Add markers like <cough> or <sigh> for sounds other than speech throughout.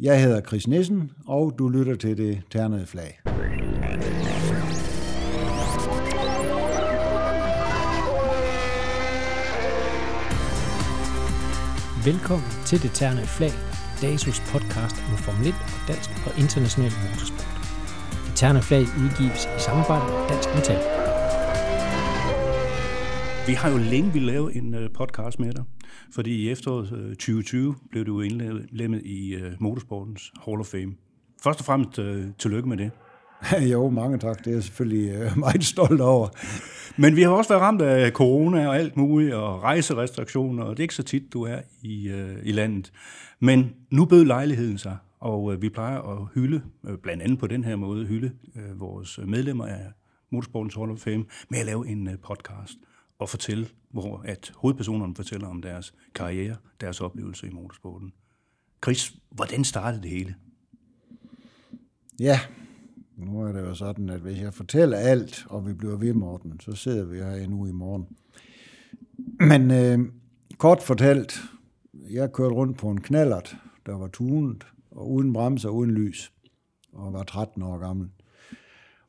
Jeg hedder Chris Nissen, og du lytter til det ternede flag. Velkommen til Det Ternede Flag, DASUS podcast om Formel 1 og dansk og international motorsport. Det Ternede Flag udgives i samarbejde med Dansk Metal. Vi har jo længe vil lave en uh, podcast med dig, fordi i efteråret uh, 2020 blev du indlemmet i uh, Motorsportens Hall of Fame. Først og fremmest uh, tillykke med det. <laughs> jo, mange tak. Det er jeg selvfølgelig <laughs> meget stolt over. Men vi har også været ramt af corona og alt muligt, og rejserestriktioner, og det er ikke så tit, du er i, i landet. Men nu bød lejligheden sig, og vi plejer at hylde, blandt andet på den her måde, hylde vores medlemmer af Motorsportens Hall of Fame med at lave en podcast og fortælle, hvor at hovedpersonerne fortæller om deres karriere, deres oplevelser i motorsporten. Chris, hvordan startede det hele? Ja, nu er det jo sådan, at hvis jeg fortæller alt, og vi bliver ved, Morten, så sidder vi her endnu i morgen. Men øh, kort fortalt, jeg kørte rundt på en knallert, der var tunet, og uden bremser, uden lys, og var 13 år gammel.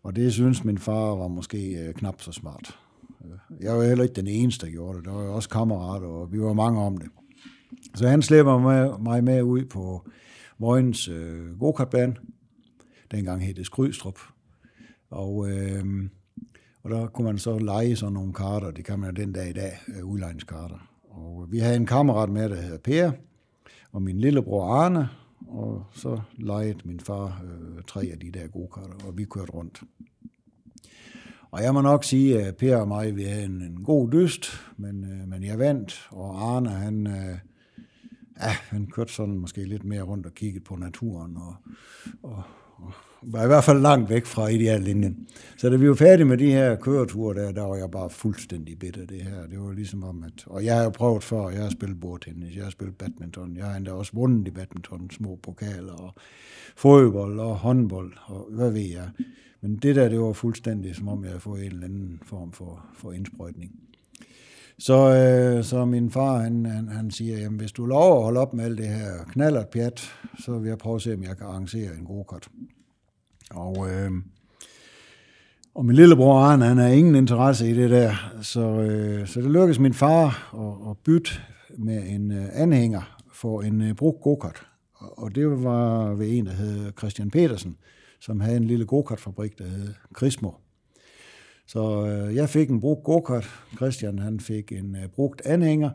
Og det synes min far var måske øh, knap så smart. Øh, jeg var heller ikke den eneste, der gjorde det. Der var jo også kammerater, og vi var mange om det. Så han slæber mig, mig med ud på Vojens øh, gokartbane. Dengang hed det Skrydstrup. Og, øh, og der kunne man så lege sådan nogle karter. Det kan man jo den dag i dag, øh, udlejningskarter. Og øh, vi havde en kammerat med, der hedder Per, og min lillebror Arne, og så legede min far øh, tre af de der gokarter, og vi kørte rundt. Og jeg må nok sige, at Per og mig, vi havde en, en god dyst, men, øh, men jeg vandt, og Arne, han, øh, ja, han kørte sådan måske lidt mere rundt og kiggede på naturen, og, og, og var i hvert fald langt væk fra ideallinjen. Så da vi var færdige med de her køreture der, der var jeg bare fuldstændig bitter det her. Det var ligesom om, at... Og jeg har jo prøvet før, jeg har spillet bordtennis, jeg har spillet badminton, jeg har endda også vundet i badminton, små pokaler, og fodbold og håndbold, og hvad ved jeg. Men det der, det var fuldstændig som om, jeg havde fået en eller anden form for, for indsprøjtning. Så, øh, så min far, han, han, han siger, jamen hvis du lover at holde op med alt det her knallert pjat, så vil jeg prøve at se, om jeg kan arrangere en god kort. Og, øh, og min lillebror Arne, han har ingen interesse i det der, så, øh, så det lykkedes min far at, at bytte med en øh, anhænger for en øh, brugt gokart. Og, og det var ved en, der hed Christian Petersen, som havde en lille gokartfabrik, der hed Krismo. Så øh, jeg fik en brugt gokart, Christian han fik en øh, brugt anhænger,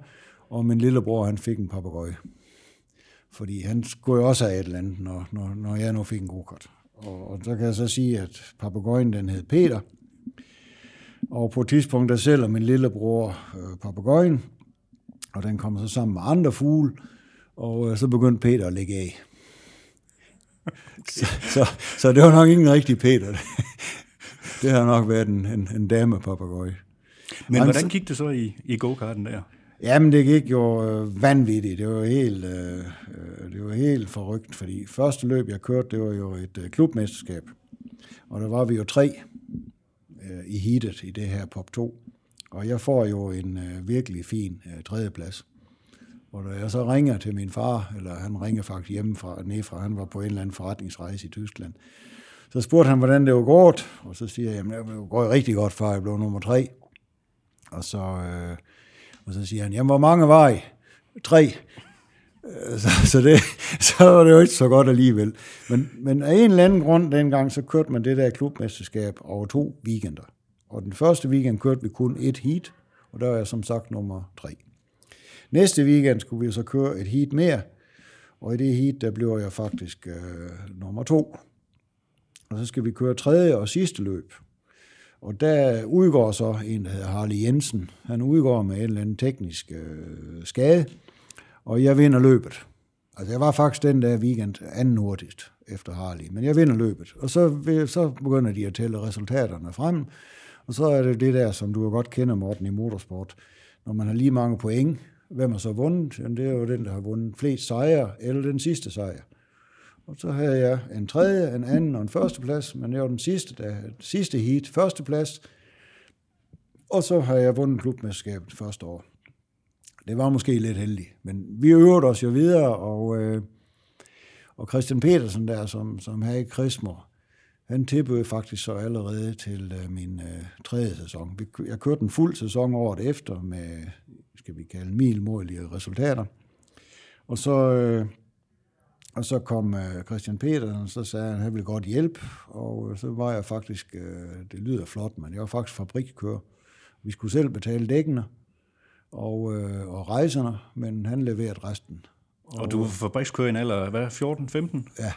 og min lillebror han fik en papegøje. Fordi han skulle jo også have et eller andet, når, når, når jeg nu fik en gokart. Og, og så kan jeg så sige, at papegøjen den hed Peter. Og på et tidspunkt, der sælger min lillebror øh, papegøjen, og den kommer så sammen med andre fugle, og øh, så begyndte Peter at lægge af. <laughs> Så, så, så det var nok ikke en rigtig Peter. <laughs> Det har nok været en, en, en dame papagøje. Men Han, hvordan gik det så i, i go-karten der? Jamen, det gik jo øh, vanvittigt. Det var helt, øh, øh, det var helt forrygt, fordi første løb, jeg kørte, det var jo et øh, klubmesterskab. Og der var vi jo tre øh, i heatet i det her Pop 2. Og jeg får jo en øh, virkelig fin øh, tredjeplads. Og når jeg så ringer til min far, eller han ringer faktisk hjemmefra, nedefra, han var på en eller anden forretningsrejse i Tyskland, så spurgte han, hvordan det var gået, og så siger jeg, jamen det går rigtig godt, far, jeg blev nummer tre. Og så, øh, og så siger han, jamen hvor mange var I? Tre. Øh, så, så, det, <laughs> så var det jo ikke så godt alligevel. Men, men af en eller anden grund dengang, så kørte man det der klubmesterskab over to weekender. Og den første weekend kørte vi kun et heat, og der var jeg som sagt nummer tre. Næste weekend skulle vi så køre et heat mere, og i det heat, der blev jeg faktisk øh, nummer to. Og så skal vi køre tredje og sidste løb. Og der udgår så en, der hedder Harley Jensen. Han udgår med en eller anden teknisk øh, skade, og jeg vinder løbet. Altså jeg var faktisk den der weekend anden hurtigst efter Harley, men jeg vinder løbet. Og så, så begynder de at tælle resultaterne frem, og så er det det der, som du jo godt kender, Morten, i motorsport. Når man har lige mange point, Hvem har så vundet? Jamen, det er jo den, der har vundet flest sejre, eller den sidste sejr. Og så havde jeg en tredje, en anden og en førsteplads, men jeg var den sidste, der, sidste heat, førsteplads. Og så har jeg vundet klubmesterskabet første år. Det var måske lidt heldigt, men vi øvede os jo videre, og, øh, Og Christian Petersen der, som, som her i Krismor, han tilbød faktisk så allerede til øh, min øh, tredje sæson. Vi, jeg kørte en fuld sæson året efter med, skal vi kalde milmålige resultater. Og så, øh, og så kom øh, Christian Petersen, og så sagde han, at han ville godt hjælpe. Og øh, så var jeg faktisk, øh, det lyder flot, men jeg var faktisk fabrikskører. Vi skulle selv betale dækkene og, øh, og rejserne, men han leverede resten. Og, og du var fabrikskører i en alder, hvad, 14-15? Ja,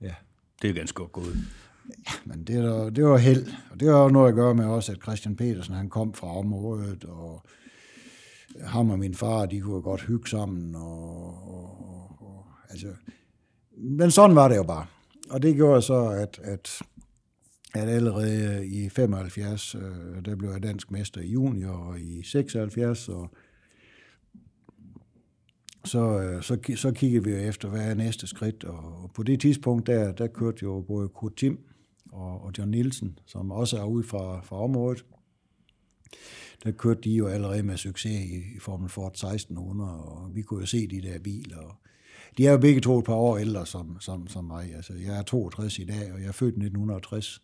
ja. Det er ganske godt gået. Ja, men det, var, det var held. Og det var noget at gøre med også, at Christian Petersen, han kom fra området, og ham og min far, de kunne godt hygge sammen, og, og, og altså, men sådan var det jo bare. Og det gjorde så, at, at, at allerede i 75, øh, der blev jeg dansk mester i junior, og i 76, og så, øh, så, så kiggede vi efter, hvad er næste skridt, og på det tidspunkt, der, der kørte jo både Kurt Tim og, og John Nielsen, som også er ude fra, fra området, der kørte de jo allerede med succes i, i Formel Ford 1600, og vi kunne jo se de der biler. Og de er jo begge to et par år ældre som, som, som mig. Altså, jeg er 62 i dag, og jeg er født i 1960.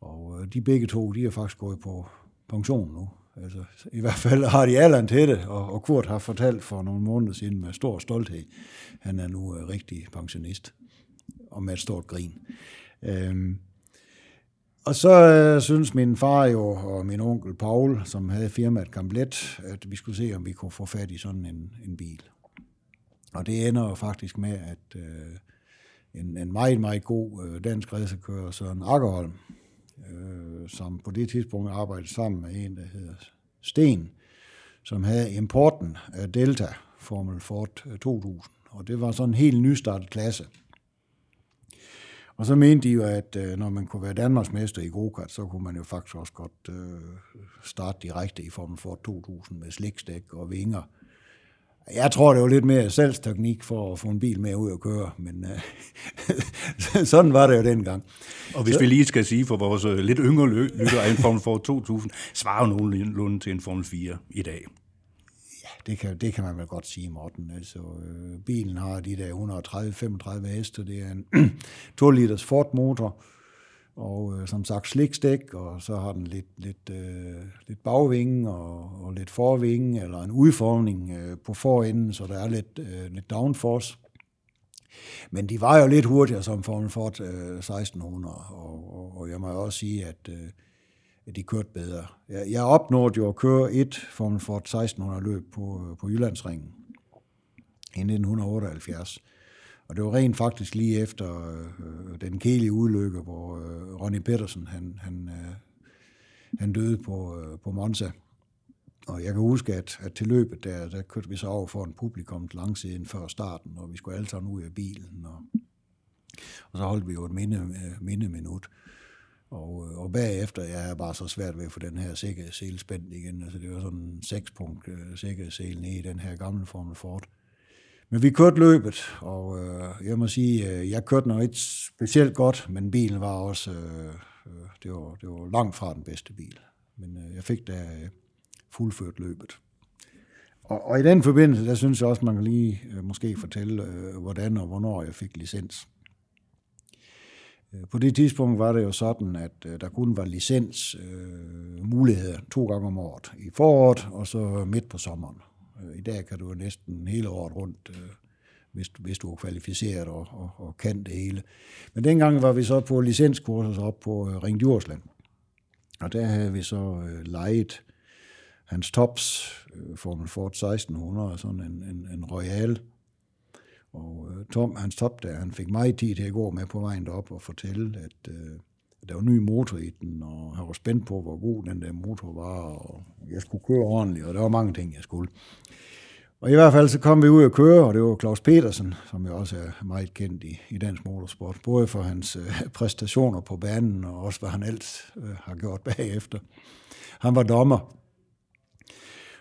Og øh, de begge to, de er faktisk gået på pension nu. Altså, I hvert fald har de alderen til det, og, og Kurt har fortalt for nogle måneder siden med stor stolthed, han er nu øh, rigtig pensionist, og med et stort grin. Øhm, og så øh, synes min far jo, og min onkel Paul, som havde firmaet Gamblet, at vi skulle se, om vi kunne få fat i sådan en, en bil. Og det ender jo faktisk med, at øh, en, en meget, meget god øh, dansk racerkører, Søren Akkerholm, øh, som på det tidspunkt arbejdede sammen med en, der hedder Sten, som havde importen af Delta Formel Ford øh, 2000. Og det var sådan en helt nystartet klasse. Og så mente de jo, at øh, når man kunne være Danmarksmester i go så kunne man jo faktisk også godt øh, starte direkte i Formel Ford 2000 med sliksdæk og vinger. Jeg tror, det var lidt mere salgsteknik for at få en bil med ud at køre, men øh, <laughs> sådan var det jo dengang. Og hvis så, vi lige skal sige for vores øh, lidt yngre lytter, at en Formel Ford 2000 svarer nogenlunde til en Formel 4 i dag. Det kan, det kan man vel godt sige, Morten. Altså, øh, bilen har de der 130-35 heste, det er en <clears throat> 2 liters Ford motor, og øh, som sagt slikstik, og så har den lidt, lidt, øh, lidt bagvinge og, og lidt forvinge, eller en udformning øh, på forenden, så der er lidt, øh, lidt downforce. Men de var jo lidt hurtigere som Formel Ford øh, 1600, og, og, og jeg må også sige, at, øh, de kørte bedre. Jeg, jeg opnåede jo at køre et Formel Ford 1600 løb på, øh, på Jyllandsringen i 1978. Og det var rent faktisk lige efter øh, øh, den kedelige ulykke, hvor øh, Ronnie Petersen han, han, øh, han døde på, øh, på Monza. Og jeg kan huske, at, at til løbet der, der kørte vi så over for en publikum langsiden før starten, og vi skulle alle sammen ud af bilen. Og, og så holdt vi jo et minde, øh, minde. Og, øh, og bagefter, jeg er bare så svært ved at få den her sikkerhedssele spændt igen. Altså det var sådan en sekspunkt uh, øh, sikkerhedssele nede i den her gamle Formel Ford. Men vi kørte løbet, og øh, jeg må sige, øh, jeg kørte nok ikke specielt godt, men bilen var også, øh, øh, det, var, det var langt fra den bedste bil. Men øh, jeg fik da øh, fuldført løbet. Og, og i den forbindelse, der synes jeg også, man kan lige øh, måske fortælle, øh, hvordan og hvornår jeg fik licens. Øh, på det tidspunkt var det jo sådan, at øh, der kun var licens øh, muligheder to gange om året. I foråret og så midt på sommeren. Øh, I dag kan du næsten hele året rundt, øh, hvis, hvis du er kvalificeret og, og, og kan det hele. Men dengang var vi så på licenskurser op på øh, Ring Djursland. Og der havde vi så øh, lejet hans tops, øh, Formel Ford 1600, sådan en, en, en Royal. Og øh, Tom, han stoppede, han fik meget tid til at gå med på vejen derop og fortælle, at øh, der var ny motor i den, og han var spændt på, hvor god den der motor var, og jeg skulle køre ordentligt, og der var mange ting, jeg skulle. Og i hvert fald så kom vi ud og køre, og det var Claus Petersen, som jo også er meget kendt i, i dansk motorsport, både for hans øh, præstationer på banen, og også hvad han ellers øh, har gjort bagefter. Han var dommer.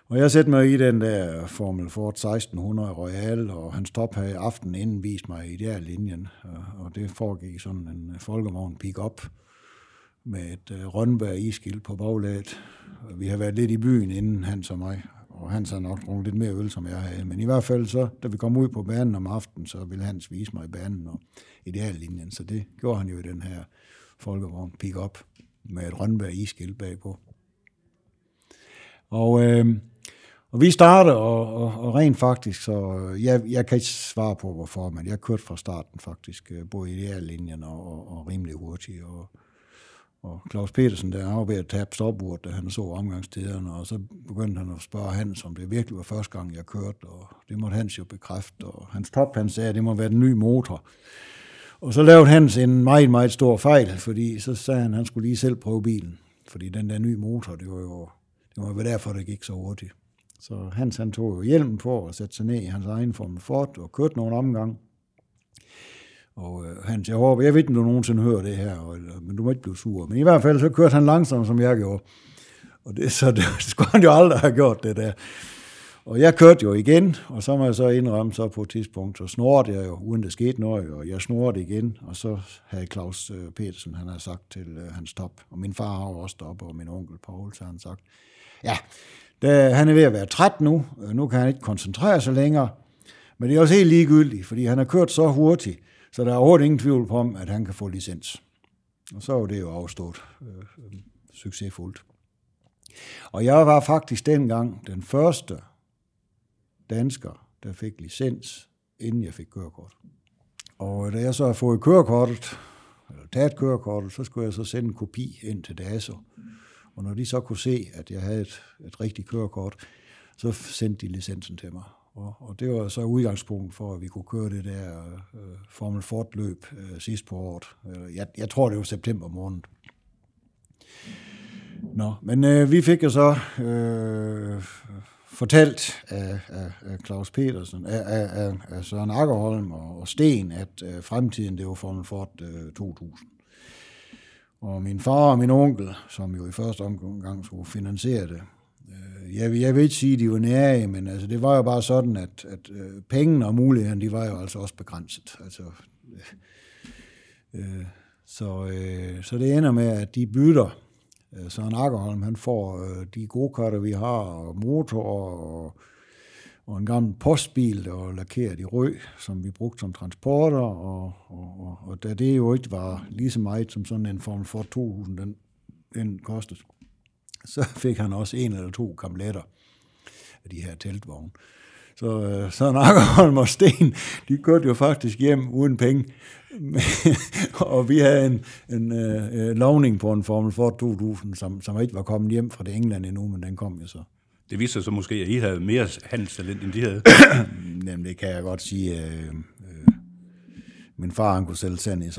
Og jeg satte mig i den der Formel Ford 1600 Royal, og hans top havde aften inden vist mig i der linjen, og det foregik sådan en øh, folkevogn pick-up, med et øh, uh, Rønberg iskild på baglaget. Vi har været lidt i byen inden han og mig, og, han havde nok drukket lidt mere øl, som jeg havde. Men i hvert fald så, da vi kom ud på banen om aftenen, så ville han vise mig i banen og ideallinjen. Så det gjorde han jo i den her folkevogn pick-up med et Rønberg iskild bagpå. Og, øh, og vi startede, og, og, og rent faktisk, så øh, jeg, jeg kan ikke svare på, hvorfor, men jeg kørte fra starten faktisk, øh, både i linjen og, og, og rimelig hurtigt. Og, og Claus Petersen, der var ved at tabe stopurt, da han så omgangstiderne, og så begyndte han at spørge Hans, om det virkelig var første gang, jeg kørte, og det måtte Hans jo bekræfte. Og hans top, han sagde, at det må være den nye motor. Og så lavede Hans en meget, meget stor fejl, fordi så sagde han, at han skulle lige selv prøve bilen. Fordi den der nye motor, det var jo det var derfor, det gik så hurtigt. Så Hans han tog jo hjelmen på og satte sig ned i hans egen Formel Ford og kørte nogle omgang. Og øh, Hans, jeg håber, jeg ved ikke, om du nogensinde hører det her, og, men du må ikke blive sur. Men i hvert fald så kørte han langsomt, som jeg gjorde. Og det, så det, <laughs> det skulle han jo aldrig have gjort, det der. Og jeg kørte jo igen, og så må jeg så indrømme, så på et tidspunkt, så snorede jeg jo, uden det skete noget, og jeg snorede igen, og så havde Claus øh, Petersen, han har sagt til øh, hans top, og min far har også stoppet, og min onkel Paul, så han sagt, ja, da, han er ved at være træt nu, øh, nu kan han ikke koncentrere sig længere, men det er også helt ligegyldigt, fordi han har kørt så hurtigt, så der er overhovedet ingen tvivl på om, at han kan få licens. Og så er det jo afstået øh, succesfuldt. Og jeg var faktisk dengang den første dansker, der fik licens, inden jeg fik kørekort. Og øh, da jeg så har fået kørekortet, eller taget kørekortet, så skulle jeg så sende en kopi ind til DASO. Og når de så kunne se, at jeg havde et, et rigtigt kørekort, så sendte de licensen til mig. Og, og det var så udgangspunkt for, at vi kunne køre det der øh, Formel Ford-løb øh, sidst på året. Jeg, jeg tror, det var september måned. Nå, men øh, vi fik jo så øh, fortalt af, af, af Claus Petersen, af, af, af Søren Akkerholm og, og Sten, at øh, fremtiden det var Formel Ford øh, 2000. Og min far og min onkel, som jo i første omgang skulle finansiere det, øh, jeg, jeg vil ikke sige, at de var nære, men altså, det var jo bare sådan, at, at øh, pengene og mulighederne, de var jo altså også begrænset. Altså, øh, øh, så, øh, så det ender med, at de bytter. Øh, Søren Akkerholm, han får øh, de gode vi har, og motor og og en gammel postbil, der var lakeret i rød, som vi brugte som transporter, og, og, og, og da det jo ikke var lige så meget som sådan en Formel Ford 2000, den, den kostede, så fik han også en eller to kamletter af de her teltvogne. Så øh, så Søren Akkerholm og Sten, de kørte jo faktisk hjem uden penge. <laughs> og vi havde en, en øh, øh lovning på en Formel Ford 2000, som, som ikke var kommet hjem fra det England endnu, men den kom jo så. Det viste sig så måske, at I havde mere handelstalent, end de havde. <coughs> Jamen, det kan jeg godt sige. Øh, øh, min far, han kunne sælge sand <laughs> i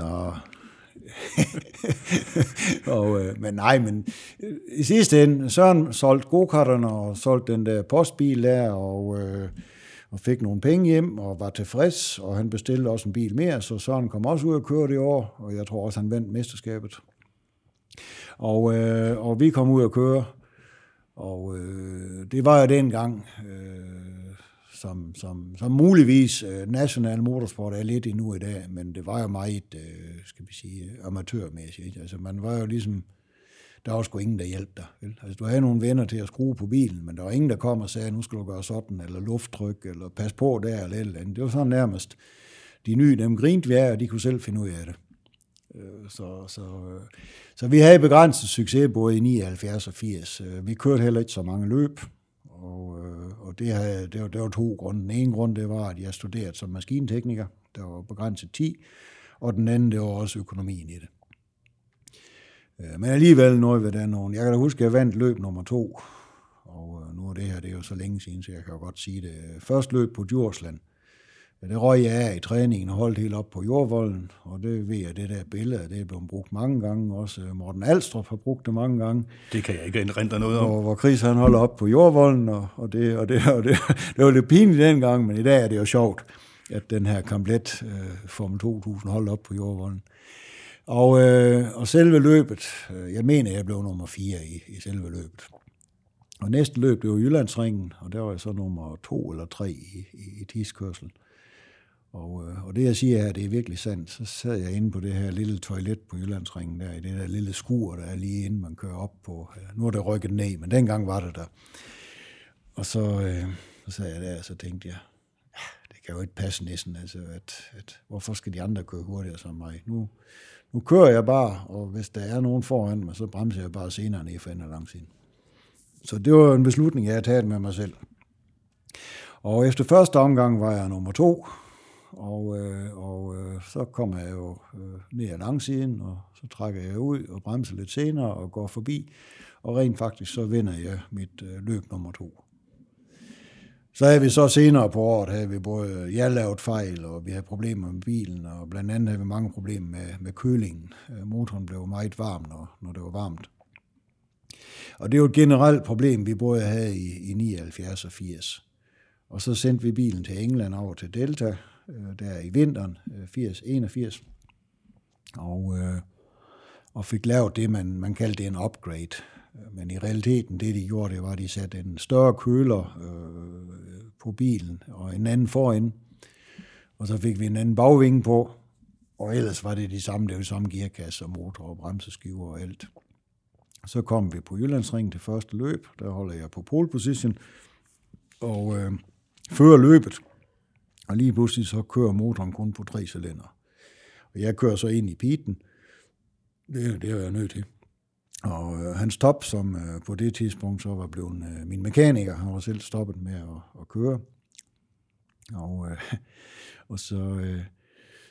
og, øh, men nej, men øh, i sidste ende, Søren solgte gokarterne og solgte den der postbil der, og, øh, og fik nogle penge hjem og var tilfreds, og han bestilte også en bil mere, så Søren kom også ud og køre det år, og jeg tror også, han vandt mesterskabet. Og, øh, og vi kom ud og køre, og øh, det var jo dengang, øh, som, som, som muligvis øh, national motorsport er lidt endnu i dag, men det var jo meget, øh, skal vi sige, amatørmæssigt. Ikke? Altså man var jo ligesom, der var sgu ingen, der hjalp dig. Vel? Altså du havde nogle venner til at skrue på bilen, men der var ingen, der kom og sagde, nu skal du gøre sådan, eller lufttryk, eller pas på der, eller eller andet. Det var sådan nærmest, de nye, dem grinte vi af, og de kunne selv finde ud af det. Øh, så, så, øh, så vi havde begrænset succes både i 79 og 80. Øh, vi kørte heller ikke så mange løb, og, og det, havde, det, var, det var to grunde. Den ene grund, det var, at jeg studerede som maskintekniker. Der var begrænset 10. Og den anden, det var også økonomien i det. Men alligevel nåede vi der nogen. Jeg kan da huske, at jeg vandt løb nummer to. Og nu er det her, det er jo så længe siden, så jeg kan jo godt sige det. Først løb på Djursland Ja, det røg jeg af i træningen og holdt helt op på jordvolden, og det ved jeg, det der billede, det er blevet brugt mange gange. Også øh, Morten Alstrup har brugt det mange gange. Det kan jeg ikke rente noget om. Hvor, hvor Chris han holder op på jordvolden, og, og, det, og, det, og det, <laughs> det var lidt pinligt dengang, men i dag er det jo sjovt, at den her komplet øh, Formel 2000 holdt op på jordvolden. Og, øh, og selve løbet, øh, jeg mener, jeg blev nummer 4 i, i selve løbet. Og næste løb, det var Jyllandsringen, og der var jeg så nummer 2 eller 3 i, i, i tidskørsel. Og, øh, og det jeg siger her, det er virkelig sandt. Så sad jeg inde på det her lille toilet på Jyllandsringen, der i det der lille skur, der er lige inden man kører op på. Nu er det rykket ned, men dengang var det der. Og så, øh, så sad jeg der, og så tænkte jeg, ja, det kan jo ikke passe næsten, altså, at, at hvorfor skal de andre køre hurtigere som mig? Nu, nu kører jeg bare, og hvis der er nogen foran mig, så bremser jeg bare senere ned for en lang langsiden. Så det var en beslutning, jeg havde taget med mig selv. Og efter første omgang var jeg nummer to, og, øh, og øh, så kommer jeg jo øh, ned ad langsiden, og så trækker jeg ud og bremser lidt senere og går forbi, og rent faktisk så vinder jeg mit øh, løb nummer to. Så havde vi så senere på året, havde vi både, øh, jeg lavet fejl, og vi havde problemer med bilen, og blandt andet havde vi mange problemer med, med kølingen. Øh, motoren blev meget varm, når, når det var varmt. Og det er jo et generelt problem, vi både havde i, i 79 og 80. Og så sendte vi bilen til England over til Delta, øh, der i vinteren, øh, 80-81, og, øh, og fik lavet det, man, man kaldte det en upgrade. Men i realiteten, det de gjorde, det var, at de satte en større køler øh, på bilen, og en anden foran, og så fik vi en anden bagvinge på, og ellers var det de samme, det var samme gearkasse og motor og bremseskiver og alt. Så kom vi på Jyllandsringen til første løb, der holder jeg på pole position, og øh, fører løbet, og lige pludselig så kører motoren kun på tre cylinder. Og jeg kører så ind i piten, det, det er jeg nødt til. Og øh, hans top, som øh, på det tidspunkt så var blevet øh, min mekaniker, han var selv stoppet med at, at køre. Og, øh, <laughs> og så, øh,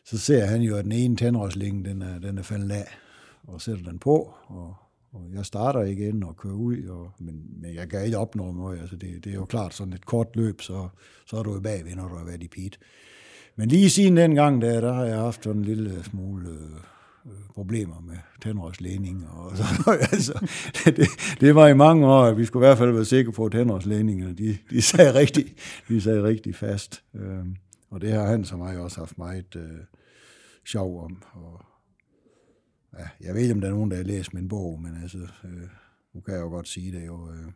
så ser han jo, at den ene tændrørslinge, den er, den er faldet af, og sætter den på, og, og jeg starter igen og kører ud, og, men, men jeg kan ikke opnå noget. Altså det, det er jo klart, sådan et kort løb, så, så er du jo bagved, når du har været i pit. Men lige siden den gang, der, der har jeg haft sådan en lille smule øh, problemer med tændrørslæning. og <laughs> så altså, det, det, var i mange år, at vi skulle i hvert fald være sikre på, at tændrørslægningerne, de, de, sagde rigtig, de sagde rigtig fast. Øh, og det har han som mig også haft meget øh, sjov om. Og, ja, jeg ved ikke, om der er nogen, der har læst min bog, men altså, øh, nu kan jeg jo godt sige det jo. Øh,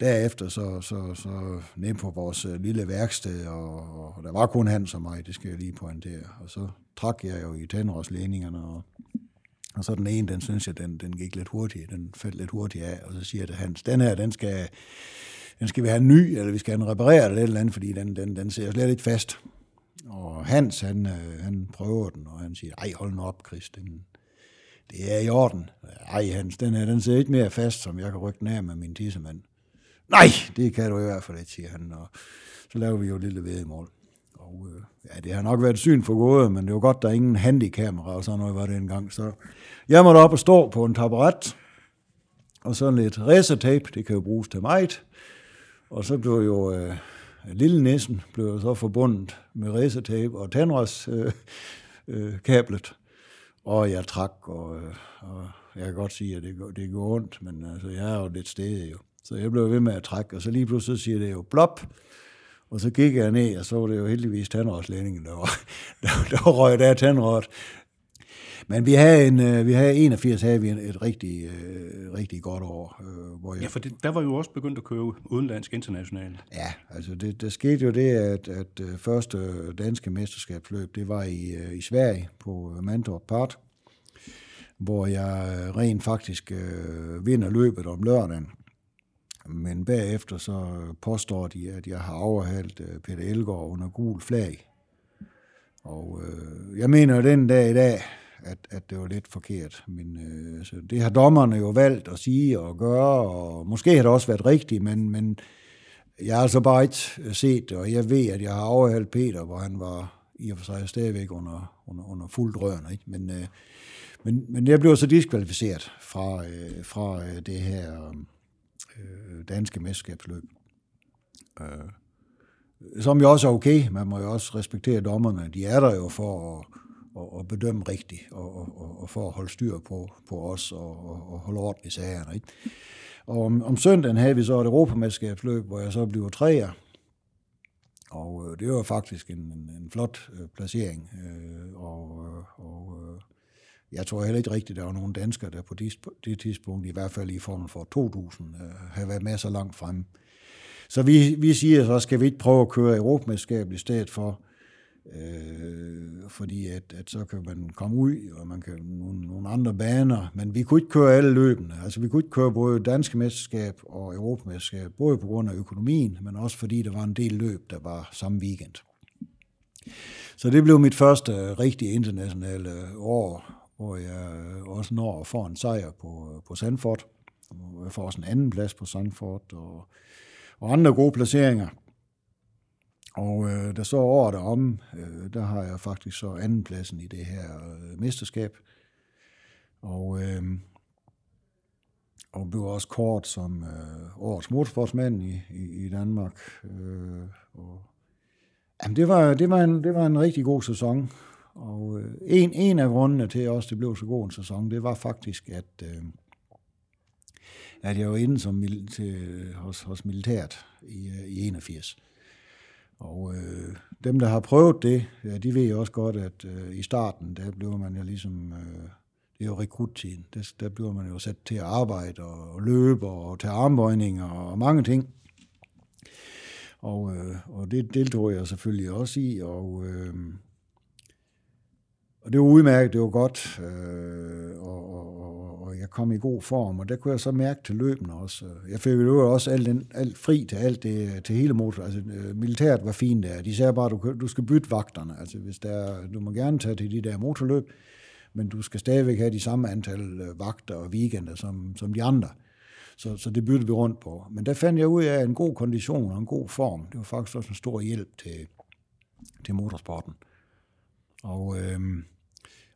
derefter så, så, så ned på vores øh, lille værksted, og, og der var kun han som mig, det skal jeg lige pointere. Og så trak jeg jo i tændrørsledningerne, og, og så den ene, den synes jeg, den, den gik lidt hurtigt, den faldt lidt hurtigt af, og så siger jeg til Hans, den her, den skal, den skal vi have en ny, eller vi skal have den repareret eller et eller andet, fordi den, den, den ser slet ikke fast. Og Hans, han, øh, han prøver den, og han siger, ej, hold nu op, Chris, den, det er i orden. Ej, Hans, den her, den ser ikke mere fast, som jeg kan rykke nær med min tissemand. Nej, det kan du i hvert fald ikke, siger han. Og så laver vi jo et lille vedmål. Og øh, ja, det har nok været syn for gode, men det var godt, der er ingen handikamera og sådan noget var det engang. Så jeg måtte op og stå på en taburet, og sådan lidt racertape, det kan jo bruges til meget. Og så blev jo øh, lille næsen blev så forbundet med racertape og tandrørs øh, øh, kablet. Og jeg trak, og, øh, og jeg kan godt sige, at det, det går ondt, men altså, jeg er jo lidt stedig jo. Så jeg blev ved med at trække, og så lige pludselig siger det jo blop, og så gik jeg ned, og så var det jo heldigvis tandrådslændingen, der var, <laughs> der, der røg der tandrådet. Men vi havde, en, øh, vi havde 81 havde vi et rigtig, øh, rigtig godt år. Øh, hvor jeg, ja, for det, der var jo også begyndt at køre udenlandsk internationalt. Ja, altså det, der skete jo det, at, at første danske mesterskabsløb, det var i, i Sverige på Mantorp Part, hvor jeg rent faktisk øh, vinder løbet om lørdagen men bagefter så påstår de, at jeg har overhældt øh, Peter Elgaard under gul flag. Og øh, jeg mener den dag i dag, at, at det var lidt forkert. Men øh, så det har dommerne jo valgt at sige og gøre, og måske har det også været rigtigt, men, men jeg har altså bare ikke øh, set det, og jeg ved, at jeg har overhældt Peter, hvor han var i og for sig stadigvæk under, under, under fuldt rørende. Ikke? Men, øh, men, men jeg blev så diskvalificeret fra, øh, fra øh, det her... Øh, danske mesterskabsløb. Øh, som jo også er okay. Man må jo også respektere dommerne. De er der jo for at, og, og bedømme rigtigt, og, og, og for at holde styr på, på os, og, og, og holde orden i sagerne. Ikke? Og om, om søndagen havde vi så et europamesterskabsløb, hvor jeg så blev træer. Og øh, det var faktisk en, en, en flot øh, placering. Øh, og øh, og øh, jeg tror heller ikke rigtigt, at der var nogen danskere, der på det tidspunkt, i hvert fald i formen for 2000, øh, havde været med så langt fremme. Så vi, vi siger så, skal vi ikke prøve at køre Europamesterskabet i stedet for, Øh, fordi at, at så kan man komme ud, og man kan nogle, nogle andre baner, men vi kunne ikke køre alle løbende. Altså vi kunne ikke køre både danske mesterskab og europamesterskab, både på grund af økonomien, men også fordi der var en del løb, der var samme weekend. Så det blev mit første rigtige internationale år, hvor jeg også når at få en sejr på, på Sandford. Jeg får også en anden plads på Sandford, og, og andre gode placeringer. Og øh, der så året om, øh, der har jeg faktisk så andenpladsen i det her øh, mesterskab. Og, øh, og blev også kort som øh, årets motorsportsmand i, i, i Danmark. Øh, og, jamen det, var, det, var en, det var en rigtig god sæson. Og øh, en, en af grundene til også, det blev så god en sæson, det var faktisk, at, øh, at jeg var inde som mil, til, hos, hos militæret i, øh, i 81. Og øh, dem, der har prøvet det, ja, de ved også godt, at øh, i starten, der bliver man jo ligesom, øh, det er jo rekruttiden, der, der bliver man jo sat til at arbejde og løbe og tage armbøjninger og mange ting. Og, øh, og det deltog jeg selvfølgelig også i, og, øh, og det var udmærket, det var godt, øh, og, og, og jeg kom i god form, og der kunne jeg så mærke til løbende også. Jeg fik jo også alt, den, alt fri til alt det, til hele motor. Altså, øh, militæret var fint der. De sagde bare, at du, du skal bytte vagterne. Altså, hvis der, du må gerne tage til de der motorløb, men du skal stadigvæk have de samme antal øh, vagter og weekender som, som de andre. Så, så det byttede vi rundt på. Men der fandt jeg ud af en god kondition og en god form. Det var faktisk også en stor hjælp til, til motorsporten. Og, øh,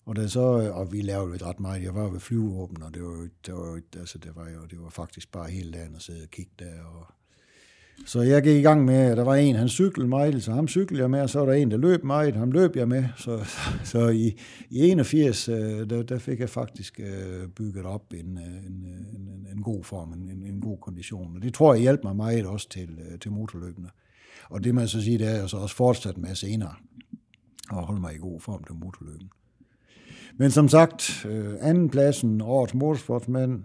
og, det så, øh, og vi lavede lidt ret meget. Jeg var ved flyvåben, og det var, det var, altså det var, jo, det var faktisk bare hele dagen at sidde og kigge der. Og, så jeg gik i gang med, at der var en, han cyklede meget, så ham cyklede jeg med, og så var der en, der løb meget, ham løb jeg med. Så, <laughs> så i, i 81, øh, der, der fik jeg faktisk øh, bygget op en, en, en, en god form, en, en god kondition. Og det tror jeg hjalp mig meget også til, til motorløbene. Og det man så siger, det er jeg så også fortsat med senere, at holde mig i god form til motorløbene. Men som sagt, øh, anden årets motorsportsmand,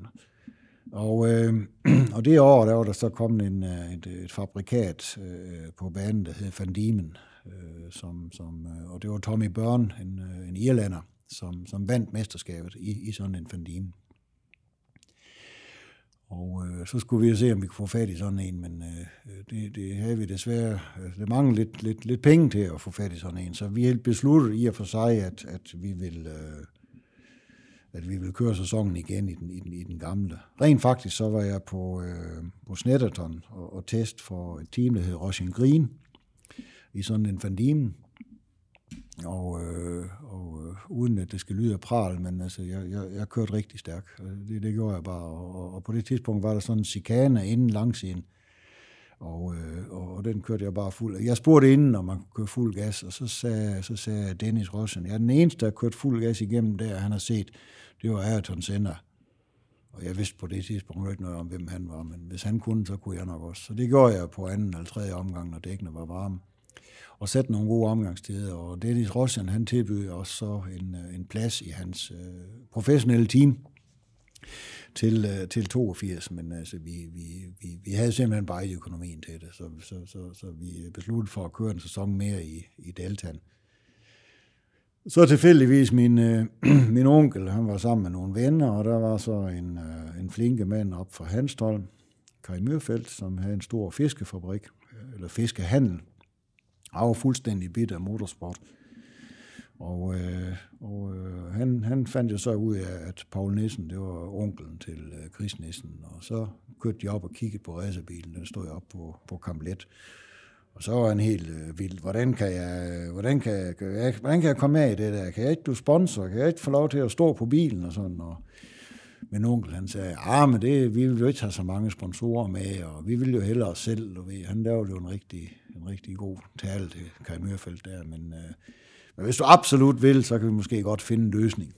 og, øh, <clears throat> og det år, der var der så kommet en, øh, et, et fabrikat øh, på banen, der hed Van Diemen, øh, som, som, øh, og det var Tommy Byrne, en, øh, en irlander, som, som vandt mesterskabet i, i sådan en Van Diemen. Og øh, så skulle vi se, om vi kunne få fat i sådan en, men øh, øh, det, det havde vi desværre. Altså, det manglede lidt, lidt, lidt penge til at få fat i sådan en, så vi helt besluttet i og for sig, at, at vi vil... Øh, at vi vil køre sæsonen igen i den, i den, i den gamle. Rent faktisk så var jeg på, øh, på Snetterton og, og test for et team, der hedder Roshin Green, i sådan en Van og, øh, og øh, uden at det skal lyde af pral, men altså, jeg, jeg, jeg kørte rigtig stærkt. Øh, det, det gjorde jeg bare. Og, og på det tidspunkt var der sådan en chikane inden langsiden. Og, øh, og den kørte jeg bare fuld. Jeg spurgte inden, om man kunne køre fuld gas, og så sagde, så sagde Dennis Rossen, jeg er den eneste, der har kørt fuld gas igennem der, han har set, det var Ayrton Senna. Og jeg vidste på det tidspunkt ikke noget om, hvem han var, men hvis han kunne, så kunne jeg nok også. Så det gjorde jeg på anden eller tredje omgang, når dækkene var varme. Og sætte nogle gode omgangstider, og Dennis Rossian, han tilbød også så en, øh, en plads i hans øh, professionelle team til, øh, til 82, men altså, vi, vi, vi, vi havde simpelthen bare ikke økonomien til det, så, så, så, så vi besluttede for at køre en sæson mere i, i Deltaen. Så tilfældigvis min, øh, <clears throat> min onkel, han var sammen med nogle venner, og der var så en, øh, en flinke mand op fra Hanstholm, Kai Myrfeldt, som havde en stor fiskefabrik, øh, eller fiskehandel. Han var fuldstændig bit af motorsport. Og, øh, og øh, han, han fandt jo så ud af, at Paul Nissen, det var onkelen til øh, Chris Nissen, og så kørte de op og kiggede på racerbilen, den stod op på, på Kamlet. Og så var han helt øh, vild. Hvordan kan, jeg, øh, hvordan, kan jeg, kan jeg, hvordan kan jeg komme af i det der? Kan jeg ikke du sponsor? Kan jeg ikke få lov til at stå på bilen og sådan? Og min onkel, han sagde, ah, men det, vi vil jo ikke have så mange sponsorer med, og vi vil jo hellere os selv. Du ved. Han lavede jo en rigtig, en rigtig god tale til Kai Mørfeldt der, men, øh, men hvis du absolut vil, så kan vi måske godt finde en løsning.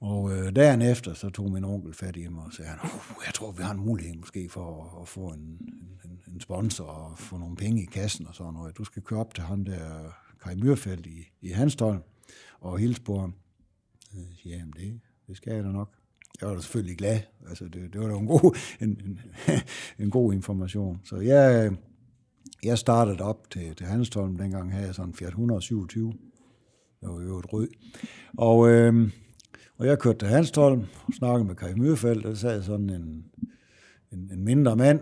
Og øh, dagen efter, så tog min onkel fat i mig og sagde, uh, jeg tror, vi har en mulighed måske for at, at få en, en, en sponsor og få nogle penge i kassen og sådan noget. Du skal køre op til ham der, Kai Myrfeldt i, i Hanstholm, og hilse på ham. Øh, jamen, det, det skal jeg da nok. Jeg var da selvfølgelig glad. Altså, det, det var da en god, en, en, <laughs> en god information. Så jeg, jeg startede op til, til Hanstholm, dengang havde jeg sådan 427, Det var jo et rød. Og, øh, og jeg kørte til Hanstholm, snakkede med Kai Møfeldt, og der sad sådan en, en, en mindre mand,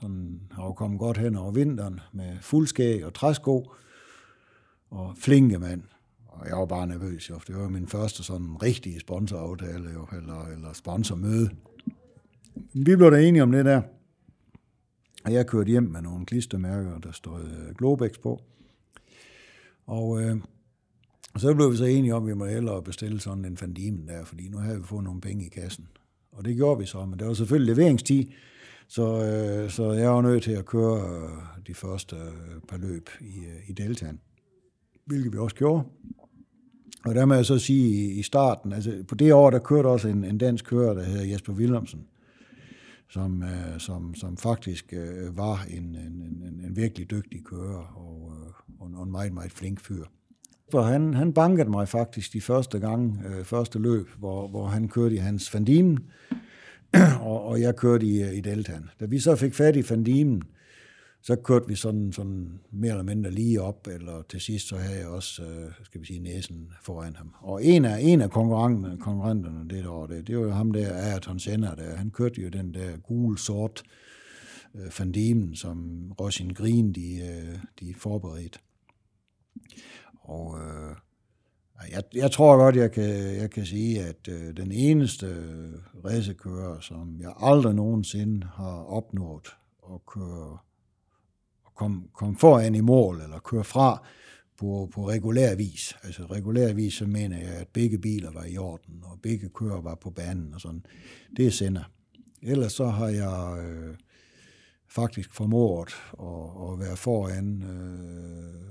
sådan har jo kommet godt hen over vinteren, med fuldskæg og træsko, og flinke mand. Og jeg var bare nervøs, jo. Det var min første sådan rigtige sponsoraftale, jo, eller, eller sponsormøde. Vi blev da enige om det der. Og jeg kørte hjem med nogle klistermærker, der stod øh, Globex på. Og øh, så blev vi så enige om, at vi må hellere bestille sådan en fandimen der, fordi nu havde vi fået nogle penge i kassen. Og det gjorde vi så, men det var selvfølgelig leveringstid, så, øh, så jeg var nødt til at køre øh, de første øh, par løb i, øh, i Deltaen, hvilket vi også gjorde. Og der må jeg så sige i, i starten, altså på det år, der kørte også en, en dansk kører, der hedder Jesper Willemsen, som, øh, som, som faktisk øh, var en, en, en, en virkelig dygtig kører og, øh, og en meget, meget flink fyr. For han, han bankede mig faktisk de første gang, øh, første løb, hvor, hvor han kørte i hans Fandimen, <clears throat> og, og jeg kørte i, øh, i Deltaen. Da vi så fik fat i Fandimen, så kørte vi sådan, sådan mere eller mindre lige op, eller til sidst så havde jeg også, øh, skal vi sige, næsen foran ham. Og en af, en af konkurrenterne, konkurrenterne det år, det, det var jo ham der, Ayrton Senna, der, han kørte jo den der gul sort øh, Van som Rosin Green, de, øh, de forberedte. Og øh, jeg, jeg tror godt, jeg kan, jeg kan sige, at øh, den eneste racerkører, som jeg aldrig nogensinde har opnået at køre kom, kom foran i mål, eller køre fra på, på regulær vis. Altså regulær vis, så mener jeg, at begge biler var i orden, og begge kører var på banen og sådan. Det er sender. Ellers så har jeg øh, faktisk formået at, at være foran øh,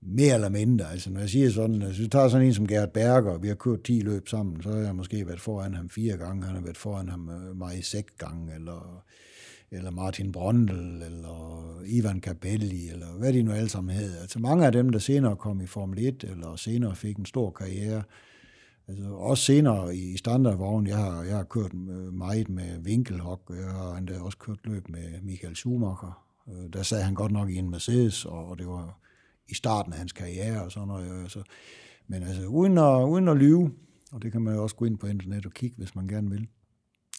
mere eller mindre. Altså når jeg siger sådan, altså, hvis vi tager sådan en som Gerhard Berger, vi har kørt 10 løb sammen, så har jeg måske været foran ham fire gange, han har været foran ham øh, mig seks gange, eller eller Martin Brondel, eller Ivan Capelli, eller hvad de nu alle sammen hed. Altså mange af dem, der senere kom i Formel 1, eller senere fik en stor karriere, altså også senere i standardvogn, jeg har, jeg har kørt meget med Winkelhock, jeg har endda også kørt løb med Michael Schumacher. Øh, der sad han godt nok i en Mercedes, og det var i starten af hans karriere og sådan noget. Altså, men altså uden at, uden at lyve, og det kan man jo også gå ind på internet og kigge, hvis man gerne vil,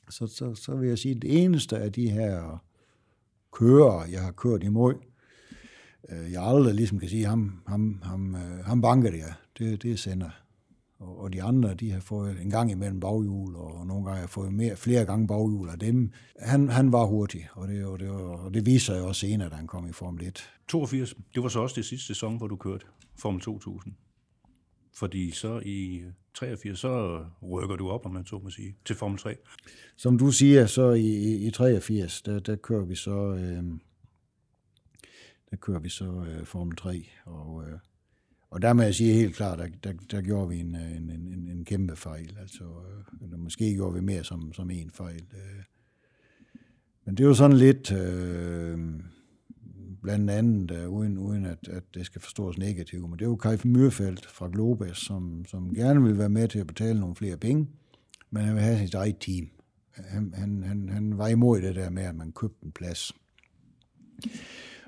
så, så, så vil jeg sige, at det eneste af de her kører, jeg har kørt imod, øh, jeg aldrig ligesom kan sige, ham, ham, ham, øh, ham banker det, det, det er sender. Og, og de andre, de har fået en gang imellem baghjul, og nogle gange har jeg fået mere, flere gange baghjul af dem. Han, han var hurtig, og det, og det, og det viser jeg også senere, da han kom i Formel 1. 82, det var så også det sidste sæson, hvor du kørte Formel 2000. Fordi så i 83, så rykker du op, om man så må sige, til Formel 3. Som du siger, så i, i 83, der, der kører vi så, øh, der kører vi så øh, Formel 3, og, øh, og der må jeg sige helt klart, der, der, der gjorde vi øh, en, en, en, en kæmpe fejl, altså, øh, eller måske gjorde vi mere som, som en fejl. Øh. Men det er jo sådan lidt... Øh, blandt andet, uh, uden, uden at, at det skal forstås negativt, men det er jo Kai Myrfeldt fra Globes, som, som gerne vil være med til at betale nogle flere penge, men han vil have sit eget team. Han, han, han, han var imod det der med, at man købte en plads.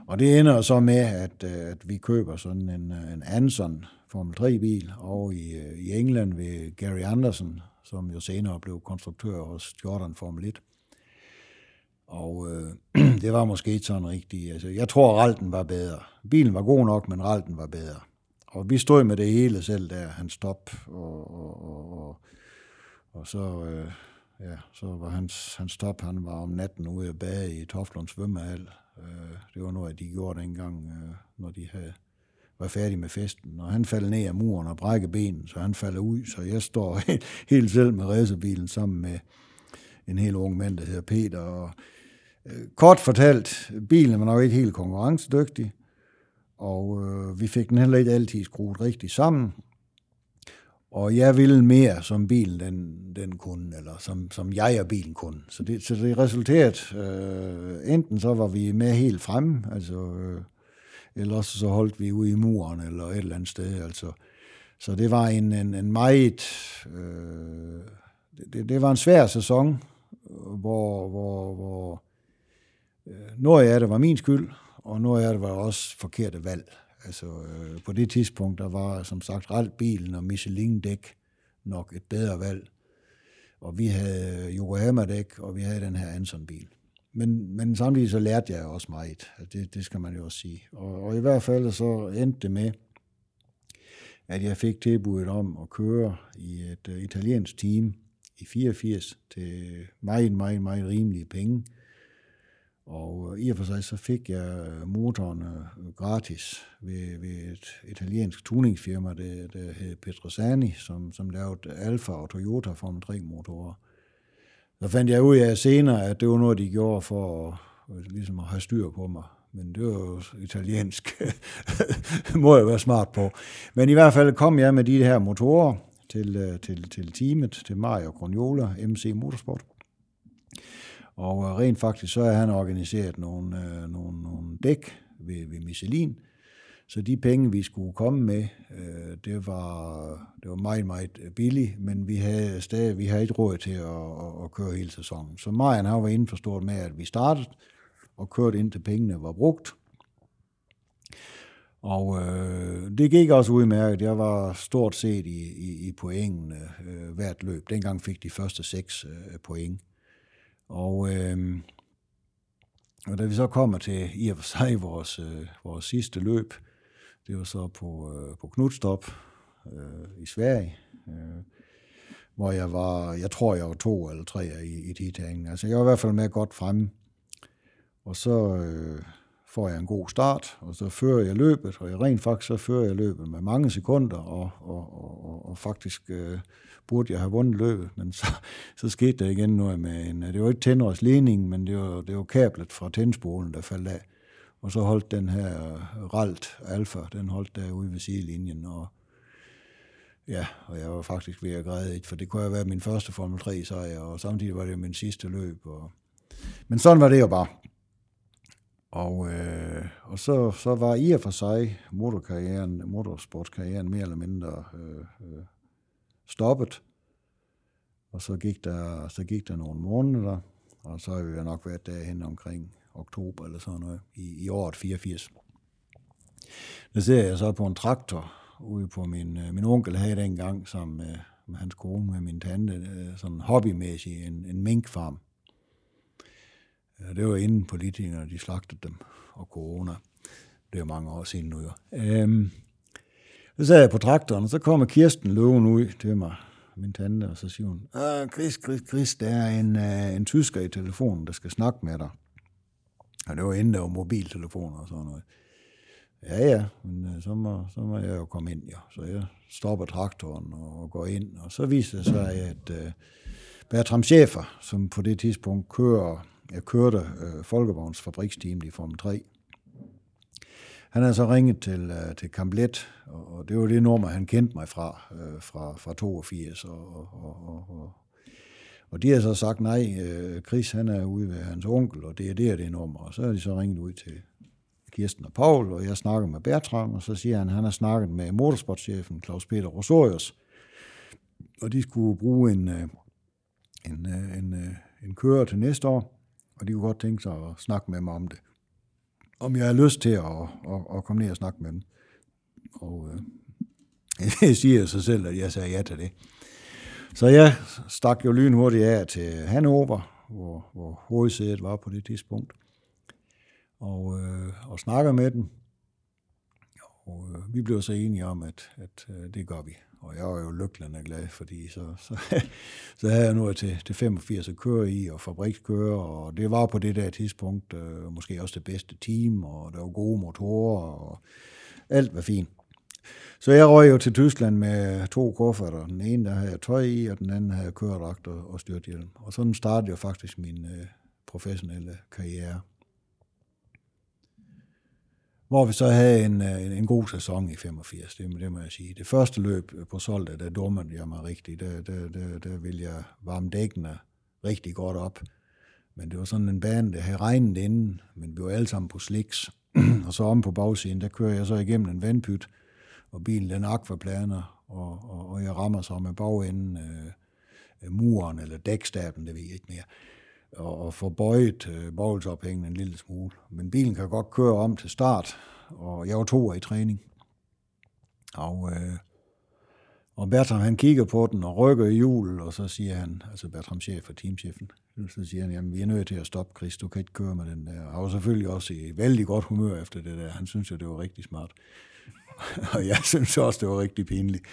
Og det ender så med, at, øh, at vi køber sådan en, øh, en Anson Formel 3-bil over i, i England ved Gary Anderson, som jo senere blev konstruktør hos Jordan Formel 1. Og øh, <clears throat> det var måske ikke sådan rigtigt. Altså, jeg tror, Ralten var bedre. Bilen var god nok, men Ralten var bedre. Og vi stod med det hele selv der, han stop, og, og, og, og, og så, øh, ja, så var hans, hans stop, han var om natten ude at bage i Toflund svømmehal. Øh, det var noget, de gjorde dengang, øh, når de havde, var færdige med festen. Og han faldt ned af muren og brækkede benen, så han falder ud, så jeg står helt, <laughs> helt selv med racerbilen sammen med en helt ung mand, der hedder Peter, og Øh, kort fortalt, bilen var nok ikke helt konkurrencedygtig, og øh, vi fik den heller ikke altid skruet rigtigt sammen. Og jeg ville mere, som bilen den, den kunne, eller som, som jeg og bilen kunne. Så det, så det resulterede, øh, enten så var vi med helt fremme, altså, øh, eller også så holdt vi ude i muren, eller et eller andet sted. Altså. Så det var en, en, en meget... Øh, det, det var en svær sæson, hvor, hvor, hvor Øh, noget af det var min skyld, og noget af det var også forkerte valg. Altså, øh, på det tidspunkt, der var som sagt Ralt-bilen og Michelin-dæk nok et bedre valg. Og vi havde Yokohama-dæk, og vi havde den her Anson-bil. Men, men samtidig så lærte jeg også meget. Altså, det, det skal man jo også sige. Og, og i hvert fald så endte det med, at jeg fik tilbuddet om at køre i et uh, italiensk team i 84 til meget, meget, meget rimelige penge. Og øh, i og for sig så fik jeg øh, motoren øh, gratis ved, ved et italiensk tuningsfirma, der, der hed Petrosani, som, som lavede Alfa og Toyota Formel 3 motorer. Så fandt jeg ud af senere, at det var noget, de gjorde for at, ligesom at have styr på mig. Men det var jo italiensk. <laughs> må jeg være smart på. Men i hvert fald kom jeg med de her motorer til, til, til teamet, til Mario Grognola, MC Motorsport. Og øh, rent faktisk så har han organiseret nogle, øh, nogle, nogle dæk ved, ved Michelin, så de penge, vi skulle komme med, øh, det, var, det var meget, meget billigt, men vi havde stadig vi havde ikke råd til at, at, at køre hele sæsonen. Så Marian har var indforstået med, at vi startede og kørte indtil pengene var brugt. Og øh, det gik også udmærket. Jeg var stort set i, i, i pointene øh, hvert løb. Dengang fik de første seks øh, point. Og, øh, og da vi så kommer til i og for sig vores, øh, vores sidste løb, det var så på, øh, på Knudstop øh, i Sverige, øh, hvor jeg var, jeg tror jeg var to eller tre i, i titeringen. Altså jeg var i hvert fald med godt fremme. Og så øh, får jeg en god start, og så fører jeg løbet, og jeg rent faktisk så fører jeg løbet med mange sekunder, og, og, og, og faktisk øh, burde jeg have vundet løbet, men så, så skete der igen noget med en, øh, det var ikke tænders ledning, men det var, det var kablet fra tændspolen, der faldt af. Og så holdt den her øh, Ralt Alfa, den holdt derude ved sidelinjen, og ja, og jeg var faktisk ved at græde, for det kunne have været min første Formel 3 sejr, og samtidig var det min sidste løb. Og... Men sådan var det jo bare. Og, øh, og så, så var i og for sig motorkarrieren, motorsportskarrieren mere eller mindre øh, øh, stoppet. Og så gik, der, så gik der nogle måneder, og så har vi nok været derhen omkring oktober eller sådan noget, i, i året 84. Der ser jeg så på en traktor ude på min, øh, min onkel havde dengang som med, med hans kone, med min tante, øh, sådan hobbymæssigt, en, en minkfarm. Det var inden politikerne, de slagtede dem, og corona. Det er mange år siden nu jo. Øhm, så sad jeg på traktoren, og så kommer Kirsten løven ud til mig, min tante, og så siger hun, ah, Chris, Chris, Chris, der er en, uh, en tysker i telefonen, der skal snakke med dig. Og det var inden der var mobiltelefoner og sådan noget. Ja, ja, men uh, så, må, så må jeg jo komme ind, ja. Så jeg stopper traktoren og, og går ind, og så viser det sig, at uh, Bertram Schäfer, som på det tidspunkt kører, jeg kørte uh, Folkevogns fabriksteam i Formel 3, han havde så ringet til, øh, til Kamplet, og, det var det nummer, han kendte mig fra, øh, fra, fra 82, og, og, og, og, og de har så sagt, nej, øh, Chris han er ude ved hans onkel, og det er det, det nummer. Og så har de så ringet ud til Kirsten og Paul, og jeg snakker med Bertram, og så siger han, at han har snakket med motorsportschefen Claus Peter Rosorius, og de skulle bruge en, øh, en, øh, en, en, en kører til næste år, og de kunne godt tænke sig at snakke med mig om det om jeg har lyst til at, at, at komme ned og snakke med dem. Og øh, <laughs> jeg siger sig selv, at jeg sagde ja til det. Så jeg stak jo lynhurtigt af til Hannover, hvor, hvor hovedsædet var på det tidspunkt, og, øh, og snakker med dem. Og øh, vi blev så enige om, at, at øh, det gør vi. Og jeg var jo lykkelig glad, fordi så, så, <laughs> så havde jeg noget til, til 85 at køre i, og fabrikskøre, og det var på det der tidspunkt øh, måske også det bedste team, og der var gode motorer, og alt var fint. Så jeg røg jo til Tyskland med to kufferter. Den ene, der havde jeg tøj i, og den anden havde jeg køredragt og, og styrthjelm. Og sådan startede jeg faktisk min øh, professionelle karriere hvor vi så havde en, øh, en, en god sæson i 85, det, det må jeg sige. Det første løb på Solda, der dummede jeg mig rigtigt. Der, der, der, der ville jeg varme dækkene rigtig godt op. Men det var sådan en bane, der havde regnet inden, men vi var alle sammen på sliks. <clears throat> og så om på bagsiden, der kører jeg så igennem en vandpyt, og bilen den akvaplaner, og, og, og jeg rammer så med bagenden øh, muren eller dækstaben, det ved jeg ikke mere og, og få bøjet øh, en lille smule. Men bilen kan godt køre om til start, og jeg var to i træning. Og, øh, og Bertram han kigger på den og rykker i hjulet, og så siger han, altså Bertram chef og teamchefen, så siger han, jamen vi er nødt til at stoppe, Chris, du kan ikke køre med den der. Og han var selvfølgelig også i vældig godt humør efter det der. Han synes jo, det var rigtig smart. <laughs> og jeg synes også, det var rigtig pinligt.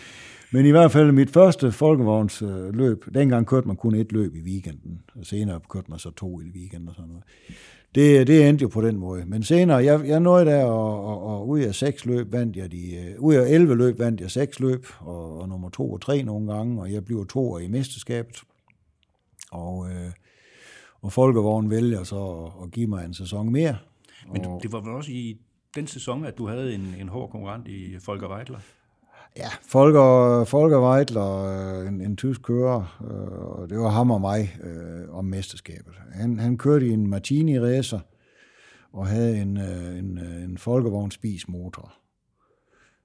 Men i hvert fald mit første folkevognsløb, dengang kørte man kun et løb i weekenden, og senere kørte man så to i weekenden og sådan noget. Det, det endte jo på den måde. Men senere, jeg, jeg nåede der, og, og, og ud af seks løb vandt jeg de, uh, ud af 11 løb vandt jeg seks løb, og, og nummer to og tre nogle gange, og jeg blev to i mesterskabet. Og, uh, og Folkevogn vælger så at, at give mig en sæson mere. Men du, det var vel også i den sæson, at du havde en, en hård konkurrent i Folker Weidler? Ja, Folker, Folker Weidler, øh, en, en tysk kører, øh, og det var ham og mig øh, om mesterskabet. Han, han kørte i en Martini Racer og havde en, øh, en, øh, en Folkevogn Spis motor.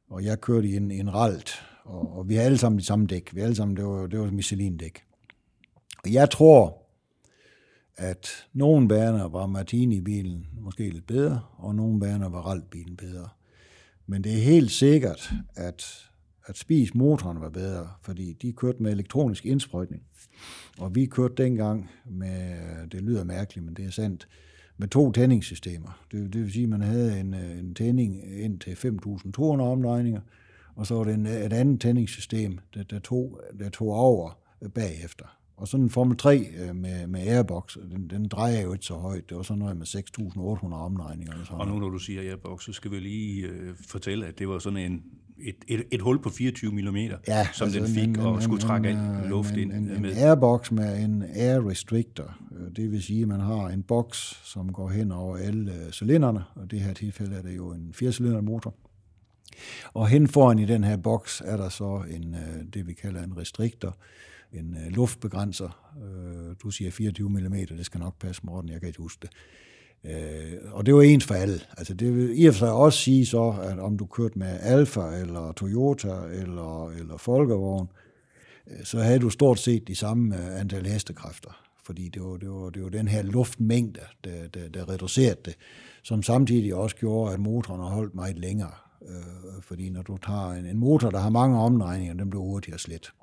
Og jeg kørte i en, en Ralt, og, og vi havde alle sammen de samme dæk. Vi alle sammen, det var, det var Michelin-dæk. Og jeg tror, at nogle baner var Martini-bilen måske lidt bedre, og nogle baner var Ralt-bilen bedre. Men det er helt sikkert, at, at Spis motoren var bedre, fordi de kørte med elektronisk indsprøjtning. Og vi kørte dengang med, det lyder mærkeligt, men det er sandt, med to tændingssystemer. Det, det vil sige, at man havde en, en tænding ind til 5.200 omdrejninger, og så var det en, et andet tændingssystem, der, der, tog, der tog over bagefter. Og sådan en Formel 3 øh, med, med airbox, den, den drejer jo ikke så højt. Det var sådan noget med 6.800 omdrejninger. Og, sådan og nu når du siger airbox, så skal vi lige øh, fortælle, at det var sådan en, et, et, et hul på 24 mm, ja, som altså den fik en, og en, skulle trække en, alt luft en, ind en, med. En airbox med en air restrictor. Øh, det vil sige, at man har en boks, som går hen over alle øh, cylinderne, og det her tilfælde er det jo en 4 motor. Og hen foran i den her boks er der så en, det vi kalder en restriktor, en øh, luftbegrænser. Øh, du siger 24 mm, det skal nok passe, Morten, jeg kan ikke huske det. Øh, og det var ens for alle. Altså det vil i og for sig også sige så, at om du kørte med Alfa, eller Toyota, eller, eller Folkevogn, øh, så havde du stort set de samme øh, antal hestekræfter. Fordi det var, det var, det var den her luftmængde, der, der, der reducerede det, som samtidig også gjorde, at motoren har holdt meget længere. Øh, fordi når du tager en, en motor, der har mange omdrejninger, den bliver hurtigere slet.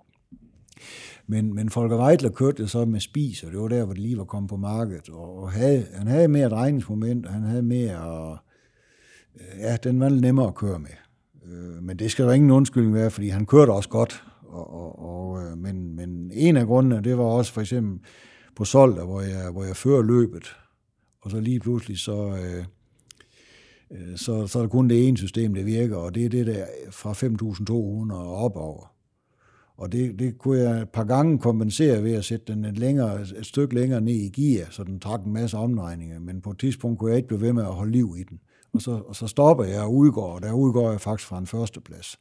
Men, men Folker Weidler kørte det så med spis, og det var der, hvor det lige var kommet på markedet. Og havde, han havde mere drejningsmoment, og han havde mere... Og, ja, den var lidt nemmere at køre med. Øh, men det skal der ingen undskyldning være, fordi han kørte også godt. Og, og, og, øh, men, men en af grundene, det var også for eksempel på Solda, hvor jeg, hvor jeg fører løbet, og så lige pludselig så... Øh, så, så er det kun det ene system, der virker, og det er det der fra 5.200 og opover. Og det, det kunne jeg et par gange kompensere ved at sætte den et, længere, et stykke længere ned i gear, så den trak en masse omdrejninger. Men på et tidspunkt kunne jeg ikke blive ved med at holde liv i den. Og så, og så stopper jeg og udgår, og der udgår jeg faktisk fra en førsteplads.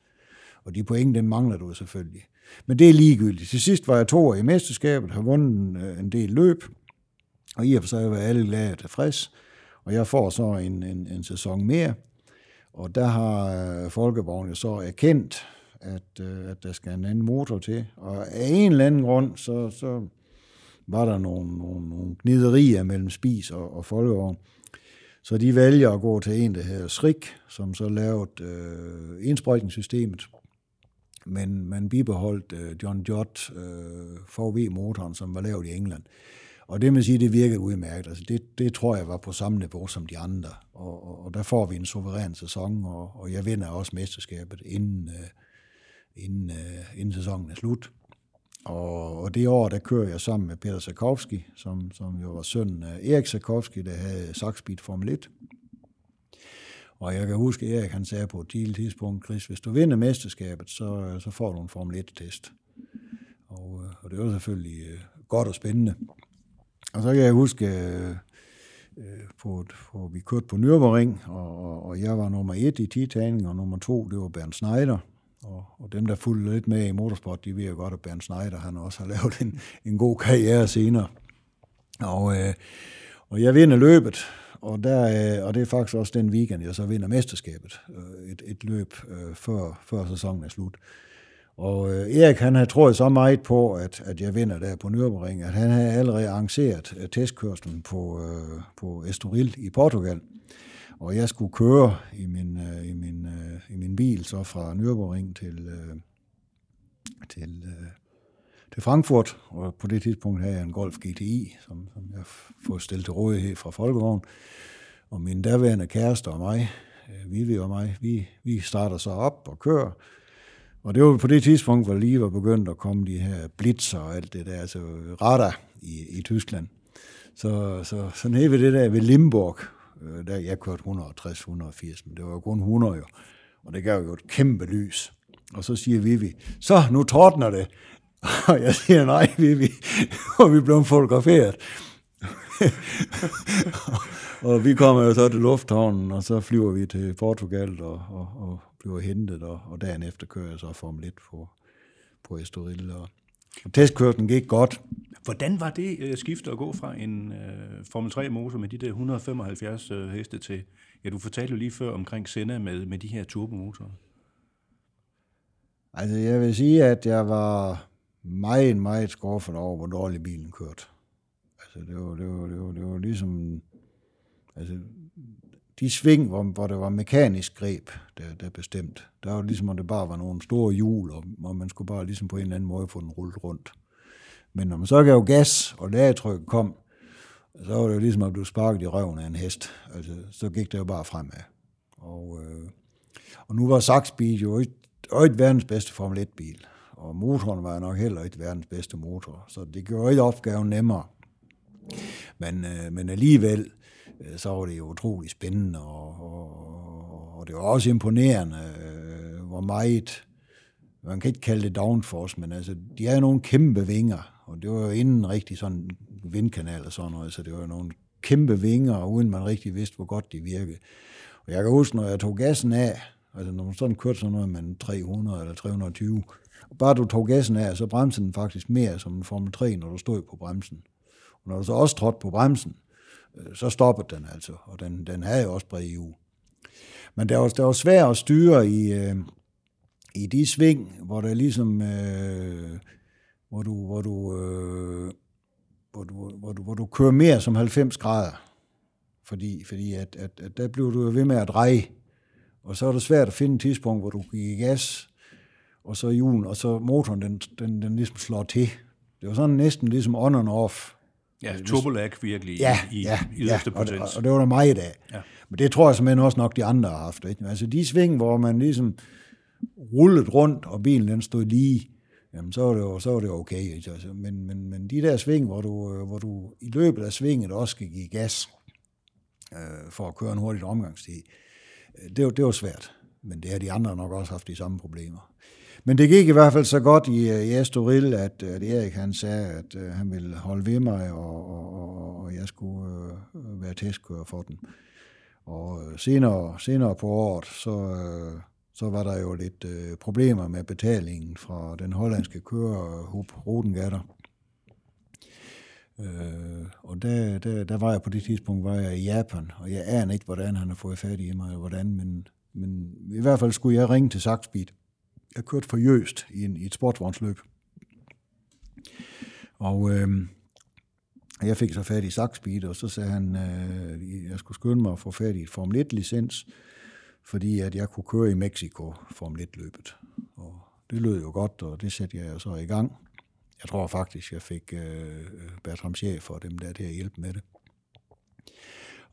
Og de point, den mangler du selvfølgelig. Men det er ligegyldigt. Til sidst var jeg to år i mesterskabet, har vundet øh, en del løb, og i og for sig var alle glade og tilfreds. Og jeg får så en, en, en sæson mere, og der har øh, så erkendt, at, øh, at der skal en anden motor til. Og af en eller anden grund, så, så var der nogle, nogle, nogle gniderier mellem spis og, og folkevogn. Så de vælger at gå til en, der hedder Srik, som så lavede øh, indsprøjtningssystemet. Men man bibeholdt øh, John Jott øh, VW-motoren, som var lavet i England. Og det man sige, det virkede udmærket. Altså det, det tror jeg var på samme niveau som de andre. Og, og, og der får vi en suveræn sæson, og, og jeg vinder også mesterskabet inden, øh, inden, øh, inden sæsonen er slut. Og, og det år, der kører jeg sammen med Peter Sarkovski, som, som jo var søn af Erik Sarkovski, der havde Saxbeat Formel 1. Og jeg kan huske, at Erik han sagde på et tidligt tidspunkt, Chris, hvis du vinder mesterskabet, så, så får du en Formel 1-test. Og, øh, og det var selvfølgelig øh, godt og spændende. Og så kan jeg huske, øh, øh på, på, vi kørte på Nürburgring, og, og, og jeg var nummer et i Titanic, og nummer to, det var Bernd Schneider. Og, og dem, der fulgte lidt med i motorsport, de ved jo godt, at Bernd Schneider, han også har lavet en, en god karriere senere. Og, øh, og jeg vinder løbet, og, der, øh, og det er faktisk også den weekend, jeg så vinder mesterskabet. Øh, et, et løb øh, før, før sæsonen er slut. Og øh, Erik, han havde troet så meget på, at, at jeg vinder der på Nürburgring, at han havde allerede arrangeret øh, testkørslen på, øh, på Estoril i Portugal. Og jeg skulle køre i min, øh, i min, øh, i min bil så fra Nürburgring til, øh, til, øh, til Frankfurt, og på det tidspunkt havde jeg en Golf GTI, som, som jeg fået stillet til rådighed fra Folkevogn. Og min daværende kæreste og mig, øh, Vivi og mig, vi, vi starter så op og kører. Og det var på det tidspunkt, hvor lige var begyndt at komme de her blitzer og alt det der, altså radar i, i Tyskland. Så, så, så nede ved det der ved Limburg, Øh, der jeg kørte 160-180, men det var jo kun 100 jo. Og det gav jo et kæmpe lys. Og så siger Vivi, så nu tordner det. <laughs> Og jeg siger, nej Vivi, <laughs> og vi blev fotograferet. <laughs> og vi kommer jo så til lufthavnen, og så flyver vi til Portugal og, og, og bliver hentet, og, og dagen efter kører jeg så Formel 1 på, på Estoril. Og, og testkørslen gik godt. Hvordan var det øh, skifte at gå fra en øh, Formel 3 motor med de der 175 øh, heste til, ja du fortalte jo lige før omkring Senna med, med de her turbomotorer. Altså jeg vil sige, at jeg var meget, meget skuffet over, hvor dårligt bilen kørte. Altså det var, det var, det var, det var ligesom, altså de sving, hvor, hvor det var mekanisk greb, der, der bestemt, der var ligesom, at det bare var nogle store hjul, og, og man skulle bare ligesom på en eller anden måde få den rullet rundt. Men når man så gav gas, og lagetrykket kom, så var det jo ligesom, at du sparkede i røven af en hest. Altså, så gik det jo bare fremad. Og, øh, og nu var Saxbil jo ikke, ikke verdens bedste Formel 1-bil, og motoren var nok heller ikke verdens bedste motor, så det gjorde ikke opgaven nemmere. Men, øh, men alligevel, øh, så var det jo utrolig spændende, og, og, og det var også imponerende, øh, hvor meget, man kan ikke kalde det downforce, men altså, de havde nogle kæmpe vinger, og det var jo inden rigtig sådan vindkanal og sådan noget, så det var jo nogle kæmpe vinger, uden man rigtig vidste, hvor godt de virkede. Og jeg kan huske, når jeg tog gassen af, altså når man sådan kørte sådan noget med 300 eller 320, og bare du tog gassen af, så bremsede den faktisk mere som en Formel 3, når du stod på bremsen. Og når du så også trådte på bremsen, øh, så stoppede den altså, og den, den havde jo også bred hjul. Men det var, det var svært at styre i, øh, i de sving, hvor der ligesom, øh, hvor du, hvor du, øh, hvor du, hvor du, hvor du kører mere som 90 grader. Fordi, fordi at, at, at der bliver du ved med at dreje, og så er det svært at finde et tidspunkt, hvor du giver i gas, og så hjulen, og så motoren, den, den, den ligesom slår til. Det var sådan næsten ligesom on and off. Ja, turbolag virkelig ja, i, ja, i ja, og, og, og det var der meget af. Ja. Men det tror jeg simpelthen også nok, de andre har haft. Ikke? Altså de sving, hvor man ligesom rullet rundt, og bilen den stod lige, jamen så var det jo, så var det okay. Ikke? Altså, men, men, men de der sving, hvor du, øh, hvor du i løbet af svinget også skal give gas øh, for at køre en hurtig omgangstid, øh, det, var, det var svært. Men det har de andre nok også haft de samme problemer. Men det gik i hvert fald så godt i, øh, i Estoril, at, at Erik han sagde, at uh, han ville holde ved mig, og, og, og, jeg skulle øh, være testkører for den. Og senere, senere på året, så, Øh, så var der jo lidt øh, problemer med betalingen fra den hollandske kører, Hub Rodengatter. Øh, og der, der, der var jeg på det tidspunkt, var jeg i Japan, og jeg aner ikke, hvordan han har fået fat i mig, hvordan, men, men i hvert fald skulle jeg ringe til Saxbeat jeg kørte for Jøst i, en, i et sportsvognsløb. Og øh, jeg fik så fat i Saxbeat, og så sagde han, øh, jeg skulle skynde mig at få fat i et Formel 1-licens, fordi at jeg kunne køre i Mexico Formel 1-løbet. Og det lød jo godt, og det satte jeg så i gang. Jeg tror faktisk, jeg fik øh, øh Bertram Chef for dem der til at hjælpe med det.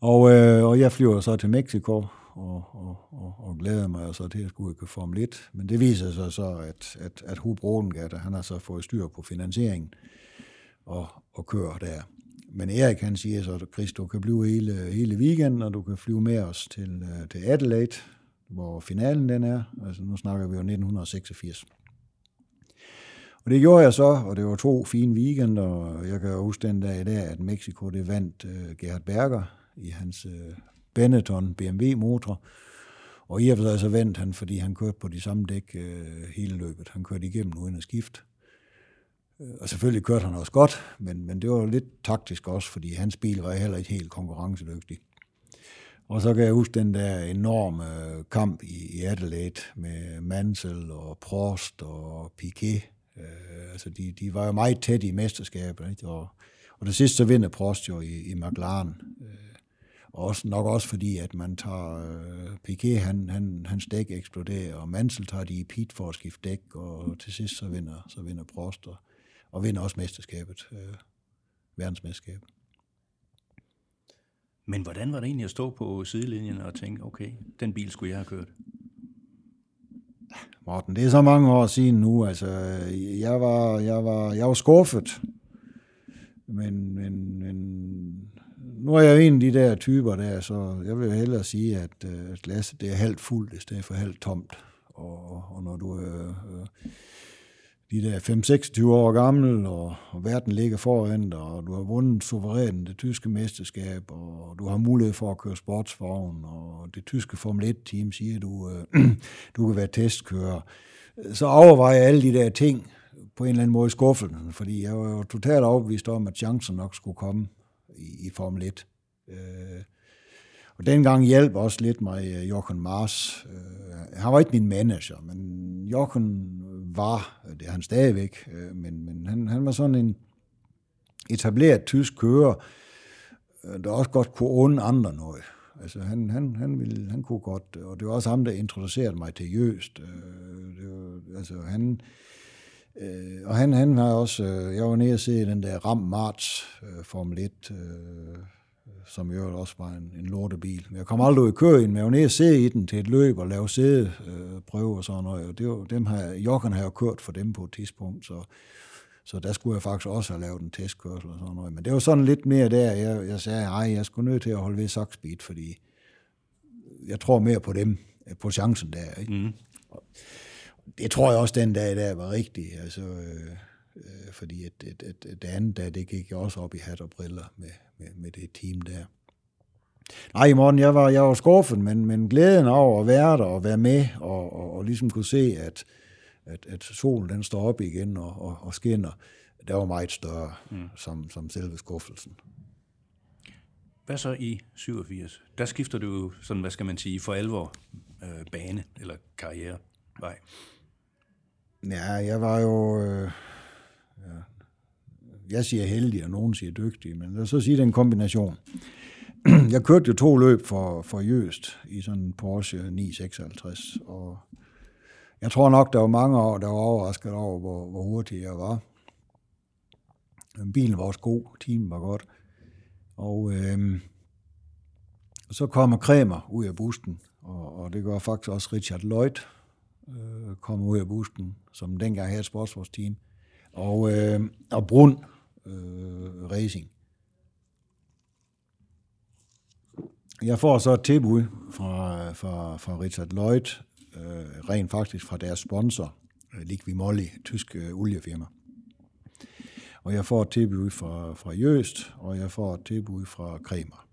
Og, øh, og jeg flyver så til Mexico, og, og, og, og glæder mig så til at skulle ikke Formel 1. Men det viser sig så, at, at, at Hub Rodengatter, han har så fået styr på finansieringen og, og kører der. Men Erik han siger så, at Chris, du kan blive hele, hele weekenden, og du kan flyve med os til, øh, til Adelaide, hvor finalen den er. Altså nu snakker vi jo 1986. Og det gjorde jeg så, og det var to fine weekender, og jeg kan huske den dag i dag, at Mexico det vandt uh, Gerhard Berger i hans uh, Benetton BMW-motor. Og i og for sig så vandt han, fordi han kørte på de samme dæk øh, hele løbet. Han kørte igennem uden at skifte. Øh, og selvfølgelig kørte han også godt, men, men det var lidt taktisk også, fordi hans bil var heller ikke helt konkurrencedygtig. Og så kan jeg huske den der enorme øh, kamp i, i Adelaide med Mansell og Prost og Piquet. Øh, altså de, de var jo meget tæt i mesterskabet, ikke? Og, og det sidste så vinder Prost jo i, i McLaren. Øh, også, nok også fordi, at man tager øh, Piquet, han, han, hans dæk eksploderer, og Mansell tager de i pit for at skifte dæk, og til sidst så vinder, så vinder Prost, og, og vinder også mesterskabet, øh, verdensmesterskabet. Men hvordan var det egentlig at stå på sidelinjen og tænke, okay, den bil skulle jeg have kørt? Morten, det er så mange år siden nu. Altså, jeg var, jeg var, jeg var skuffet. Men, men, men nu er jeg jo en af de der typer der, så jeg vil hellere sige, at, øh, at glasset det er halvt fuldt, i stedet for halvt tomt. Og, og når du er øh, de der 5-26 år gammel, og, og verden ligger foran dig, og du har vundet suverænt det tyske mesterskab, og du har mulighed for at køre sportsvogn, og det tyske Formel 1-team siger, at du, øh, <clears throat> du kan være testkører, så overvejer alle de der ting på en eller anden måde i skuffelsen, fordi jeg var jo totalt overbevist om, at chancen nok skulle komme i, i Formel 1. Øh, og dengang hjalp også lidt mig øh, Jochen Mars. Øh, han var ikke min manager, men Jochen var, det er han stadigvæk, øh, men, men han, han var sådan en etableret tysk kører, øh, der også godt kunne onde andre noget. Altså han, han, han, ville, han kunne godt, og det var også ham, der introducerede mig til Jøst. Øh, det var, altså han, øh, og han, han har også, øh, jeg var nede og se den der Ram Marts øh, Formel 1, øh, som jo også var en, en lortebil. Men jeg kom aldrig ud i køre ind, men jeg var nede og se i den til et løb og lave sædeprøve øh, og sådan noget. Og det var, dem har, Jokken har jo kørt for dem på et tidspunkt, så, så der skulle jeg faktisk også have lavet en testkørsel og sådan noget. Men det var sådan lidt mere der, jeg, jeg sagde, ej, jeg skulle nødt til at holde ved Saxbeat, fordi jeg tror mere på dem, på chancen der. Ikke? Mm. Det tror jeg også den dag der var rigtigt. Altså, øh, øh, fordi at, at, at, at det andet der, det gik også op i hat og briller med, med, med det team der. Nej, morgen, jeg var, jeg var skuffet, men, men glæden over at være der og være med og, og, og ligesom kunne se, at, at, at solen den står op igen og, og, og skinner, der var meget større mm. som, som selve skuffelsen. Hvad så i 87? Der skifter du sådan, hvad skal man sige, for alvor øh, bane eller karrierevej. Ja, jeg var jo... Øh, ja, jeg siger heldig, og nogen siger dygtig, men lad os så sige, det er en kombination. <clears throat> Jeg kørte jo to løb for, for Jøst i sådan en Porsche 956, og jeg tror nok, der var mange år, der var overrasket over, hvor, hvor hurtig jeg var. Bilen var også god, timen var godt. Og øh, så kommer Kremer ud af busten, og, og det gør faktisk også Richard Lloyd, øh, kommer ud af busten, som dengang havde et team. Og, øh, og Brun øh, Racing. Jeg får så et tilbud fra, fra, fra Richard Lloyd, øh, rent faktisk fra deres sponsor, øh, Liqui Moly, tysk øh, oliefirma. Og jeg får et tilbud fra, fra Jøst, og jeg får et tilbud fra Kremer.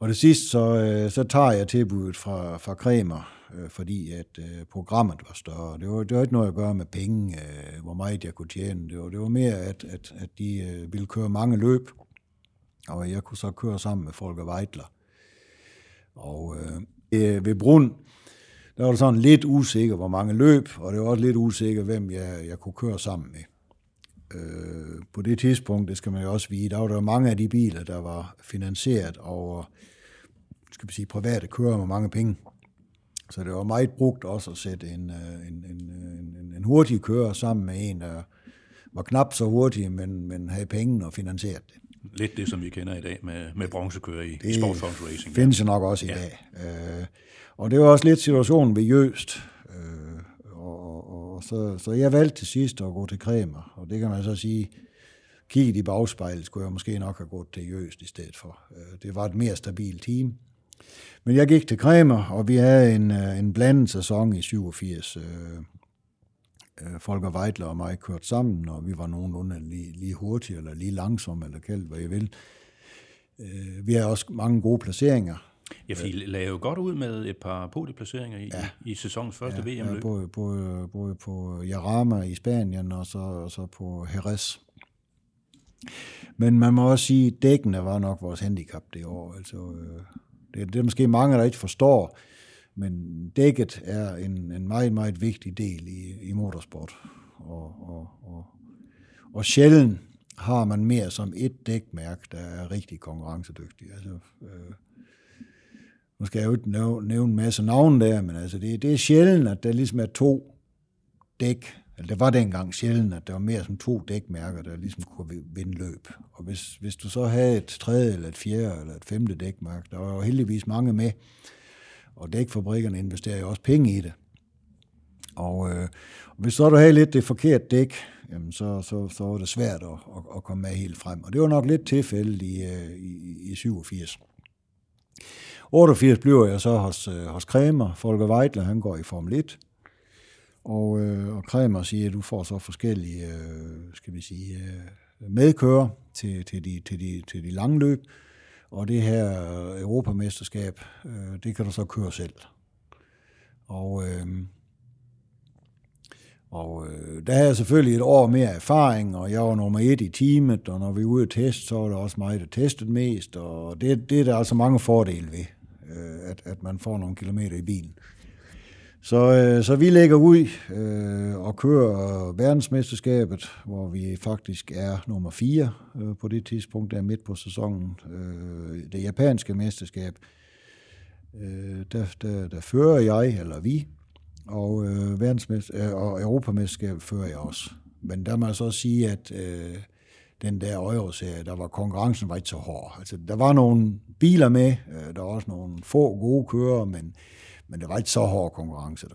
Og det sidste, så, øh, så tager jeg tilbuddet fra, fra Kremer, øh, fordi at øh, programmet var større. Det var, det var ikke noget at gøre med penge, øh, hvor meget jeg kunne tjene. Det var, det var mere, at, at, at de øh, ville køre mange løb, og jeg kunne så køre sammen med Folke Weidler. Og øh, øh ved Brun, der var det sådan lidt usikker, hvor mange løb, og det var også lidt usikker, hvem jeg, jeg kunne køre sammen med. Øh, på det tidspunkt, det skal man jo også vide, der var der mange af de biler, der var finansieret over skal vi sige, private kører med mange penge. Så det var meget brugt også at sætte en, øh, en, en, en, en hurtig kører sammen med en, der var knap så hurtig, men, men havde penge og finansieret det. Lidt det, som vi kender i dag med, med bronzekører i, i sportsvogns racing. findes jo nok også i ja. dag. Øh, og det var også lidt situationen ved Jøst. Øh, og, og, og så, så jeg valgte til sidst at gå til Kremer, og det kan man så sige, kigget i bagspejlet, skulle jeg måske nok have gået til Jøst i stedet for. Øh, det var et mere stabilt team. Men jeg gik til Kremer, og vi havde en, øh, en blandet sæson i 87. Øh, øh, Folker Weidler og mig kørte sammen, og vi var nogenlunde lige, lige hurtige, eller lige langsomme, eller kaldt, hvad jeg vil. Øh, vi har også mange gode placeringer. Ja, for I lagde jo godt ud med et par podieplaceringer i, ja. i, i sæsonens første ja, VM-løb. Ja, både, både, både på Jarama i Spanien, og så, og så på Jerez. Men man må også sige, at dækkene var nok vores handicap det år. Altså, øh, det, det er måske mange, der ikke forstår, men dækket er en, en meget, meget vigtig del i, i motorsport. Og, og, og, og sjældent har man mere som et dækmærke, der er rigtig konkurrencedygtig. Altså, øh, nu skal jeg jo ikke nævne en masse navne der, men altså det, det er sjældent, at der ligesom er to dæk, eller det var dengang sjældent, at der var mere som to dækmærker, der ligesom kunne vinde løb. Og hvis, hvis du så havde et tredje, eller et fjerde, eller et femte dækmærke, der var jo heldigvis mange med, og dækfabrikkerne investerer jo også penge i det. Og øh, hvis så du havde lidt det forkerte dæk, jamen så, så, så var det svært at, at, at komme med helt frem. Og det var nok lidt tilfældet i, øh, i, i 87. 88 bliver jeg så hos, øh, hos Kremer. Folke Weidler, han går i Formel 1. Og, øh, og Kremer siger, at du får så forskellige øh, skal vi sige, øh, medkører til, til, de, til, de, til de lange løb. Og det her Europamesterskab, øh, det kan du så køre selv. Og, øh, og øh, der havde jeg selvfølgelig et år mere erfaring, og jeg var nummer et i teamet, og når vi er ude at teste, så er det også mig, der testet mest, og det, det er der altså mange fordele ved, øh, at, at man får nogle kilometer i bilen. Så, øh, så vi lægger ud øh, og kører verdensmesterskabet, hvor vi faktisk er nummer 4 øh, på det tidspunkt, der midt på sæsonen. Øh, det japanske mesterskab, øh, der, der, der fører jeg, eller vi, og, øh, øh, og Europamesterskabet fører jeg også. Men der må jeg så sige, at øh, den der Euro-serie, der var konkurrencen var ikke så hård. Altså, der var nogle biler med, øh, der var også nogle få gode kører, men men det var ikke så hård konkurrence der.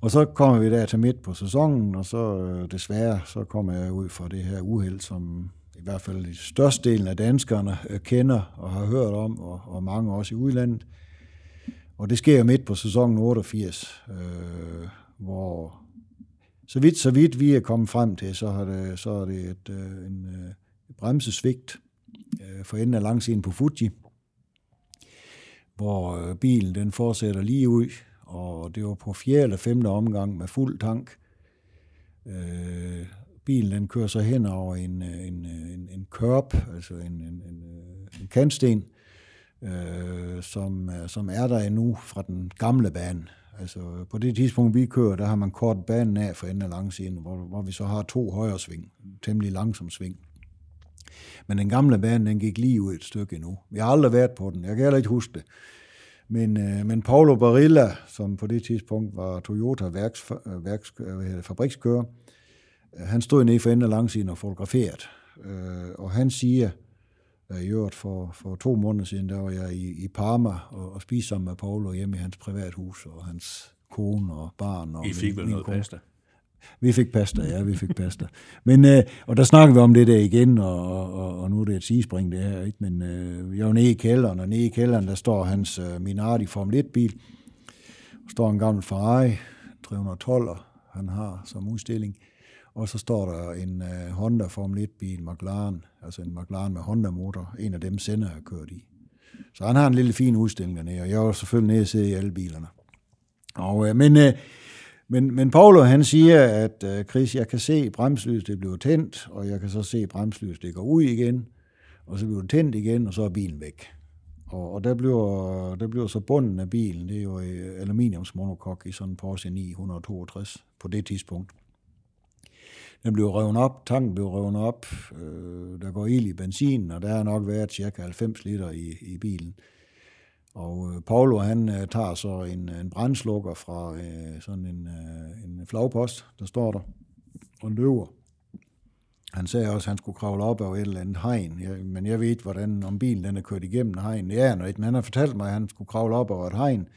Og så kommer vi der til midt på sæsonen, og så øh, desværre, så kommer jeg ud for det her uheld, som i hvert fald de største delen af danskerne øh, kender og har hørt om, og, og mange også i udlandet. Og det sker midt på sæsonen 88, øh, hvor så vidt, så vidt vi er kommet frem til, så, har det, så er det et, øh, en øh, bremsesvigt øh, for enden af langsiden på Fuji, hvor øh, bilen den fortsætter lige ud, og det var på fjerde eller femte omgang med fuld tank. Øh, bilen den kører så hen over en, øh, øh, en, en, en kørp, altså en, en, en, en kantsten, øh, som, som er der endnu fra den gamle bane. Altså på det tidspunkt, vi kører, der har man kort banen af for enden af langsiden, hvor, hvor vi så har to højre sving, temmelig langsom sving. Men den gamle bane, den gik lige ud et stykke endnu. Vi har aldrig været på den. Jeg kan heller ikke huske det. Men, øh, men Paulo Barilla, som på det tidspunkt var Toyota værks, værks, øh, fabrikskører, øh, han stod nede for enden af langsiden og fotograferet. Øh, og han siger, øh, i øvrigt for, for to måneder siden, der var jeg i, i Parma og, og spiste sammen med Paulo hjemme i hans privathus, og hans kone og barn. Og I fik vel noget kone. pasta? Vi fik pasta, ja, vi fik pasta. Men, øh, og der snakker vi om det der igen, og, og, og nu er det et sigespring det her, ikke? men øh, jeg var nede i kælderen, og nede i kælderen, der står hans øh, Minardi Formel 1-bil. Der står en gammel Ferrari 312, han har som udstilling. Og så står der en øh, Honda Formel 1-bil, McLaren, altså en McLaren med Honda-motor. En af dem sender jeg kørt i. Så han har en lille fin udstilling dernede, og jeg var selvfølgelig nede og se alle bilerne. Og, øh, men øh, men, men Paulo han siger, at uh, Chris, jeg kan se bremslys, det bliver tændt, og jeg kan så se bremslys, det går ud igen, og så bliver det tændt igen, og så er bilen væk. Og, og der, bliver, der bliver så bunden af bilen, det er jo øh, aluminiumsmonokok i sådan en Porsche 962 på det tidspunkt. Den bliver revet op, tanken bliver revet op, øh, der går ild i benzin, og der er nok været cirka 90 liter i, i bilen. Og øh, Paulo, han øh, tager så en, øh, en brændslukker fra øh, sådan en, øh, en flagpost, der står der, og løber. Han sagde også, at han skulle kravle op af et eller andet hegn, jeg, men jeg ved ikke, hvordan, om bilen den er kørt igennem hegn. Ja, når ikke, men han har fortalt mig, at han skulle kravle op over et hegn,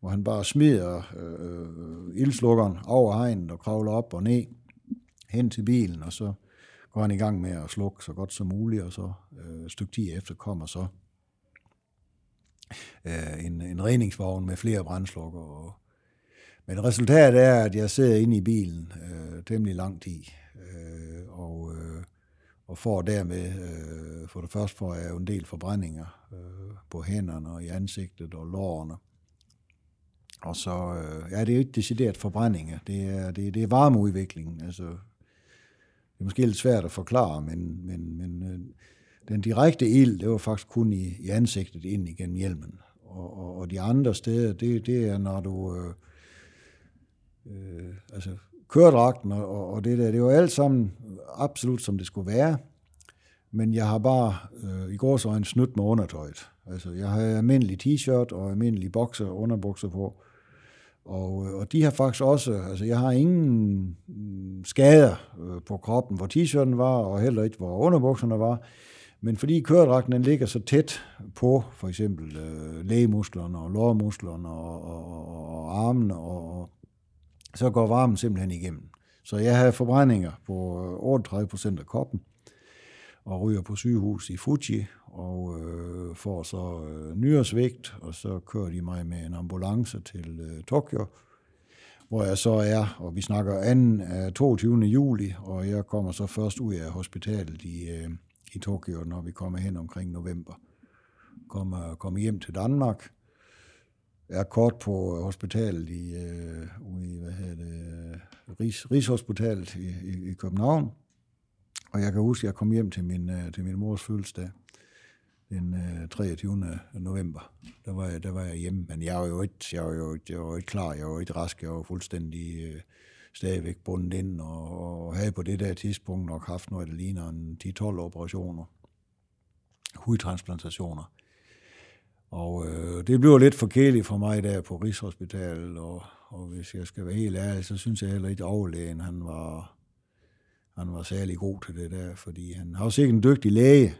hvor han bare smider øh, ildslukkeren over hegnet og kravler op og ned hen til bilen, og så går han i gang med at slukke så godt som muligt, og så øh, et stykke tid efter kommer så øh, en, en redningsvogn med flere brændslukker. Og, men resultatet er, at jeg sidder inde i bilen øh, temmelig lang tid, øh, og, øh, og får dermed, øh, for det første får jeg jo en del forbrændinger øh, på hænderne og i ansigtet og lårene. Og så, øh, ja, det er jo ikke decideret forbrændinger, det er, det, det er varmeudviklingen, altså det er måske lidt svært at forklare, men, men, men øh, den direkte ild, det var faktisk kun i, i ansigtet ind igennem hjelmen. Og, og, og de andre steder, det, det er, når du... Øh, øh, altså, køredragten og, og det der, det var alt sammen absolut som det skulle være. Men jeg har bare øh, i går så en snydt med undertøjet. Altså, jeg har almindelig t-shirt og almindelig bokser og underbukser på. Og, øh, og de har faktisk også, altså jeg har ingen mm, skader øh, på kroppen, hvor t-shirten var, og heller ikke, hvor underbukserne var. Men fordi køredragten den ligger så tæt på for eksempel øh, lægemusklerne og lårmusklerne og, og, og, og armene, og, og så går varmen simpelthen igennem. Så jeg havde forbrændinger på øh, 38 procent af kroppen, og ryger på sygehus i Fuji, og øh, får så øh, nyårsvægt, og så kører de mig med en ambulance til øh, Tokyo, hvor jeg så er, og vi snakker 2. 22. Øh, juli, og jeg kommer så først ud af hospitalet i, øh, i Tokyo, når vi kommer hen omkring november. Kommer, kommer hjem til Danmark, er kort på hospitalet i, øh, i hvad hedder det, øh, Rig, Rigshospitalet i, i, i København, og jeg kan huske, at jeg kom hjem til min, øh, til min mors fødselsdag den øh, 23. November. Der var, jeg, der var jeg hjemme, men jeg var jo ikke, jeg var jo, jeg var ikke klar, jeg var ikke rask, jeg var fuldstændig øh, stadigvæk bundet ind, og, og havde på det der tidspunkt nok haft noget, der ligner en 10-12 operationer, hudtransplantationer. Og øh, det blev lidt forkæligt for mig der på Rigshospitalet, og, og hvis jeg skal være helt ærlig, så synes jeg heller ikke, at overlægen han var, han var særlig god til det der, fordi han har sikkert en dygtig læge,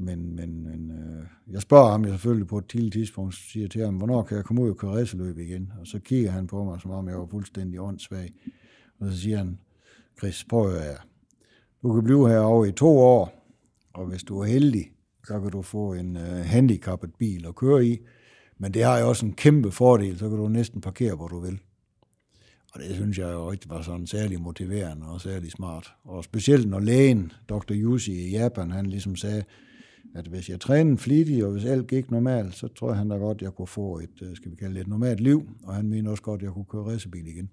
men, men, men øh, jeg spørger ham jo selvfølgelig på et tidligt tidspunkt, siger til ham, hvornår kan jeg komme ud og køre racerløb igen? Og så kigger han på mig, som om jeg var fuldstændig åndssvag. Og så siger han, Chris, prøv at Du kan blive herovre i to år, og hvis du er heldig, så kan du få en øh, handicappet bil at køre i. Men det har jo også en kæmpe fordel, så kan du næsten parkere, hvor du vil. Og det synes jeg jo ikke var sådan særlig motiverende og særlig smart. Og specielt når lægen, Dr. Yushi i Japan, han ligesom sagde, at hvis jeg trænede flittig, og hvis alt gik normalt, så tror jeg, han da godt, at jeg kunne få et, øh, skal vi kalde det, et normalt liv, og han mener også godt, at jeg kunne køre racerbil igen.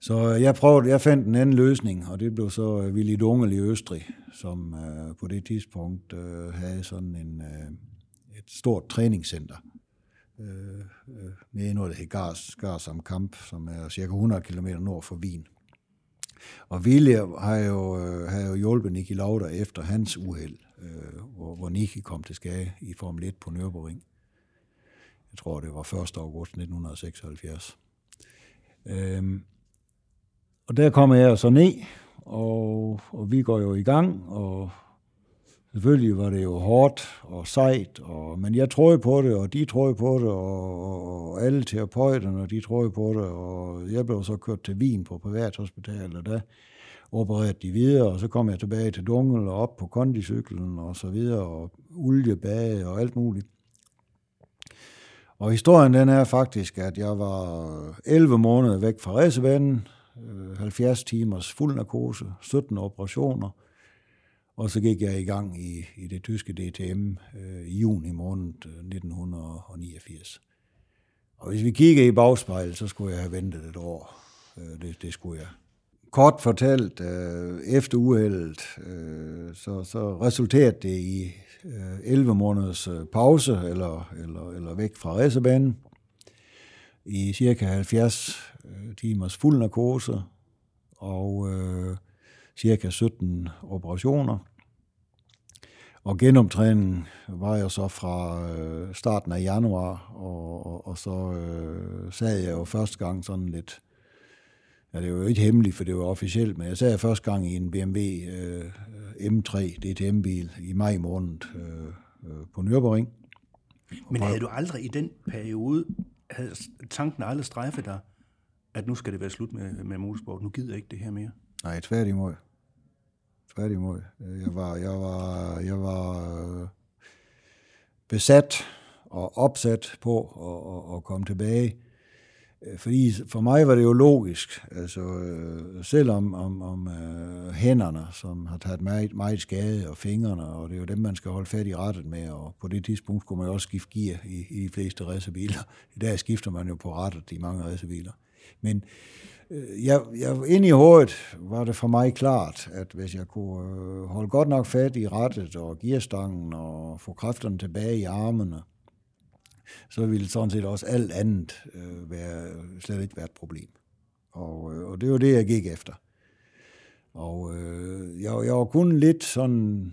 Så øh, jeg prøvede, jeg fandt en anden løsning, og det blev så øh, Willy Dungel i Østrig, som på det tidspunkt uh, havde sådan en, uh, et stort træningscenter øh, øh, nede i noget, der hedder Gars, Gars am Kamp, som er cirka 100 km nord for Wien. Og Willy har jo, øh, har jo hjulpet Niki Lauda efter hans uheld, øh, hvor, hvor Niki kom til skade i Formel 1 på Nürburgring. Jeg tror, det var 1. august 1976. Øhm, og der kommer jeg så ned, og, og vi går jo i gang, og selvfølgelig var det jo hårdt og sejt, og, men jeg troede på det, og de troede på det, og, og alle terapeuterne, de troede på det, og jeg blev så kørt til Wien på privathospitalet, og der opererede de videre, og så kom jeg tilbage til Dungel og op på kondicyklen og så videre, og uljebage og alt muligt. Og historien den er faktisk, at jeg var 11 måneder væk fra racebanen, 70 øh, timers fuld narkose, 17 operationer, og så gik jeg i gang i, i det tyske DTM øh, i juni måned øh, 1989. Og hvis vi kigger i bagspejlet, så skulle jeg have ventet et år. Øh, det, det skulle jeg. Kort fortalt, øh, efter uheldet, øh, så, så resulterede det i øh, 11 måneders øh, pause, eller, eller, eller væk fra racerbanen, i cirka 70 øh, timers fuld narkose og øh, cirka 17 operationer. Og genomtræningen var jeg så fra øh, starten af januar, og, og, og så øh, sad jeg jo første gang sådan lidt, ja det var jo ikke hemmeligt, for det var officielt, men jeg sad første gang i en BMW øh, M3 DTM-bil i maj måned øh, øh, på Nürburgring. Men havde du aldrig i den periode havde tanken aldrig strejfet dig, at nu skal det være slut med, med motorsport, nu gider jeg ikke det her mere? Nej, tværtimod. Tværtimod. Øh, jeg var, jeg var, jeg var øh, besat og opsat på at, at, at komme tilbage. Øh, fordi for mig var det jo logisk, altså øh, selvom om, om øh, hænderne, som har taget meget, meget skade, og fingrene, og det er jo dem, man skal holde fat i rettet med, og på det tidspunkt skulle man jo også skifte gear i, i de fleste racerbiler. I dag skifter man jo på rettet i mange racerbiler. Men Øh, jeg, jeg, ind i hovedet var det for mig klart, at hvis jeg kunne øh, holde godt nok fat i rettet og gearstangen og få kræfterne tilbage i armene, så ville sådan set også alt andet øh, være, slet ikke være et problem. Og, øh, og det var det, jeg gik efter. Og øh, jeg, jeg var kun lidt sådan...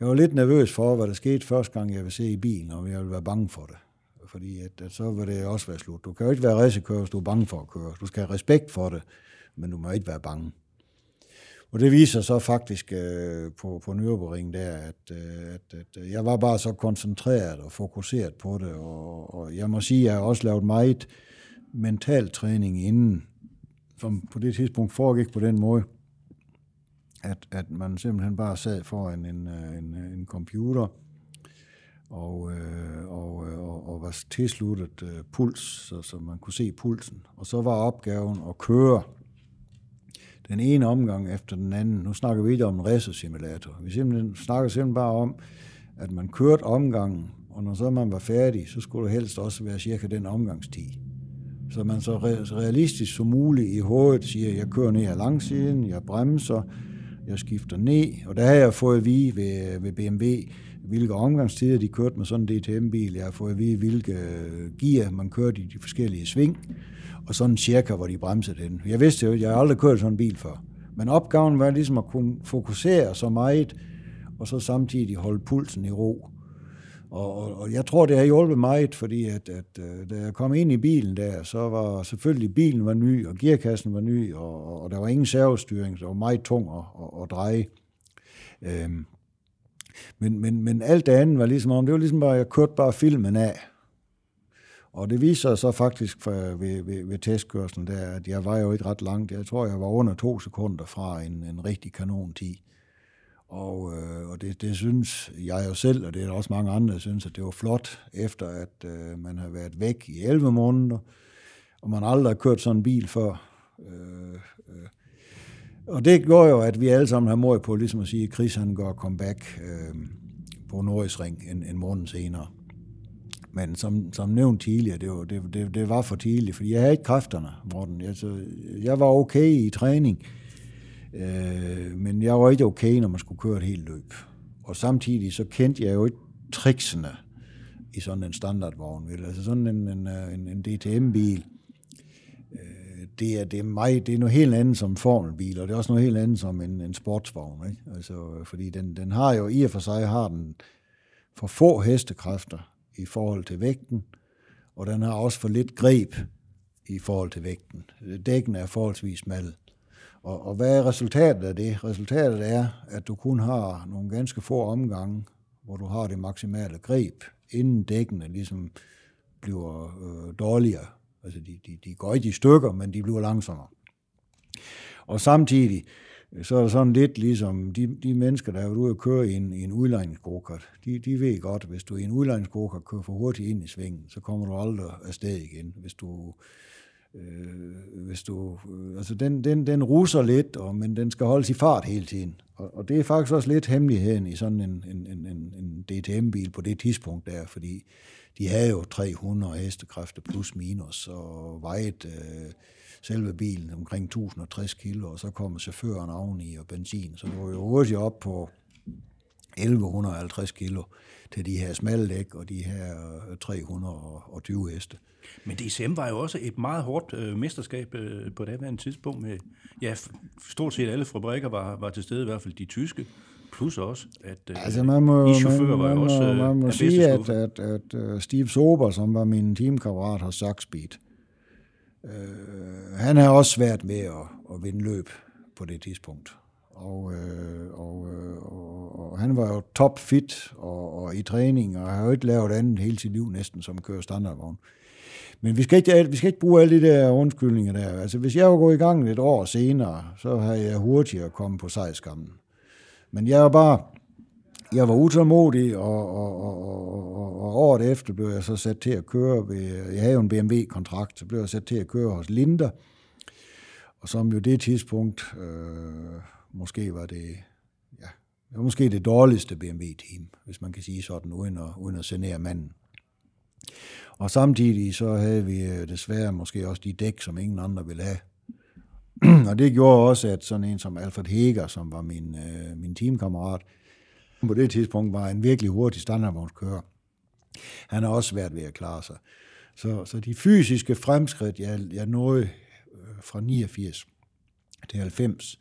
Jeg var lidt nervøs for, hvad der skete første gang, jeg ville se i bilen, og jeg ville være bange for det. Fordi at, at så vil det også være slut. Du kan jo ikke være racerkører, hvis du er bange for at køre. Du skal have respekt for det, men du må ikke være bange. Og det viser så faktisk øh, på, på Nürburgring der, at, øh, at, at øh, jeg var bare så koncentreret og fokuseret på det, og, og jeg må sige, at jeg har også lavet meget mental træning inden, som på det tidspunkt foregik på den måde, at, at man simpelthen bare sad foran en, øh, en, en computer, og, øh, og, øh, og, og var tilsluttet øh, puls, så, så man kunne se pulsen. Og så var opgaven at køre den ene omgang efter den anden. Nu snakker vi ikke om en racersimulator. Vi simpelthen, snakker simpelthen bare om, at man kørte omgangen, og når så man var færdig, så skulle det helst også være cirka den omgangstid. Så man så realistisk som muligt i hovedet siger, jeg kører ned ad langsiden, jeg bremser, jeg skifter ned, og der har jeg fået at vide ved, ved BMW, hvilke omgangstider de kørte med sådan en DTM-bil. Jeg har fået at vide, hvilke øh, gear man kørte i de forskellige sving og sådan cirka, hvor de bremsede den. Jeg vidste jo, at jeg aldrig kørt sådan en bil før. Men opgaven var ligesom at kunne fokusere så meget, og så samtidig holde pulsen i ro. Og, og, og jeg tror, det har hjulpet meget, fordi at, at, at da jeg kom ind i bilen der, så var selvfølgelig bilen var ny, og gearkassen var ny, og, og der var ingen servostyring, så det var meget tung at, at, at dreje. Øhm, men, men, men alt det andet var ligesom om, det var ligesom bare, jeg kørte bare filmen af. Og det viser sig så faktisk for, ved, ved, ved testkørslen, der, at jeg var jo ikke ret langt. Jeg tror, jeg var under to sekunder fra en, en rigtig kanon-tid. Og, øh, og det, det synes jeg jo selv, og det er også mange andre, der synes, at det var flot, efter at øh, man har været væk i 11 måneder, og man aldrig har kørt sådan en bil før. Øh, øh. Og det gjorde jo, at vi alle sammen har mod på ligesom at sige, at Chris han går comeback øh, på Norris Ring en, en måned senere. Men som, som nævnt tidligere, det var, det, det, det var for tidligt, fordi jeg havde ikke kræfterne, Morten. Altså, jeg var okay i træning, øh, men jeg var ikke okay, når man skulle køre et helt løb. Og samtidig så kendte jeg jo ikke tricksene i sådan en standardvogn. Altså sådan en, en, øh, en, en DTM-bil, det er, det, er mig, det er noget helt andet som formelbil, og det er også noget helt andet som en, en sportsvogn. Ikke? Altså, øh, fordi den, den har jo i og for sig har den for få hestekræfter, i forhold til vægten, og den har også for lidt greb i forhold til vægten. Dækken er forholdsvis smal. Og, og hvad er resultatet af det? Resultatet er, at du kun har nogle ganske få omgange, hvor du har det maksimale greb, inden dækkene ligesom bliver øh, dårligere. Altså de, de, de går ikke i stykker, men de bliver langsommere. Og samtidig, øh, så er det sådan lidt ligesom de, de mennesker, der er ude og køre i en, i en udlejningsgokart, de, de ved godt, hvis du i en udlejningsgokart kører for hurtigt ind i svingen, så kommer du aldrig afsted igen. Hvis du, øh, hvis du, øh, altså den, den, den ruser lidt, og, men den skal holdes i fart hele tiden. Og, og det er faktisk også lidt hemmeligheden i sådan en, en, en, en DTM-bil på det tidspunkt der, fordi de havde jo 300 hestekræfter plus minus, og vejet øh, selve bilen omkring 1060 kilo, og så kommer chaufføren oveni og benzin, så du er jo hurtigt op på 1150 kilo til de her smalle dæk og de her øh, 320 heste. Men DCM var jo også et meget hårdt øh, mesterskab øh, på det andet tidspunkt. Med, ja, stort set alle fabrikker var, var til stede, i hvert fald de tyske. Plus også, at øh, altså man må, I chauffører var jo også man, man må sige, at, at, at, at Steve Sober, som var min teamkammerat hos Saxbeat, Øh, han har også svært med at, at vinde løb på det tidspunkt. Og, øh, og, øh, og, og han var jo top fit og, og i træning, og har jo ikke lavet andet hele sit liv næsten, som kører standardvogn. Men vi skal, ikke, vi skal ikke bruge alle de der undskyldninger der. Altså, hvis jeg var gået i gang et år senere, så havde jeg hurtigere kommet på sejrskammen. Men jeg var bare jeg var utålmodig, og, og, og, og, og året efter blev jeg så sat til at køre ved, jeg havde jo en BMW-kontrakt, så blev jeg sat til at køre hos Linda, og som jo det tidspunkt, øh, måske var det, ja, det var måske det dårligste BMW-team, hvis man kan sige sådan, uden at, uden at senere manden. Og samtidig så havde vi øh, desværre måske også de dæk, som ingen andre ville have og det gjorde også, at sådan en som Alfred Heger, som var min, øh, min teamkammerat, på det tidspunkt var en virkelig hurtig standardvognskører. Han har også været ved at klare sig. Så, så de fysiske fremskridt, jeg, jeg nåede øh, fra 89 til 90,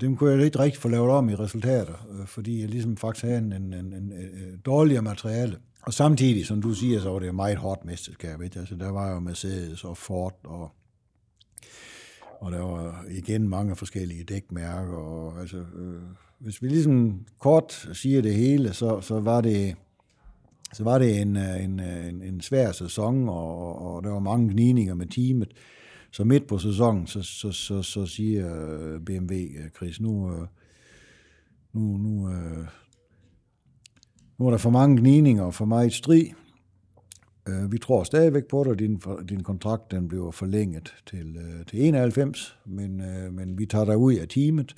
dem kunne jeg ikke rigtig få lavet om i resultater, øh, fordi jeg ligesom faktisk havde en, en, en, en, en dårligere materiale. Og samtidig, som du siger, så var det meget hårdt mesterskab. Ikke? Altså, der var jo Mercedes og Ford, og, og der var igen mange forskellige dækmærker. Og, altså, øh, hvis vi ligesom kort siger det hele, så, så var det så var det en, øh, en, øh, en, en svær sæson, og, og der var mange gnidninger med teamet. Så midt på sæsonen, så, så, så, så siger øh, BMW, Chris, nu, nu, nu, nu er der for mange gnidninger og for meget strid. Øh, vi tror stadigvæk på dig, din, din kontrakt den bliver forlænget til, øh, til 91, men, øh, men vi tager dig ud af teamet,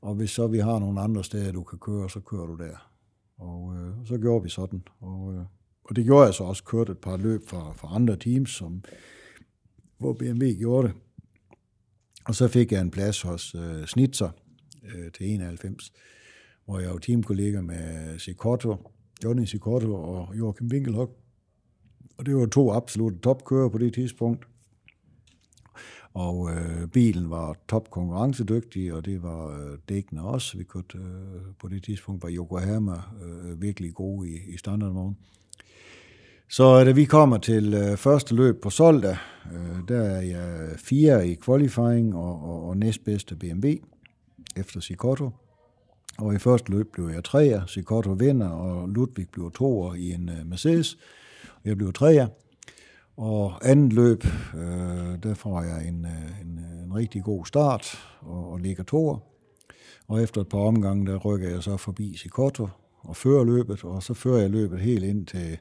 og hvis så vi har nogle andre steder, du kan køre, så kører du der. Og øh, så gjorde vi sådan. Og, øh, og det gjorde jeg så også, Kørte et par løb fra, fra andre teams, som, hvor BMW gjorde det. Og så fik jeg en plads hos øh, Snitzer øh, til 91, hvor jeg var teamkollega med Sikorto, Johnny Sikorto og Joachim Winkelhock. Og det var to absolutte topkører på det tidspunkt. Og øh, bilen var top konkurrencedygtig, og det var øh, dækkende også. Vi kunne, øh, på det tidspunkt var Yokohama øh, virkelig gode i, i standardvogn. Så øh, da vi kommer til øh, første løb på Solda, øh, der er jeg fire i qualifying og, og, og næstbedste BMW efter Sikotto. Og i første løb blev jeg treer, Sikotto vinder, og Ludvig bliver toer i en øh, Mercedes. Jeg blev tredje, Og andet løb, øh, der får jeg en, øh, en, øh, en rigtig god start og, og ligger toer. Og efter et par omgange, der rykker jeg så forbi Sikoto og fører løbet, og så fører jeg løbet helt ind til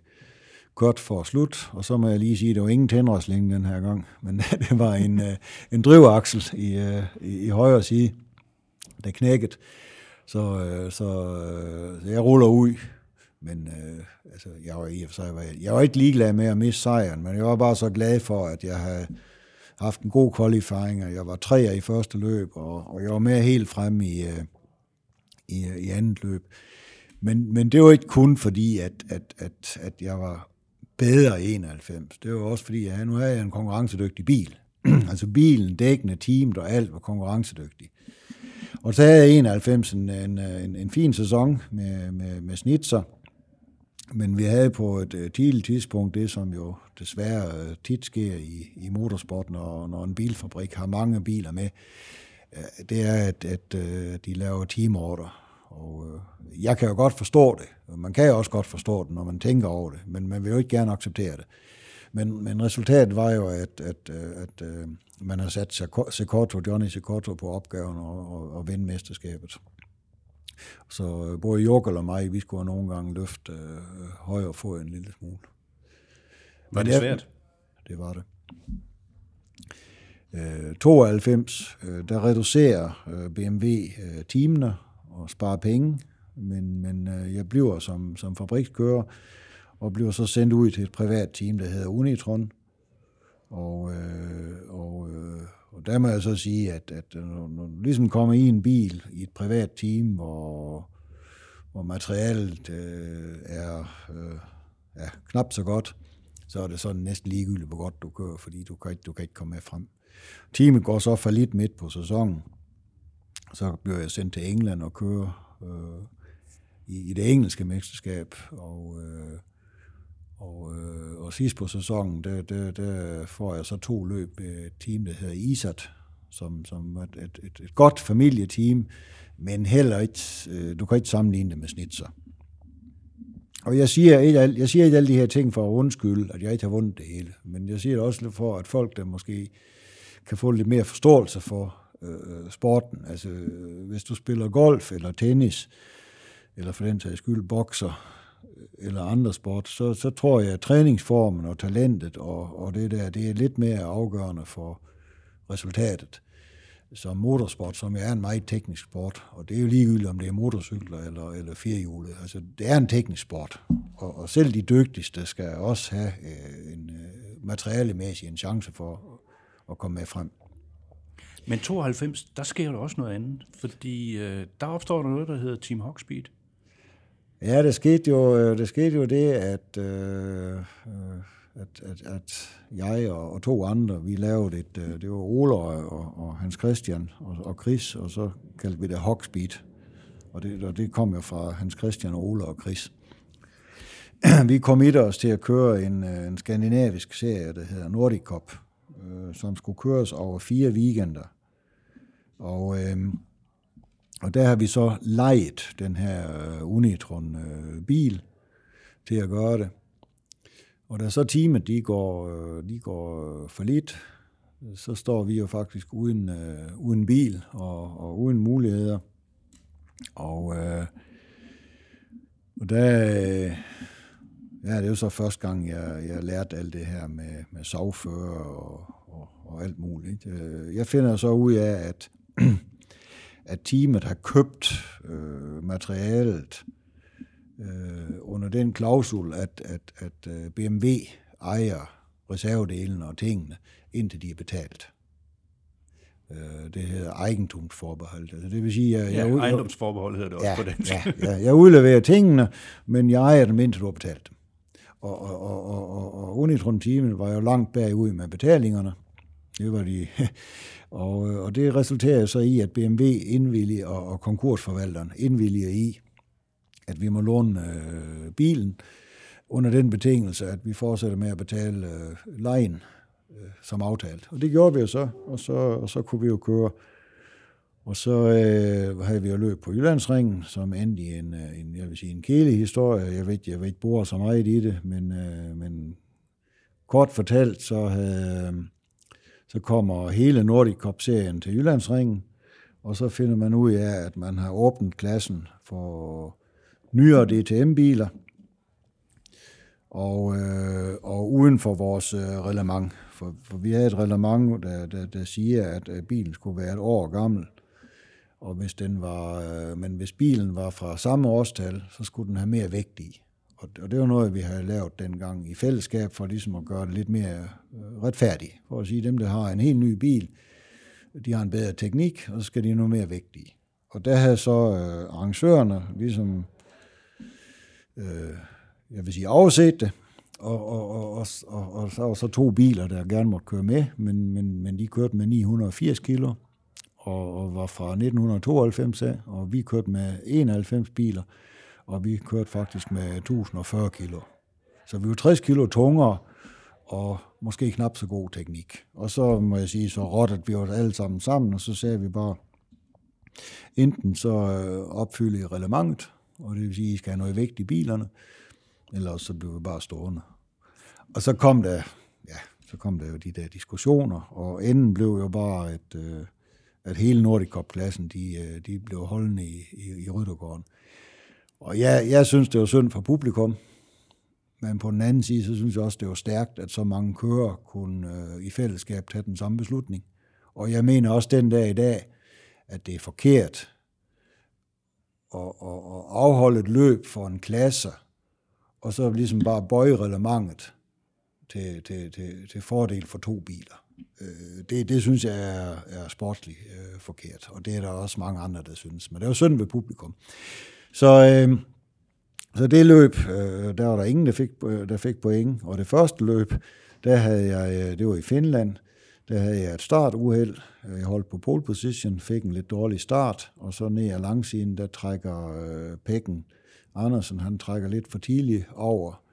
godt for slut. Og så må jeg lige sige, at det var ingen tændrøsling den her gang, <laughs> men <laughs> det var en, øh, en drivaksel i, i, i højre side, der knækkede. Så, så, så jeg ruller ud, men øh, altså, jeg var i og for sig, jeg, jeg var ikke ligeglad med at miste sejren, men jeg var bare så glad for, at jeg havde haft en god qualifying, og jeg var treer i første løb, og, og jeg var med helt frem i, øh, i, i andet løb. Men, men det var ikke kun fordi, at, at, at, at jeg var bedre i 91. Det var også fordi, at nu havde jeg en konkurrencedygtig bil. <clears throat> altså bilen, dækkende, teamet og alt var konkurrencedygtig. Og så havde jeg 91 en, en, en, en fin sæson med, med, med snitser, men vi havde på et øh, tidligt tidspunkt det, som jo desværre øh, tit sker i, i motorsport, når, når en bilfabrik har mange biler med, øh, det er, at, at de laver teamorder. Og jeg kan jo godt forstå det, man kan jo også godt forstå det, når man tænker over det, men man vil jo ikke gerne acceptere det. Men, men resultatet var jo, at, at, at, at man har sat Secotto, Johnny Secotto på opgaven og, og, og vinde mesterskabet. Så både Jorkel og mig, vi skulle nogle gange løfte øh, højre få en lille smule. Var det svært? Det var det. Øh, 92, øh, der reducerer øh, BMW øh, timene og sparer penge, men, men øh, jeg bliver som, som fabrikskører og bliver så sendt ud til et privat team, der hedder Unitron. Og, øh, og, øh, og der må jeg så sige, at, at når, når du ligesom kommer i en bil i et privat team, hvor, hvor materialet øh, er øh, ja, knap så godt, så er det sådan næsten ligegyldigt, hvor godt du kører, fordi du kan ikke, du kan ikke komme med frem. Teamet går så for lidt midt på sæsonen. Så bliver jeg sendt til England og kører øh, i, i det engelske mesterskab, og øh, og, øh, og sidst på sæsonen, der, der, der får jeg så to løb med et team, der hedder ISAT, som, som et, et, et, et godt familieteam, men heller ikke, øh, du kan ikke sammenligne det med Snitzer. Og jeg siger, ikke, jeg siger ikke alle de her ting for at undskylde, at jeg ikke har vundet det hele, men jeg siger det også for, at folk, der måske kan få lidt mere forståelse for øh, sporten. Altså, øh, hvis du spiller golf eller tennis, eller for den sags skyld bokser, eller andre sport, så, så tror jeg, at træningsformen og talentet og, og det der, det er lidt mere afgørende for resultatet. Som motorsport, som er en meget teknisk sport, og det er jo ligegyldigt, om det er motorcykler eller, eller firehjulet. Altså, det er en teknisk sport, og, og selv de dygtigste skal også have øh, en øh, materialemæssig en chance for at, at komme med frem. Men 92, der sker der også noget andet, fordi øh, der opstår der noget, der hedder Team Hogspeed. Ja, det skete jo, øh, det skete jo det, at, øh, øh, at, at, at jeg og, og to andre, vi lavede et, øh, det var Ole og, og Hans Christian og, og Chris, og så kaldte vi det Hogspeed. Og det, og det kom jo fra Hans Christian, Ole og Chris. <clears throat> vi kom i os til at køre en, en skandinavisk serie, der hedder Nordic Cup, øh, som skulle køres over fire weekender. Og øh, og der har vi så lejet den her øh, Unitron-bil øh, til at gøre det. Og da så teamet de går, øh, de går øh, for lidt, så står vi jo faktisk uden, øh, uden bil og, og uden muligheder. Og, øh, og der, øh, ja, det er jo så første gang, jeg, jeg lærte alt det her med, med sovfører og, og, og alt muligt. Jeg finder så ud af, at <clears throat> at teamet har købt øh, materialet øh, under den klausul, at, at, at øh, BMW ejer reservedelen og tingene, indtil de er betalt. Øh, det hedder eigentumsforbehold. Altså, det vil sige, at jeg, ja, ejendomsforbehold hedder det også ja, på den ja, ja, jeg udleverer tingene, men jeg ejer dem indtil du har betalt dem. Og, og, og, og, og Unitron-teamet var jo langt bagud med betalingerne. Det var de og, øh, og det resulterer så i, at BMW indvilliger, og, og konkursforvalteren indvilliger i, at vi må låne øh, bilen, under den betingelse, at vi fortsætter med at betale øh, lejen øh, som aftalt. Og det gjorde vi jo så, og så, og så kunne vi jo køre. Og så øh, havde vi jo løb på Jyllandsringen, som endte i en, øh, en jeg vil sige, en kælehistorie. Jeg ved, jeg ved ikke bor så meget i det, men, øh, men kort fortalt, så havde, øh, så kommer hele Nordic Cup-serien til Jyllandsringen, og så finder man ud af, at man har åbnet klassen for nyere DTM-biler, og, øh, og uden for vores øh, reglement. For, for vi havde et reglement, der, der, der siger, at øh, bilen skulle være et år gammel. Og hvis den var, øh, men hvis bilen var fra samme årstal, så skulle den have mere vægt i. Og, og det var noget, vi havde lavet dengang i fællesskab, for ligesom at gøre det lidt mere øh, retfærdigt. For at sige, dem, der har en helt ny bil, de har en bedre teknik, og så skal de nu mere vigtige. Og der havde så øh, arrangørerne ligesom, øh, jeg vil sige, afset det, og, og, og, og, og, og så og så to biler, der gerne måtte køre med, men, men, men de kørte med 980 kilo, og, og var fra 1992 af, og vi kørte med 91 biler, og vi kørte faktisk med 1040 kilo. Så vi var 60 kilo tungere, og måske knap så god teknik. Og så må jeg sige, så rottede vi os alle sammen sammen, og så sagde vi bare, enten så øh, opfylde i relevantet, og det vil sige, at I skal have noget vægt i bilerne, eller så blev vi bare stående. Og så kom der, ja, så kom der jo de der diskussioner, og enden blev jo bare, at, øh, at hele Nordic Cup-klassen, de, øh, de blev holdende i, i, i Ryttergården. Og jeg, jeg synes, det var synd for publikum, men på den anden side, så synes jeg også, det var stærkt, at så mange kører kunne øh, i fællesskab tage den samme beslutning. Og jeg mener også den dag i dag, at det er forkert at, at, at afholde et løb for en klasse, og så ligesom bare bøje relevantet til, til, til, til fordel for to biler. Øh, det, det synes jeg er, er sportsligt øh, forkert, og det er der også mange andre, der synes. Men det er jo synd ved publikum. Så, øh, så det løb, øh, der var der ingen, der fik, øh, der fik point. Og det første løb, der havde jeg, øh, det var i Finland, der havde jeg et startuheld. Jeg holdt på pole position, fik en lidt dårlig start, og så ned ad langsiden, der trækker øh, Pækken Andersen, han trækker lidt for tidligt over.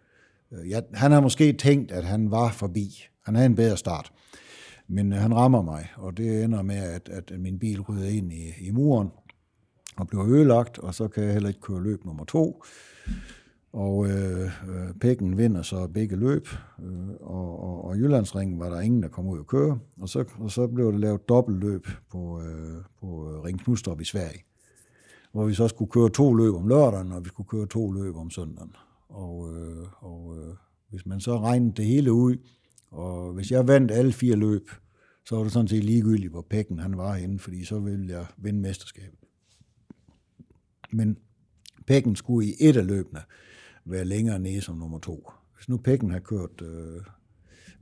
Øh, ja, han har måske tænkt, at han var forbi. Han havde en bedre start. Men øh, han rammer mig, og det ender med, at, at min bil ryger ind i, i muren og bliver ødelagt, og så kan jeg heller ikke køre løb nummer to. Og øh, øh, Pækken vinder så begge løb, øh, og, og, og Jyllandsringen var der ingen, der kom ud og køre. Og så, og så blev det lavet dobbeltløb på, øh, på øh, Ring Knudstrup i Sverige, hvor vi så skulle køre to løb om lørdagen, og vi skulle køre to løb om søndagen. Og, øh, og øh, hvis man så regnede det hele ud, og hvis jeg vandt alle fire løb, så var det sådan set ligegyldigt, hvor pækken han var henne, fordi så ville jeg vinde mesterskabet. Men pækken skulle i et af løbene være længere nede som nummer to. Hvis nu pækken har kørt øh,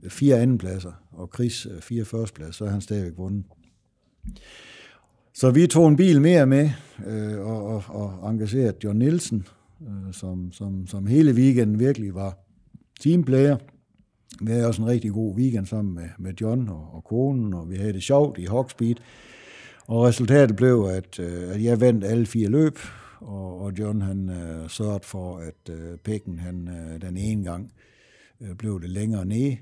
fire andenpladser, og Chris øh, fire førstepladser, så har han stadigvæk vundet. Så vi tog en bil mere med, øh, og, og, og engagerede John Nielsen, øh, som, som, som hele weekenden virkelig var teamplayer. Vi havde også en rigtig god weekend sammen med, med John og, og konen, og vi havde det sjovt i Hawkspeed. Og resultatet blev, at, øh, at jeg vandt alle fire løb, og, og John han øh, sørgede for, at øh, Pækken han, øh, den ene gang øh, blev det længere nede.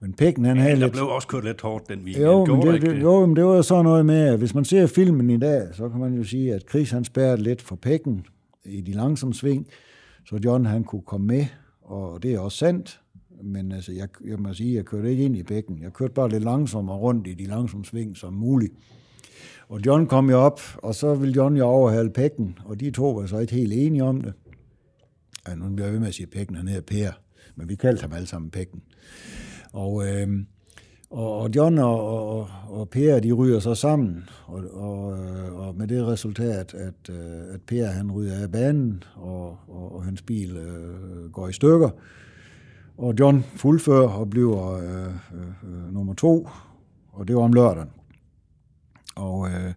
Men Pækken han havde Der lidt... blev også kørt lidt hårdt den weekend. Jo, men det, det, jo, men det var jo sådan noget med, at hvis man ser filmen i dag, så kan man jo sige, at Chris han spærrede lidt for Pækken i de langsomme sving, så John han kunne komme med, og det er også sandt. Men altså, jeg, jeg må sige, jeg kørte ikke ind i bækken. Jeg kørte bare lidt langsommere rundt i de langsomme sving som muligt. Og John kom jo op, og så ville John jo overhale Pækken, og de to var så ikke helt enige om det. Ja, nu bliver jeg ved med at sige Pækken, han hedder Per, men vi kaldte ham alle sammen Pækken. Og, øh, og, John og, og, og Per, de ryger så sammen, og, og, øh, og med det resultat, at, øh, at Per han ryger af banen, og, og, og hans bil øh, går i stykker, og John fuldfører og bliver øh, øh, øh nummer to, og det var om lørdagen. Og, øh,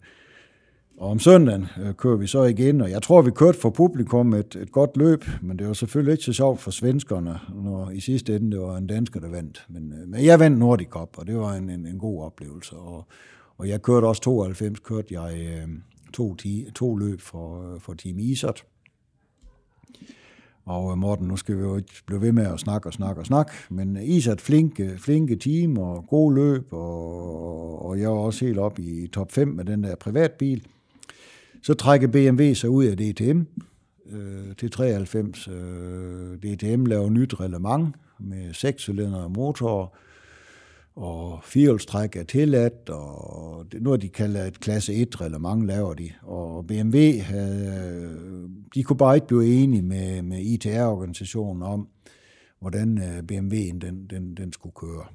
og om søndagen øh, kører vi så igen, og jeg tror, vi kørte for publikum et, et godt løb, men det var selvfølgelig ikke så sjovt for svenskerne, når i sidste ende det var en dansker, der vandt. Men, øh, men jeg vandt Nordic Cup, og det var en, en, en god oplevelse. Og, og jeg kørte også 92, kørte jeg øh, to, ti, to løb for, øh, for Team Isert. Og øh, Morten, nu skal vi jo ikke blive ved med at snakke og snakke og snakke, men øh, Isert flinke, flinke team og gode løb, og, og jeg var også helt op i top 5 med den der privatbil. Så trækker BMW sig ud af DTM øh, til 93. Øh, DTM laver nyt reglement med 6 cylinder motor, og firehjulstræk er tilladt, og det, nu noget de kaldet et klasse 1 reglement laver de. Og BMW, havde, øh, de kunne bare ikke blive enige med, med ITR-organisationen om, hvordan øh, BMW'en den, den, den skulle køre.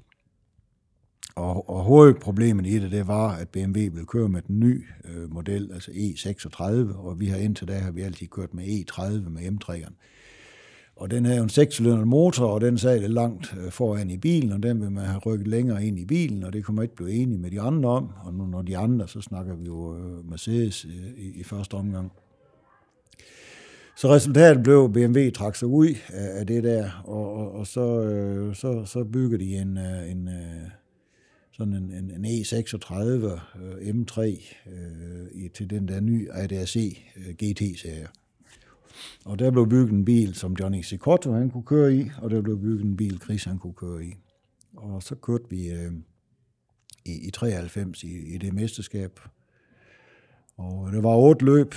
Og, og hovedproblemet i det, det var, at BMW ville køre med den nye øh, model, altså E36, og vi har indtil da har vi altid kørt med E30 med M3'eren. Og den havde jo en 6 motor, og den sad lidt langt øh, foran i bilen, og den ville man have rykket længere ind i bilen, og det kunne man ikke blive enige med de andre om. Og nu når de andre, så snakker vi jo øh, Mercedes øh, i, i første omgang. Så resultatet blev, at BMW trak sig ud af, af det der, og, og, og så, øh, så, så byggede de en, en, sådan en, en, en E36 øh, M3 øh, i, til den der nye ADAC øh, GT-serie. Og der blev bygget en bil, som Johnny Cicotto han kunne køre i, og der blev bygget en bil, Chris han kunne køre i. Og så kørte vi øh, i, i 93 i, i det mesterskab. Og det var otte løb,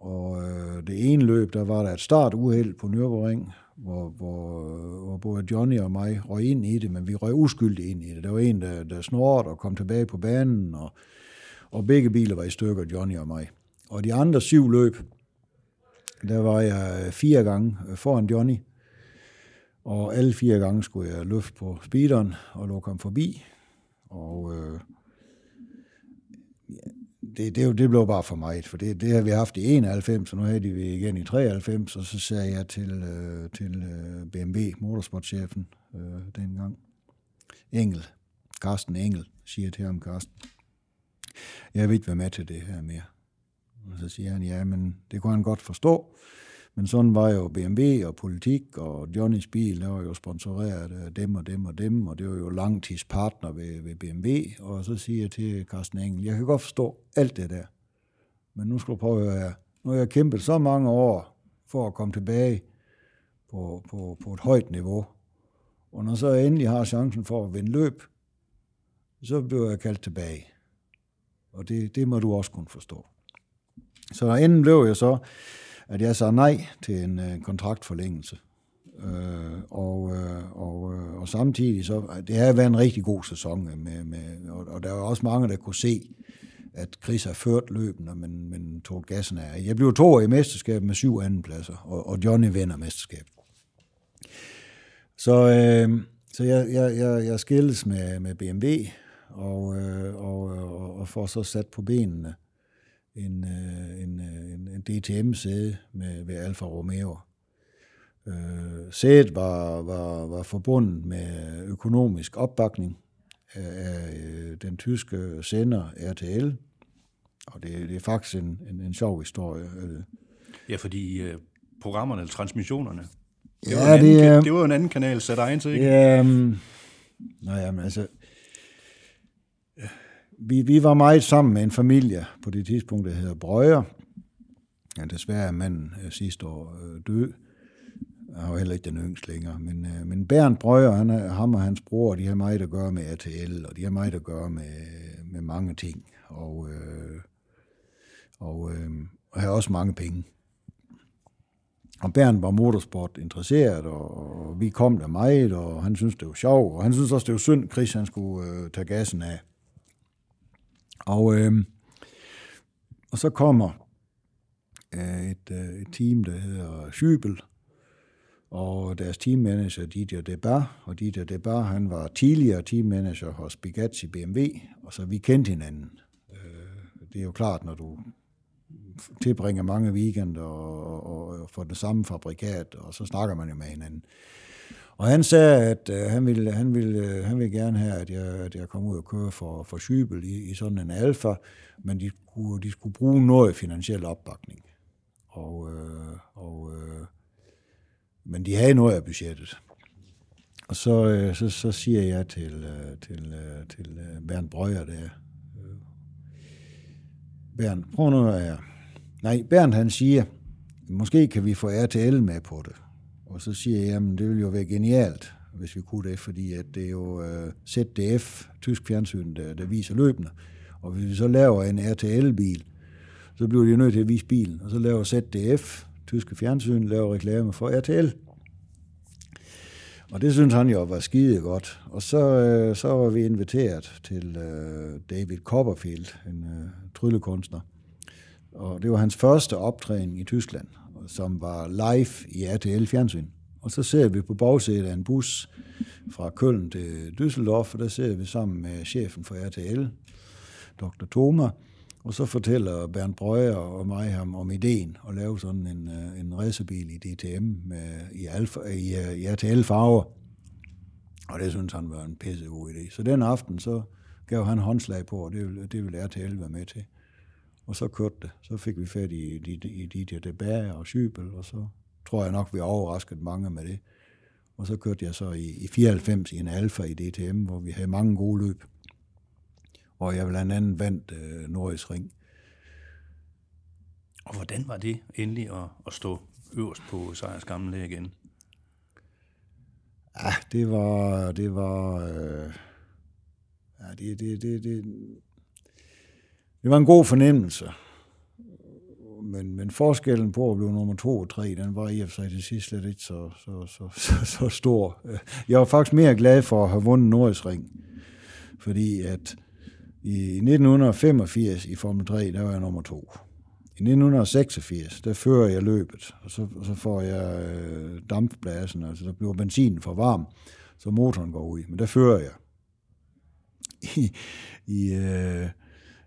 og øh, det ene løb, der var der et startuheld på Nürburgring, hvor, hvor, hvor både Johnny og mig røg ind i det, men vi røg uskyldigt ind i det. Der var en, der, der snorte og kom tilbage på banen, og, og begge biler var i stykker, Johnny og mig. Og de andre syv løb, der var jeg øh, fire gange øh, foran Johnny, og alle fire gange skulle jeg løfte på speederen og lukke ham forbi. Og øh, det, det, det blev bare for mig, for det, det har vi haft i 91, og nu havde vi igen i 93, og så sagde jeg til, øh, til øh, BMW, motorsportchefen øh, dengang, Engel, Carsten Engel, siger til ham, Carsten, jeg vil ikke være med til det her mere. Og så siger han, ja, men det kunne han godt forstå. Men sådan var jo BMW og politik, og Johnnys bil, der var jo sponsoreret af dem og dem og dem, og det var jo langtidspartner ved, ved BMW. Og så siger jeg til Carsten Engel, jeg kan godt forstå alt det der. Men nu skal du prøve at høre her. Nu har jeg kæmpet så mange år for at komme tilbage på, på, på et højt niveau. Og når så jeg endelig har chancen for at vinde løb, så bliver jeg kaldt tilbage. Og det, det må du også kunne forstå. Så enden blev jeg så, at jeg sagde nej til en øh, kontraktforlængelse. Øh, og, øh, og, øh, og samtidig så, det havde været en rigtig god sæson, med, med, og, og der var også mange, der kunne se, at Chris har ført løbende, men, men tog gassen af. Jeg blev to i mesterskabet med syv andenpladser, og, og Johnny vinder mesterskabet. Så, øh, så jeg, jeg, jeg, jeg skildes med, med BMW, og, øh, og, og, og får så sat på benene en, øh, en, øh, en, en DTM-sæde med, ved Alfa Romeo. Øh, sædet var, var, var forbundet med økonomisk opbakning af øh, den tyske sender RTL, og det, det er faktisk en, en, en sjov historie. Ja, fordi øh, programmerne, eller transmissionerne, det, Ja, var en det anden, det var en anden kanal sat egen til, ikke? Ja, um, nå ja, men altså, vi, vi var meget sammen med en familie på det tidspunkt, der hedder Brøger. Ja, desværre er manden øh, sidste år øh, død. Jeg har jo heller ikke den yngste længere. Men, øh, men Bernd Brøger, han, er- ham og hans bror, de har meget at gøre med ATL, og de har meget at gøre med, med mange ting. Og, øh, og, øh, og har også mange penge. Og Bernd var motorsport interesseret, og, og vi kom der meget, og han synes det var sjovt, og han synes også, det var synd, Chris han skulle øh, tage gassen af. Og, øh, og så kommer øh, et, øh, et team, der hedder Schybel, og deres teammanager Didier Debar, og Didier Debar, han var tidligere teammanager hos Bugatti BMW, og så vi kendte hinanden. Øh, det er jo klart, når du tilbringer mange weekender og, og, og får det samme fabrikat, og så snakker man jo med hinanden. Og han sagde, at øh, han, ville, han, ville, øh, han ville gerne have, at jeg, at jeg kom ud og køre for, for Sybel i, i sådan en alfa, men de skulle, de skulle bruge noget finansiel opbakning. Og, øh, og, øh, men de havde noget af budgettet. Og så, øh, så, så siger jeg til, øh, til, øh, til øh, Bernd Brøger der, øh, Bernd, prøv nu at. Nej, Bernd han siger, måske kan vi få RTL med på det. Og så siger jeg, jamen det ville jo være genialt, hvis vi kunne det, fordi at det er jo øh, ZDF, tysk fjernsyn, der, der viser løbende. Og hvis vi så laver en RTL-bil, så bliver de nødt til at vise bilen. Og så laver ZDF, tyske fjernsyn, laver reklame for RTL. Og det synes han jo var skide godt. Og så, øh, så var vi inviteret til øh, David Copperfield, en øh, tryllekunstner. Og det var hans første optræden i Tyskland, som var live i RTL Fjernsyn. Og så ser vi på bagsædet af en bus fra Køln til Düsseldorf, og der ser vi sammen med chefen for RTL, Dr. Thoma, og så fortæller Bernd Brøger og mig ham om ideen at lave sådan en, øh, en racerbil i DTM med, i, alfa, i, øh, i RTL-farver. Og det synes han var en pisse god idé. Så den aften, så gav han håndslag på, og det vil, det ville RTL være med til. Og så kørte det. Så fik vi fat i, i, i Didier Debager og Schybel, og så tror jeg nok, vi overraskede mange med det. Og så kørte jeg så i, i 94 i en Alfa i DTM, hvor vi havde mange gode løb. Og jeg blandt andet vandt øh, Norris Ring. Og hvordan var det endelig at, at stå øverst på Sejrs gamle igen? Ja, det var, det var, øh, ja, det, det, det, det, det var en god fornemmelse. Men, men forskellen på at blive nummer to og tre, den var i og for sig til sidst slet ikke så, så, så, så, så stor. Jeg var faktisk mere glad for at have vundet Nordisk Ring, fordi at i 1985 i Formel 3, der var jeg nummer to. I 1986, der fører jeg løbet, og så, og så får jeg øh, dampblasen, altså der bliver benzinen for varm, så motoren går ud. Men der fører jeg. I, i, øh,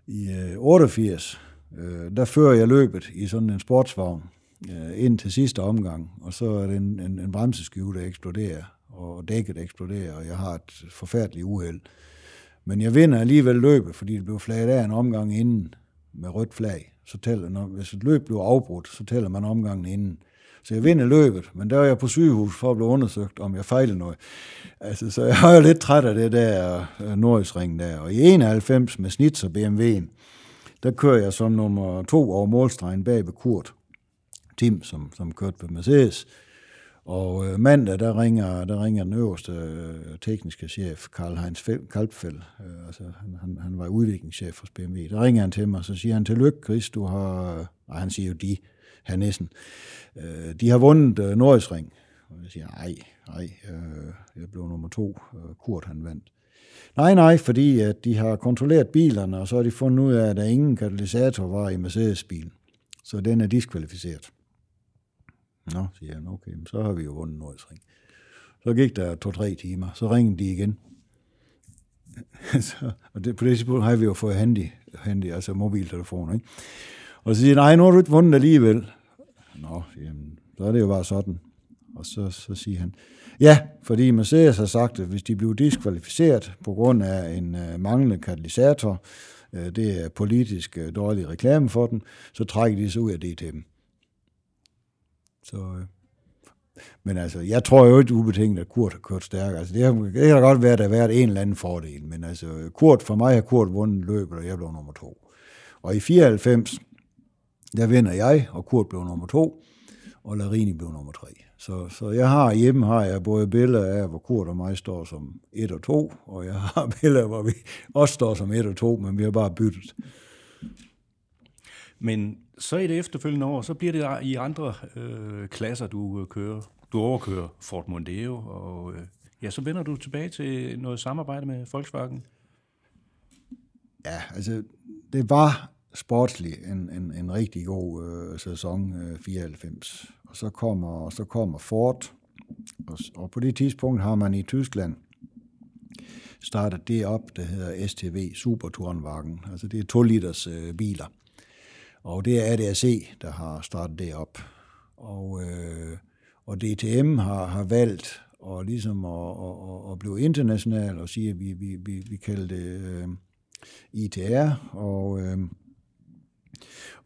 i øh, 88, øh, der fører jeg løbet i sådan en sportsvogn øh, ind til sidste omgang, og så er det en, en, en bremseskive, der eksploderer, og dækket eksploderer, og jeg har et forfærdeligt uheld. Men jeg vinder alligevel løbet, fordi det blev flaget af en omgang inden med rødt flag. Så tæller, når, hvis et løb blev afbrudt, så tæller man omgangen inden. Så jeg vinder løbet, men der var jeg på sygehus for at blive undersøgt, om jeg fejlede noget. Altså, så jeg var jo lidt træt af det der uh, der. Og i 91 med Snitzer BMW'en, der kører jeg som nummer to over målstregen bag ved Kurt. Tim, som, som kørte på Mercedes. Og øh, mandag, der ringer, der ringer den øverste øh, tekniske chef, Karl Heinz Kalpfeld, øh, altså han, han, han var udviklingschef hos BMW. Der ringer han til mig, så siger han, tillykke Chris, du har, og han siger jo de, her næsten, øh, de har vundet øh, Norrisring. Og jeg siger, nej, nej, øh, jeg blev nummer to, øh, Kurt han vandt. Nej, nej, fordi at de har kontrolleret bilerne, og så har de fundet ud af, at der ingen katalysator var i Mercedes-bilen. Så den er diskvalificeret. Nå, siger han, okay, så har vi jo vundet Nordisring. Så gik der to-tre timer, så ringede de igen. <laughs> så, og det, på det tidspunkt har vi jo fået handy, handy altså mobiltelefoner, ikke? Og så siger nej, nu har du ikke vundet alligevel. Nå, jamen, så er det jo bare sådan. Og så, så siger han, ja, fordi Mercedes har sagt, at hvis de bliver diskvalificeret på grund af en uh, manglende katalysator, uh, det er politisk uh, dårlig reklame for den, så trækker de sig ud af det til dem. Så, uh, men altså, jeg tror jo ikke ubetinget, at Kurt har kørt stærkere. Altså, det, har, det kan da godt være, at der har været en eller anden fordel, men altså, Kurt, for mig har Kurt vundet løbet, og jeg blev nummer to. Og i 94, der vinder jeg, og Kurt blev nummer to, og Larini blev nummer tre. Så, så jeg har hjemme har jeg både billeder af, hvor Kurt og mig står som 1 og 2, og jeg har <laughs> billeder, hvor vi også står som 1 og 2, men vi har bare byttet. Men så i det efterfølgende år, så bliver det i andre øh, klasser, du øh, kører. Du overkører Ford Mondeo, og øh, ja, så vender du tilbage til noget samarbejde med Volkswagen. Ja, altså, det var sportslig en, en, en rigtig god øh, sæson øh, 94. Og så kommer, så kommer Ford, og, og på det tidspunkt har man i Tyskland startet det op, der hedder STV, Supertourenwagen. Altså det er 2 liters øh, biler. Og det er ADAC, der har startet det op. Og, øh, og DTM har, har valgt og ligesom at, at, at blive international og sige, at vi, vi, vi, vi kalder det øh, ITR, og, øh,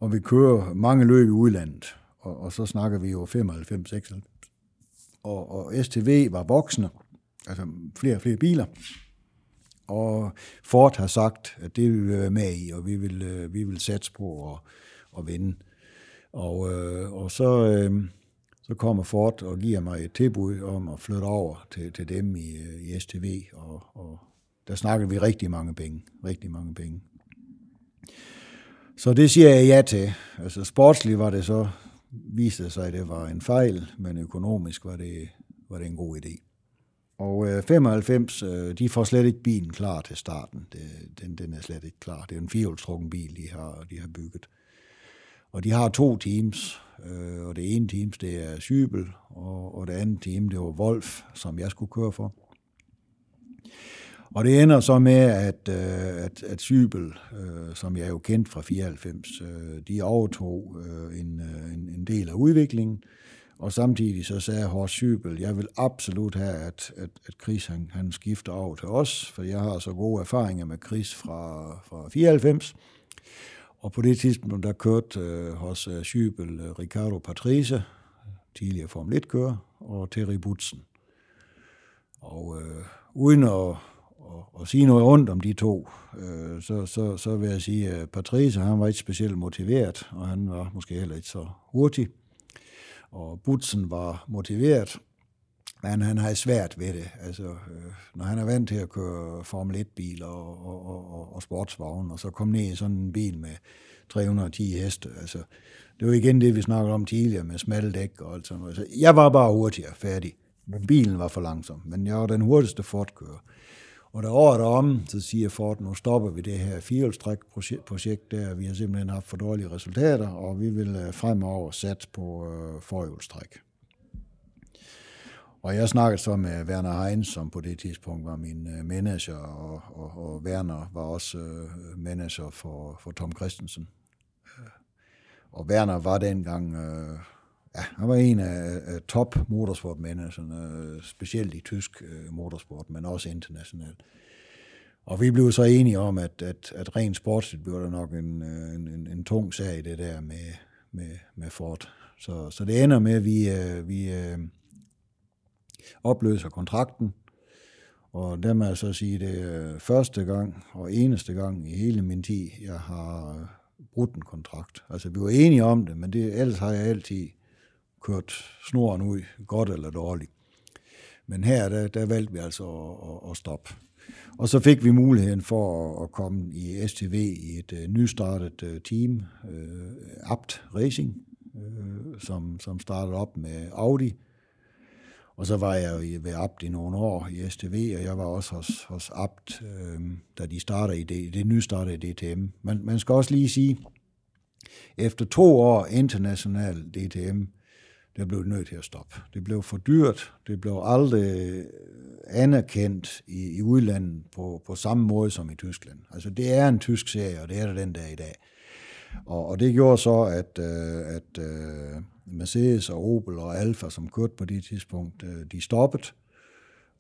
og vi kører mange løb i udlandet, og, og så snakker vi jo 95, 96. Og, og STV var voksne, altså flere og flere biler, og Ford har sagt, at det vil vi være med i, og vi vil, øh, vi vil satse på at, at vinde. Og, øh, og så, øh, så kommer Ford og giver mig et tilbud om at flytte over til, til dem i, øh, i STV, og, og der snakker vi rigtig mange penge. Rigtig mange penge. Så det siger jeg ja til. Altså sportsligt var det så, viste sig, at det var en fejl, men økonomisk var det, var det en god idé. Og øh, 95, øh, de får slet ikke bilen klar til starten. Det, den, den er slet ikke klar. Det er en firehjulstrukken bil, de har, de har bygget. Og de har to teams, øh, og det ene teams, det er Sybel, og, og det andet team, det var Wolf, som jeg skulle køre for. Og det ender så med, at, øh, at, at Sybel, øh, som jeg jo kendt fra 94, øh, de overtog en, en, en del af udviklingen, og samtidig så sagde Horst Sybel, jeg vil absolut have, at, at, at Chris han, han skifter over til os, for jeg har så gode erfaringer med Chris fra, fra 94. Og på det tidspunkt, der kørte øh, hos Sybel øh, Ricardo Patrice, tidligere Formel 1-kører, og Terry Butzen. Og øh, uden at, at, at sige noget ondt om de to, øh, så, så, så vil jeg sige, at Patrice han var ikke specielt motiveret, og han var måske heller ikke så hurtig. Og Butsen var motiveret, men han har svært ved det. Altså, øh, når han er vant til at køre Formel 1-biler og, og, og, og sportsvogn, og så komme ned i sådan en bil med 310 heste, altså, det var igen det, vi snakkede om tidligere med smalle dæk og alt sådan noget. Så jeg var bare hurtigere færdig. Men bilen var for langsom, men jeg var den hurtigste Ford-kører. Og da året er om, så siger Ford, nu stopper vi det her firehjulstræk-projekt der. Vi har simpelthen haft for dårlige resultater, og vi vil øh, fremover satse på øh, forhjulstræk. Og jeg snakkede så med Werner Heinz, som på det tidspunkt var min øh, manager, og, og, og Werner var også øh, manager for, for Tom Christensen. Øh, og Werner var dengang, øh, ja, han var en af, af top motorsportmanagerne, øh, specielt i tysk øh, motorsport, men også internationalt. Og vi blev så enige om, at, at, at rent sportsligt blev der nok en, øh, en, en, en tung sag, det der med, med, med Ford. Så, så det ender med, at vi, øh, vi øh, opløser kontrakten, og der må jeg så sige, det er første gang og eneste gang i hele min tid, jeg har øh, brudt en kontrakt. Altså, vi var enige om det, men det, ellers har jeg altid kørt snoren ud, godt eller dårligt. Men her, der, der valgte vi altså at, at, at stoppe. Og så fik vi muligheden for at komme i STV i et uh, nystartet uh, team, øh, uh, Apt Racing, uh, som, som startede op med Audi, Og så var jeg jo ved Apt i nogle år i STV, og jeg var også hos, hos Apt, øh, da de starter i det, det nystartede DTM. Man, man skal også lige sige, efter to år international DTM, det blev nødt til at stoppe. Det blev for dyrt, det blev aldrig anerkendt i, i udlandet på, på samme måde som i Tyskland. Altså det er en tysk serie, og det er det den der i dag. Og, og det gjorde så, at, øh, at øh, Mercedes og Opel og Alfa, som kørte på det tidspunkt, øh, de stoppede,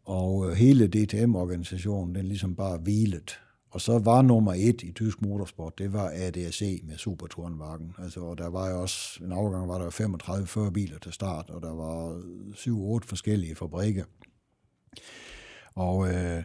og øh, hele DTM-organisationen, den ligesom bare hvilede. Og så var nummer et i tysk motorsport, det var ADAC med Supertourenwagen. Altså, og der var jo også, en afgang var der 35-40 biler til start, og der var 7-8 forskellige fabrikker. Og, øh,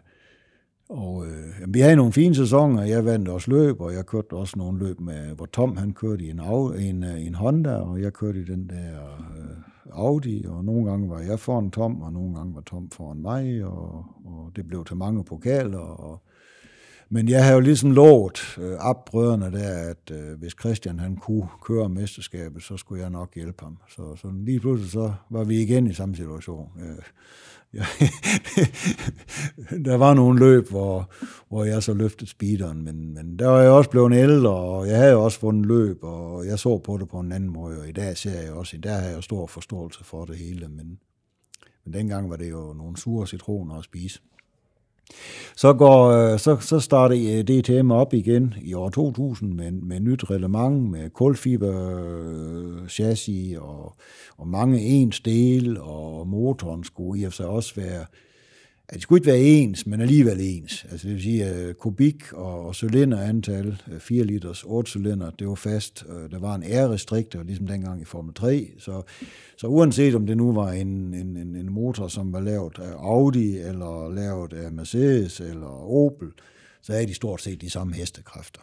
og øh, vi havde nogle fine sæsoner, jeg vandt også løb, og jeg kørte også nogle løb med, hvor Tom han kørte i en, en, øh, en Honda, og jeg kørte i den der øh, Audi, og nogle gange var jeg foran Tom, og nogle gange var Tom foran mig, og, og det blev til mange pokaler, og, men jeg har jo ligesom lovet øh, brødrene der, at øh, hvis Christian han kunne køre mesterskabet, så skulle jeg nok hjælpe ham. Så, så lige pludselig så var vi igen i samme situation. Øh, ja, <laughs> der var nogle løb, hvor, hvor jeg så løftede speederen, men, men der var jeg også blevet ældre, og jeg havde også vundet løb, og jeg så på det på en anden måde, og i dag ser jeg også, der har jeg stor forståelse for det hele, men, men dengang var det jo nogle sure citroner at spise. Så, går, øh, så, så starter øh, DTM op igen i år 2000 med, med nyt reglement, med kulfiber øh, chassis og, og mange ens dele, og motoren skulle i og for sig også være at det skulle ikke være ens, men alligevel ens. Altså det vil sige, at kubik og, og cylinderantal, øh, 4 liters, 8 cylinder, det var fast. Der var en R-restriktor, ligesom dengang i Formel 3. Så, så uanset om det nu var en, en, en, en motor, som var lavet af Audi, eller lavet af Mercedes, eller Opel, så havde de stort set de samme hestekræfter.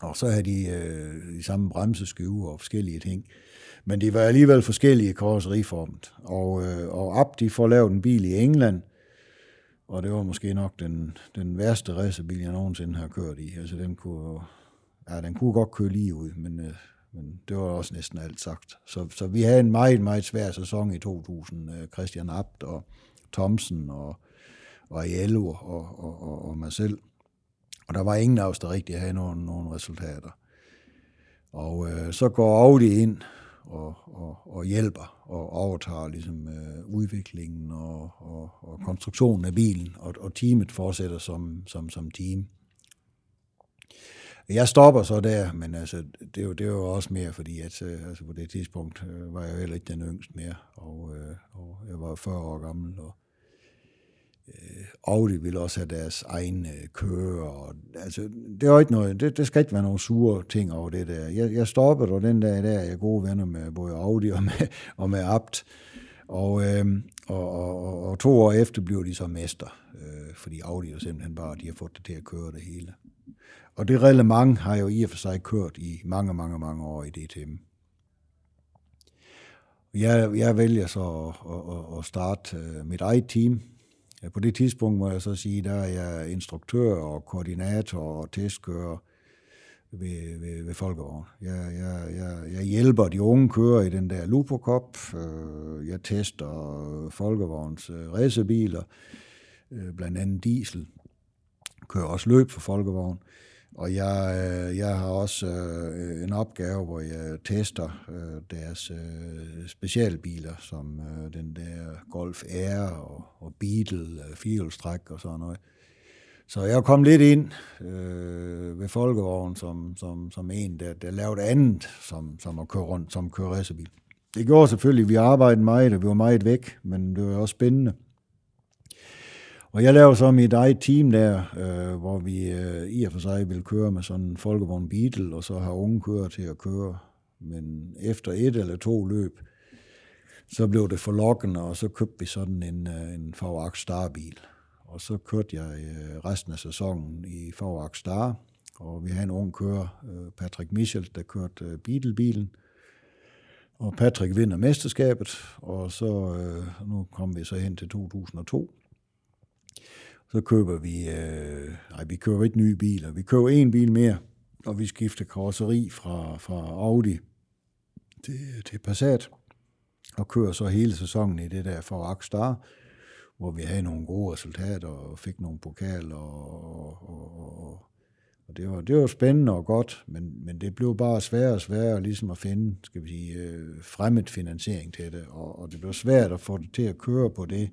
Og så havde de øh, de samme bremseskiver og forskellige ting. Men de var alligevel forskellige karosseriformet. Og, øh, og Abt, de får lavet en bil i England, og det var måske nok den, den værste racerbil, jeg nogensinde har kørt i. Altså den kunne, ja, den kunne godt køre lige ud, men, øh, men det var også næsten alt sagt. Så, så vi havde en meget, meget svær sæson i 2000. Øh, Christian Abt og Thomsen og, og Jello og, og, og, og mig selv. Og der var ingen af os, der rigtig havde nogen, nogen resultater. Og øh, så går Audi ind og, og, og hjælper og overtager ligesom, øh, udviklingen og, og, og konstruktionen af bilen, og, og teamet fortsætter som, som, som team. Jeg stopper så der, men altså, det, var, det var også mere, fordi at, øh, altså, på det tidspunkt øh, var jeg jo heller ikke den yngste mere, og, øh, og jeg var 40 år gammel, og Øh, Audi vil også have deres egne øh, kører. Og, altså, det, er ikke noget, det, det skal ikke være nogle sure ting over det der. Jeg, jeg stoppede, og den dag der er jeg gode venner med både Audi og med, <laughs> og med Abt. Og, øh, og, og, og to år efter bliver de så mester, øh, fordi Audi jo simpelthen bare, de har fået det til at køre det hele. Og det reglement har jo i og for sig kørt i mange, mange, mange år i DTM. Jeg, jeg vælger så at, at, at starte øh, mit eget team, Ja, på det tidspunkt må jeg så sige, der er jeg instruktør og koordinator og testkører ved, ved, ved Folkevogn. Jeg, jeg, jeg, jeg hjælper de unge kører i den der Lupo Cup. Øh, jeg tester Folkevogns øh, racerbiler, øh, blandt andet diesel. Kører også løb for Folkevogn. Og jeg, øh, jeg har også øh, en opgave, hvor jeg tester øh, deres øh, specialbiler, som øh, den der Golf R og, og Beetle, øh, firehjulstræk og sådan noget. Så jeg kom lidt ind øh, ved Folkevogn som, som, som en, der, der lavede andet, som, som at køre rundt, som køre racerbil. Det gjorde selvfølgelig, at vi arbejdede meget, og vi var meget væk, men det var også spændende. Og jeg laver så mit eget team der, øh, hvor vi øh, i og for sig vil køre med sådan en folkevogn Beetle, og så har unge kører til at køre. Men efter et eller to løb, så blev det for lokkende, og så købte vi sådan en, øh, en VAX Star-bil. Og så kørte jeg øh, resten af sæsonen i VAX Star, og vi havde en ung kører, øh, Patrick Michel, der kørte Beetle-bilen. Og Patrick vinder mesterskabet, og så øh, nu kom vi så hen til 2002, så køber vi, øh, nej, vi køber ikke nye biler, vi køber en bil mere, og vi skifter karosseri fra, fra Audi til, til Passat. og kører så hele sæsonen i det der for Rockstar, hvor vi havde nogle gode resultater og fik nogle pokaler, og, og, og, og det, var, det var spændende og godt, men, men det blev bare sværere og sværere ligesom at finde, skal vi sige, øh, fremmed finansiering til det, og, og det blev svært at få det til at køre på det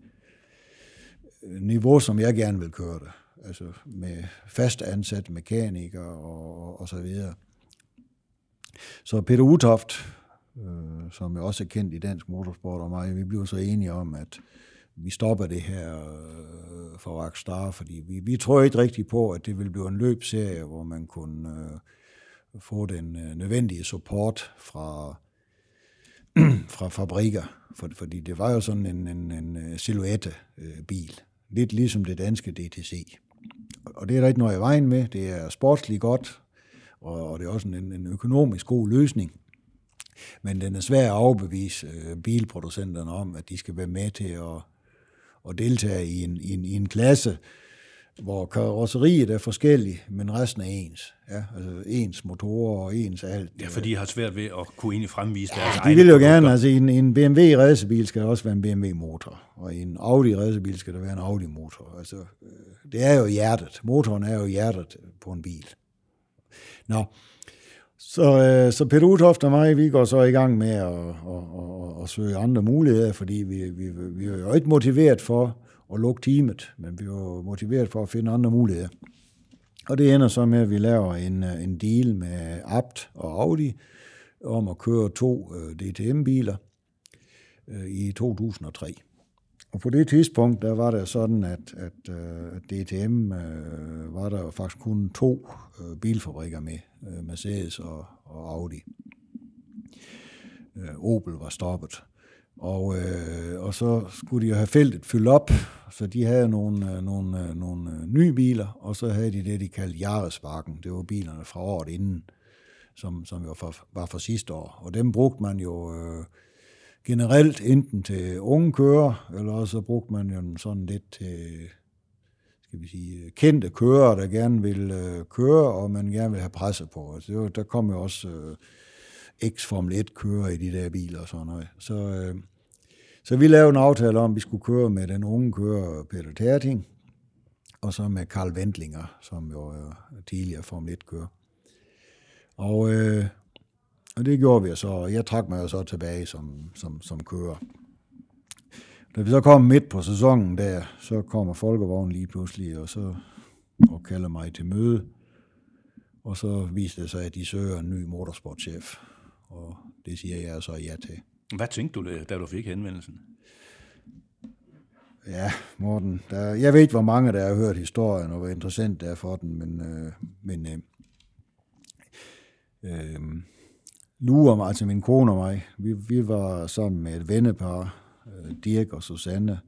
niveau, som jeg gerne vil køre det. Altså med fast ansat mekaniker og, og så videre. Så Peter Utoft, øh, som er også er kendt i dansk motorsport og mig, vi blev så enige om, at vi stopper det her øh, for Rockstar, fordi vi, vi tror ikke rigtigt på, at det vil blive en løbserie, hvor man kunne øh, få den øh, nødvendige support fra, <clears throat> fra fabrikker, for, fordi det var jo sådan en, en, en silhouette-bil. øh, lidt ligesom det danske DTC. Og det er der ikke noget i vejen med, det er sportsligt godt, og, det er også en, en økonomisk god løsning. Men den er svær at overbevise øh, bilproducenterne om, at de skal være med til at, at deltage i en, i en, i en klasse, hvor karosseriet er forskellig, men resten er ens. Ja, altså ens motorer og ens alt. Ja, for de har svært ved at kunne egentlig fremvise ja, deres de vil jo produkter. gerne, altså en, en BMW racerbil skal også være en BMW motor, og en Audi racerbil skal der være en Audi motor. Altså, øh, det er jo hjertet. Motoren er jo hjertet på en bil. Nå, så, øh, så Peter Utoft og mig, vi går så i gang med at, at, at, at søge andre muligheder, fordi vi, vi, vi er jo ikke motiveret for at lukke teamet, men vi var motiveret for at finde andre muligheder. Og det ender så med, at vi laver en, øh, en deal med Abt og Audi om at køre to øh, DTM-biler øh, i 2003. Og på det tidspunkt, der var det sådan, at, at, at DTM øh, var der faktisk kun to øh, bilfabrikker med, øh, Mercedes og, og Audi. Øh, Opel var stoppet. Og, øh, og så skulle de jo have feltet fyldt op, så de havde nogle, øh, nogle, øh, nogle øh, nye biler, og så havde de det, de kaldte Jaresparken. Det var bilerne fra året inden, som, som jo var, var fra sidste år. Og dem brugte man jo... Øh, generelt enten til unge kører, eller også brugte man jo sådan lidt til skal vi sige, kendte kører, der gerne vil øh, køre, og man gerne vil have presse på. Altså, det var, der kom jo også øh, X-Formel 1-kører i de der biler og sådan noget. Så, øh, så vi lavede en aftale om, at vi skulle køre med den unge kører Peter Terting, og så med Karl Wendlinger, som jo er tidligere Formel 1-kører. Og øh, og det gjorde vi så, og jeg trak mig jo så tilbage som, som, som kører. Da vi så kom midt på sæsonen der, så kommer Folkevognen lige pludselig, og så og kalder mig til møde. Og så viste det sig, at de søger en ny motorsportchef. Og det siger jeg så ja til. Hvad tænkte du, da du fik henvendelsen? Ja, Morten, der, jeg ved ikke, hvor mange der har hørt historien, og hvor interessant det er for den, men, øh, men øh, øh, Lue mig, altså min kone og mig, vi, vi var sammen med et vennepar, øh, Dirk og Susanne.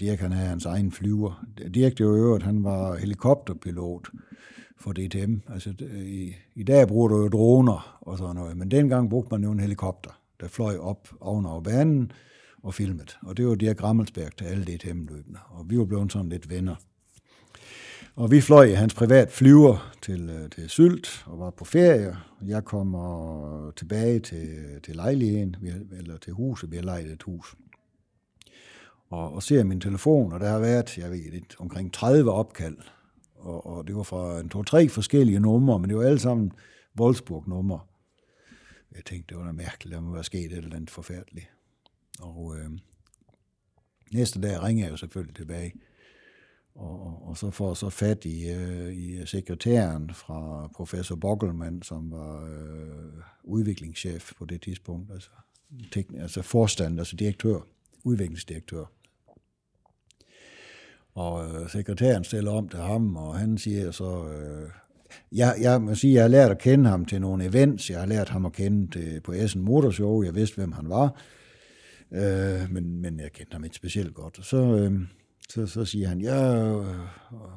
Dirk han havde hans egen flyver. Dirk det var øvrigt, han var helikopterpilot for DTM. Altså, i, I dag bruger du jo droner og sådan noget, men dengang brugte man jo en helikopter, der fløj op oven over banen og filmet. Og det var Dirk Rammelsberg til alle DTM-løbene. Og vi var blevet sådan lidt venner. Og vi fløj i hans privat flyver til, øh, til Sylt og var på ferie. Jeg kommer tilbage til, til lejligheden, eller til huset. Vi har lejet et hus. Og, og ser min telefon, og der har været, jeg ved ikke, omkring 30 opkald. Og, og det var fra en to-tre forskellige numre, men det var alle sammen Wolfsburg-numre. Jeg tænkte, det var da mærkeligt, der må være sket et eller andet forfærdeligt. Og øh, næste dag ringer jeg jo selvfølgelig tilbage og, og så får så fat i, øh, i sekretæren fra professor Bockelmann, som var øh, udviklingschef på det tidspunkt, altså, tekn, altså forstand, altså direktør, udviklingsdirektør. Og øh, sekretæren stiller om til ham, og han siger så, øh, jeg, jeg må sige, jeg har lært at kende ham til nogle events, jeg har lært ham at kende til, på Essen Motorshow, jeg vidste, hvem han var, øh, men, men jeg kendte ham ikke specielt godt. Og så, øh, så, så siger han, ja, øh,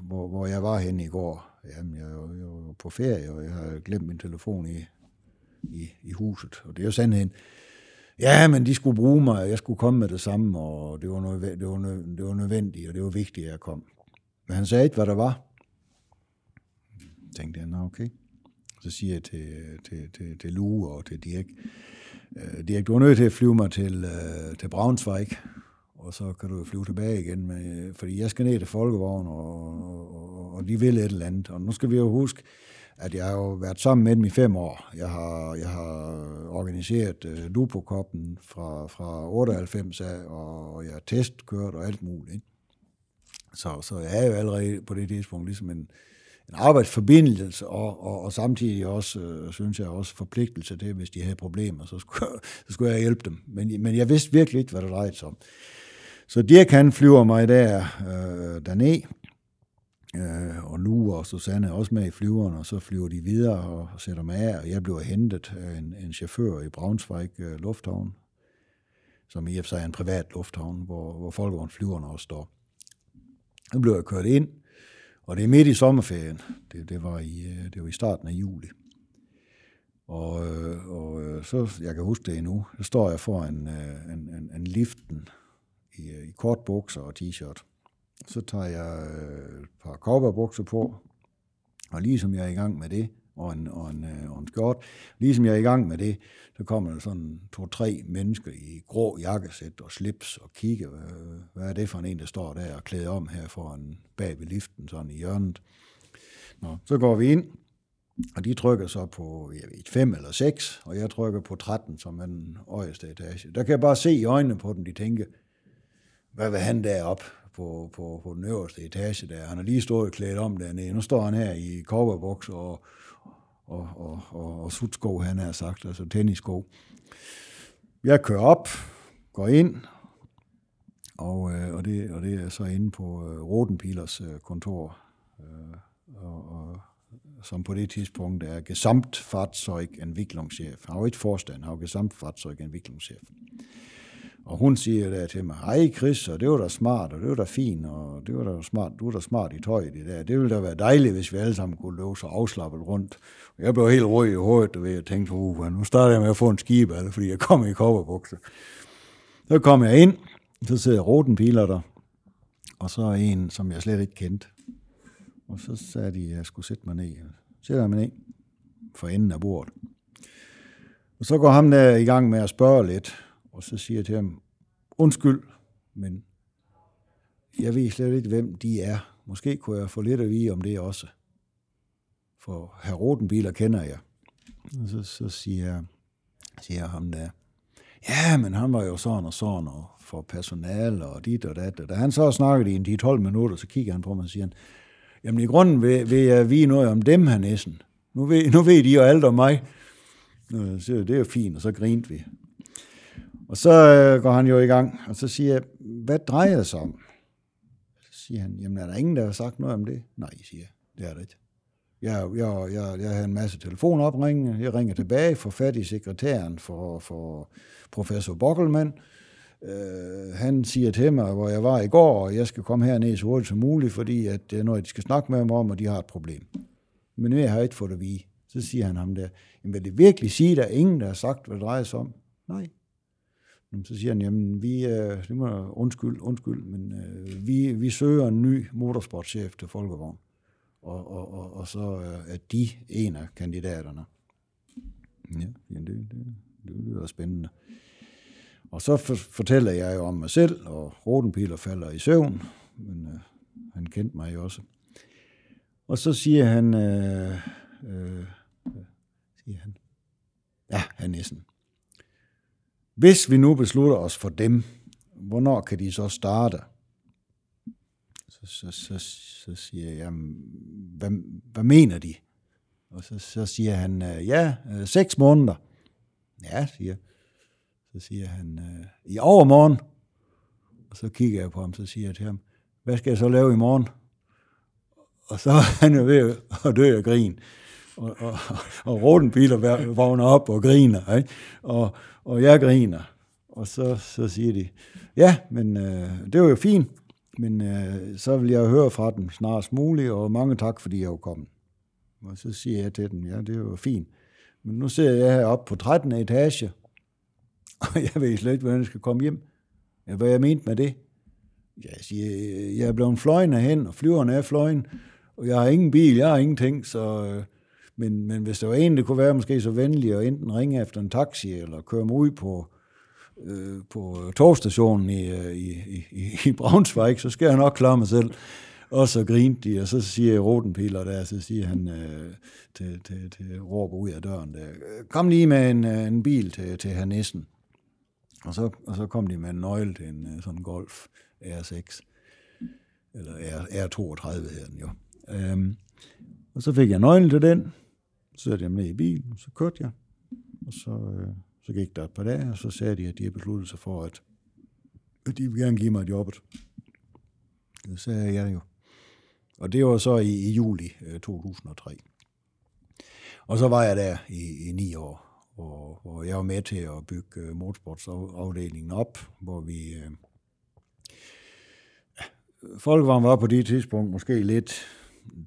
hvor, hvor jeg var henne i går. Jamen, jeg, jeg var på ferie, og jeg har glemt min telefon i, i, i huset. Og det er jo sandheden. Ja, men de skulle bruge mig, og jeg skulle komme med det samme, og det var, noget, det var, nød, det var nødvendigt, og det var vigtigt, at jeg kom. Men han sagde ikke, hvad der var. Tænkte jeg, okay. Så siger jeg til, til, til, til Lue og til Dirk, øh, Dirk, du er nødt til at flyve mig til, øh, til Braunschweig, og så kan du flyve tilbage igen, med, fordi jeg skal ned til Folkevogn, og, og, og de vil et eller andet. Og nu skal vi jo huske, at jeg har jo været sammen med dem i fem år. Jeg har, jeg har organiseret uh, Lupo-koppen fra, fra 98 af, og jeg har testkørt og alt muligt. Så, så jeg er jo allerede på det tidspunkt ligesom en, en arbejdsforbindelse, og, og, og samtidig også, øh, synes jeg, også forpligtelse til, hvis de havde problemer, så skulle, <laughs> så skulle jeg hjælpe dem. Men, men jeg vidste virkelig ikke, hvad det drejede sig om. Så Dirk han flyver mig der øh, derned, øh, og nu og Susanne er også med i flyveren, og så flyver de videre og sætter mig af, og jeg bliver hentet af en, en chauffør i Braunschweig øh, Lufthavn, som i og for sig er en privat lufthavn, hvor, hvor folkevognsflyverne også står. Nu blev jeg kørt ind, og det er midt i sommerferien. Det, det, var, i, øh, det var i starten af juli. Og, øh, og øh, så, jeg kan huske det endnu, så står jeg foran en, en, en, en liften i, i kort bukser og t-shirt. Så tager jeg et par cowboybukser på, og ligesom jeg er i gang med det, og en, og en, øh, og en skjort. Ligesom jeg er i gang med det, så kommer der sådan to-tre mennesker i grå jakkesæt og slips og kigger, hvad, hvad er det for en, der står der og klæder om her foran bag ved liften, sådan i hjørnet. Nå, så går vi ind, og de trykker så på jeg ved, 5 eller 6, og jeg trykker på 13, som er den højeste etage. Der kan jeg bare se i øjnene på dem, de tænker, hvad vil han derop på, på, på den øverste etage der? Han har lige stået klædt om dernede. Nu står han her i kobberbuks og, og, og, og, og sutskov, han har sagt, altså tennisskov. Jeg kører op, går ind, og, øh, og, det, og det er så inde på øh, Rodenpilers øh, kontor, øh, og, og, som på det tidspunkt er Gesamtfahrzeugentwicklungschef. Han har jo ikke forstand, han har jo Gesamtfahrzeugentwicklungschef. Og hun siger der til mig, hej Chris, og det var da smart, og det var da fint, og det var da smart, du var da smart i tøjet det dag. Det ville da være dejligt, hvis vi alle sammen kunne løbe så afslappet rundt. Og jeg blev helt rød i hovedet, og jeg tænkte, uh, nu starter jeg med at få en skib, fordi jeg kom i kopperbukser. Så kom jeg ind, så sidder Rotenpiler der, og så er en, som jeg slet ikke kendte. Og så sagde de, at jeg skulle sætte mig ned. Sætter jeg mig ned for enden af bordet. Og så går ham der i gang med at spørge lidt, og så siger jeg til ham, undskyld, men jeg ved slet ikke, hvem de er. Måske kunne jeg få lidt at vide om det også. For herr Rotenbiler kender jeg. Og så, så siger, jeg, siger jeg ham der, ja, men han var jo sådan og sådan, og for personal og dit og dat. Og da han så snakkede i en 10-12 minutter, så kigger han på mig og siger, jamen i grunden vil, vil jeg vide noget om dem her næsten. Nu ved, nu ved de jo alt om mig. Så det er jo fint, og så grinte vi. Og så øh, går han jo i gang, og så siger jeg, hvad drejer det sig om? Så siger han, jamen er der ingen, der har sagt noget om det? Nej, siger jeg, det er det ikke. Jeg, jeg, jeg, jeg har en masse telefonopringninger, jeg ringer tilbage, får fat i sekretæren for, for professor Bokkelmann. Øh, han siger til mig, hvor jeg var i går, og jeg skal komme herned så hurtigt som muligt, fordi at det er noget, de skal snakke med mig om, og de har et problem. Men nu har ikke fået det vide. Så siger han ham der, jamen vil det virkelig sige, at der er ingen, der har sagt, hvad det drejer sig om? Nej, så siger han, jamen, vi, øh, det må, undskyld, undskyld, men øh, vi, vi søger en ny motorsportchef til Folkevogn, og, og, og, og så øh, er de en af kandidaterne. Ja, det, det, det lyder spændende. Og så for, fortæller jeg jo om mig selv, og Rodenpiler falder i søvn, men øh, han kendte mig jo også. Og så siger han, øh, øh, siger han, ja, han Nissen, hvis vi nu beslutter os for dem, hvornår kan de så starte? Så, så, så, så siger jeg, hvad, hvad mener de? Og så, så siger han, øh, ja, øh, seks måneder. Ja, siger Så siger han, øh, i overmorgen. Og så kigger jeg på ham, så siger jeg til ham, hvad skal jeg så lave i morgen? Og så er han jo ved at dø af grin og, og, <laughs> og Rodenbiler vågner op og griner, ikke? Og, og jeg griner. Og så, så siger de, ja, men øh, det var jo fint, men øh, så vil jeg høre fra dem snarest muligt, og mange tak, fordi jeg er kommet. Og så siger jeg til dem, ja, det var fint. Men nu sidder jeg heroppe på 13. etage, <laughs> og jeg ved slet ikke, hvordan jeg skal komme hjem. Ja, hvad jeg mente med det? Jeg siger, jeg er blevet fløjende hen, og flyveren er fløjen, og jeg har ingen bil, jeg har ingenting, så øh, men, men hvis der var en, der kunne være måske så venlig at enten ringe efter en taxi, eller køre mig ud på, øh, på togstationen i, øh, i, i, i Braunschweig, så skal jeg nok klare mig selv. Og så grinte de, og så siger Rotenpiler der, så siger han øh, til, til, til råber ud af døren, der, kom lige med en, øh, en bil til, til herr Nissen. Og så, og så kom de med en nøgle til en øh, sådan Golf R6, eller R, R32 hedder den jo. Øhm, og så fik jeg nøglen til den, så satte jeg med i bilen, så kørte jeg, og så, øh, så gik der et par dage, og så sagde de, at de havde besluttet sig for, at, at de ville gerne give mig jobbet. Det sagde jeg jo. Og det var så i, i juli øh, 2003. Og så var jeg der i, i ni år, og, og jeg var med til at bygge øh, motorsportsafdelingen op, hvor vi... Øh, folk var på det tidspunkt måske lidt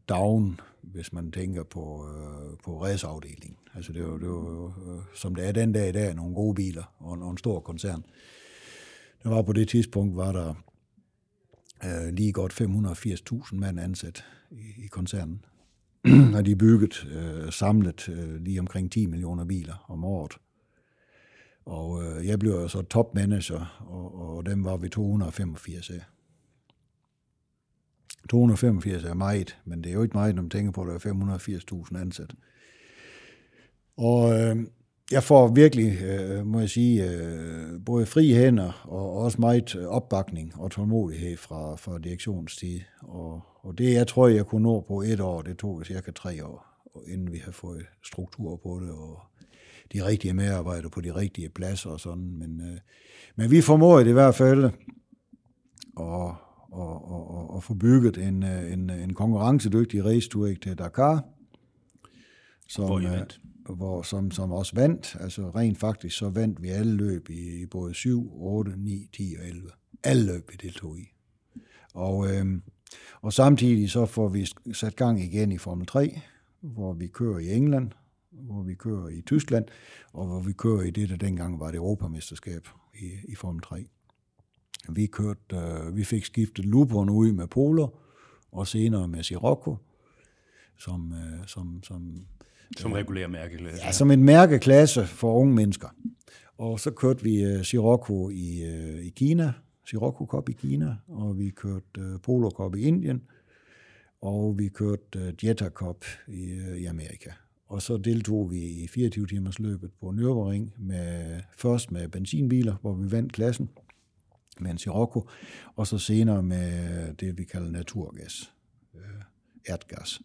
down, hvis man tænker på, øh, på raceafdelingen. Altså det var, det var øh, som det er den dag i dag, nogle gode biler og, og en stor koncern. Der var på det tidspunkt, var der øh, lige godt 580.000 mand ansat i, i koncernen. <clears throat> og de bygget øh, samlet øh, lige omkring 10 millioner biler om året. Og øh, jeg blev så topmanager, og, og dem var vi 285 af. 285 er meget, men det er jo ikke meget, når man tænker på, at der er 580.000 ansat. Og øh, jeg får virkelig, øh, må jeg sige, øh, både fri hænder og også meget opbakning og tålmodighed fra, fra direktionstid. Og, og det, jeg tror, jeg kunne nå på et år, det tog cirka tre år, inden vi har fået struktur på det, og de rigtige medarbejdere på de rigtige pladser og sådan. Men, øh, men vi formåede det i hvert fald og, og, og, og få bygget en, en, en konkurrencedygtig race til Dakar. Som, Hvor I vandt hvor, som, som også vandt. Altså rent faktisk så vandt vi alle løb i, i både 7, 8, 9, 10 og 11. Alle løb vi deltog i. Og, øhm, og samtidig så får vi sat gang igen i Formel 3, hvor vi kører i England, hvor vi kører i Tyskland, og hvor vi kører i det, der dengang var det Europamesterskab i, i Formel 3. Vi, kørte, øh, vi fik skiftet luperne ud med Poler, og senere med Sirocco, som, øh, som, som som regulær mærkeklasse? Ja, som en mærkeklasse for unge mennesker. Og så kørte vi uh, Sirocco i, uh, i Kina, Sirocco Cup i Kina, og vi kørte uh, Polo Cup i Indien, og vi kørte uh, Jetta Cup i, uh, i Amerika. Og så deltog vi i 24 timers løbet på Nürburgring, med, først med benzinbiler, hvor vi vandt klassen med en Sirocco, og så senere med det, vi kalder naturgas, øh, uh, erdgas,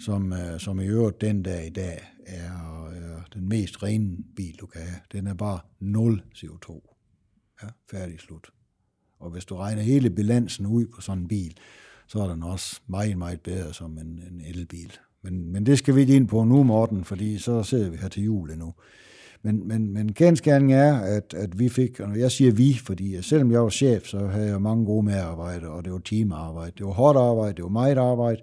som, øh, som i øvrigt den dag i dag er, er den mest rene bil, du kan have. Den er bare 0 CO2. Ja, færdig slut. Og hvis du regner hele bilansen ud på sådan en bil, så er den også meget, meget bedre som en, en elbil. Men, men det skal vi lige ind på nu, Morten, fordi så sidder vi her til jul endnu. Men, men, men kendskærningen er, at, at vi fik, og jeg siger vi, fordi selvom jeg var chef, så havde jeg mange gode medarbejdere, og det var teamarbejde. Det var hårdt arbejde, det var meget arbejde,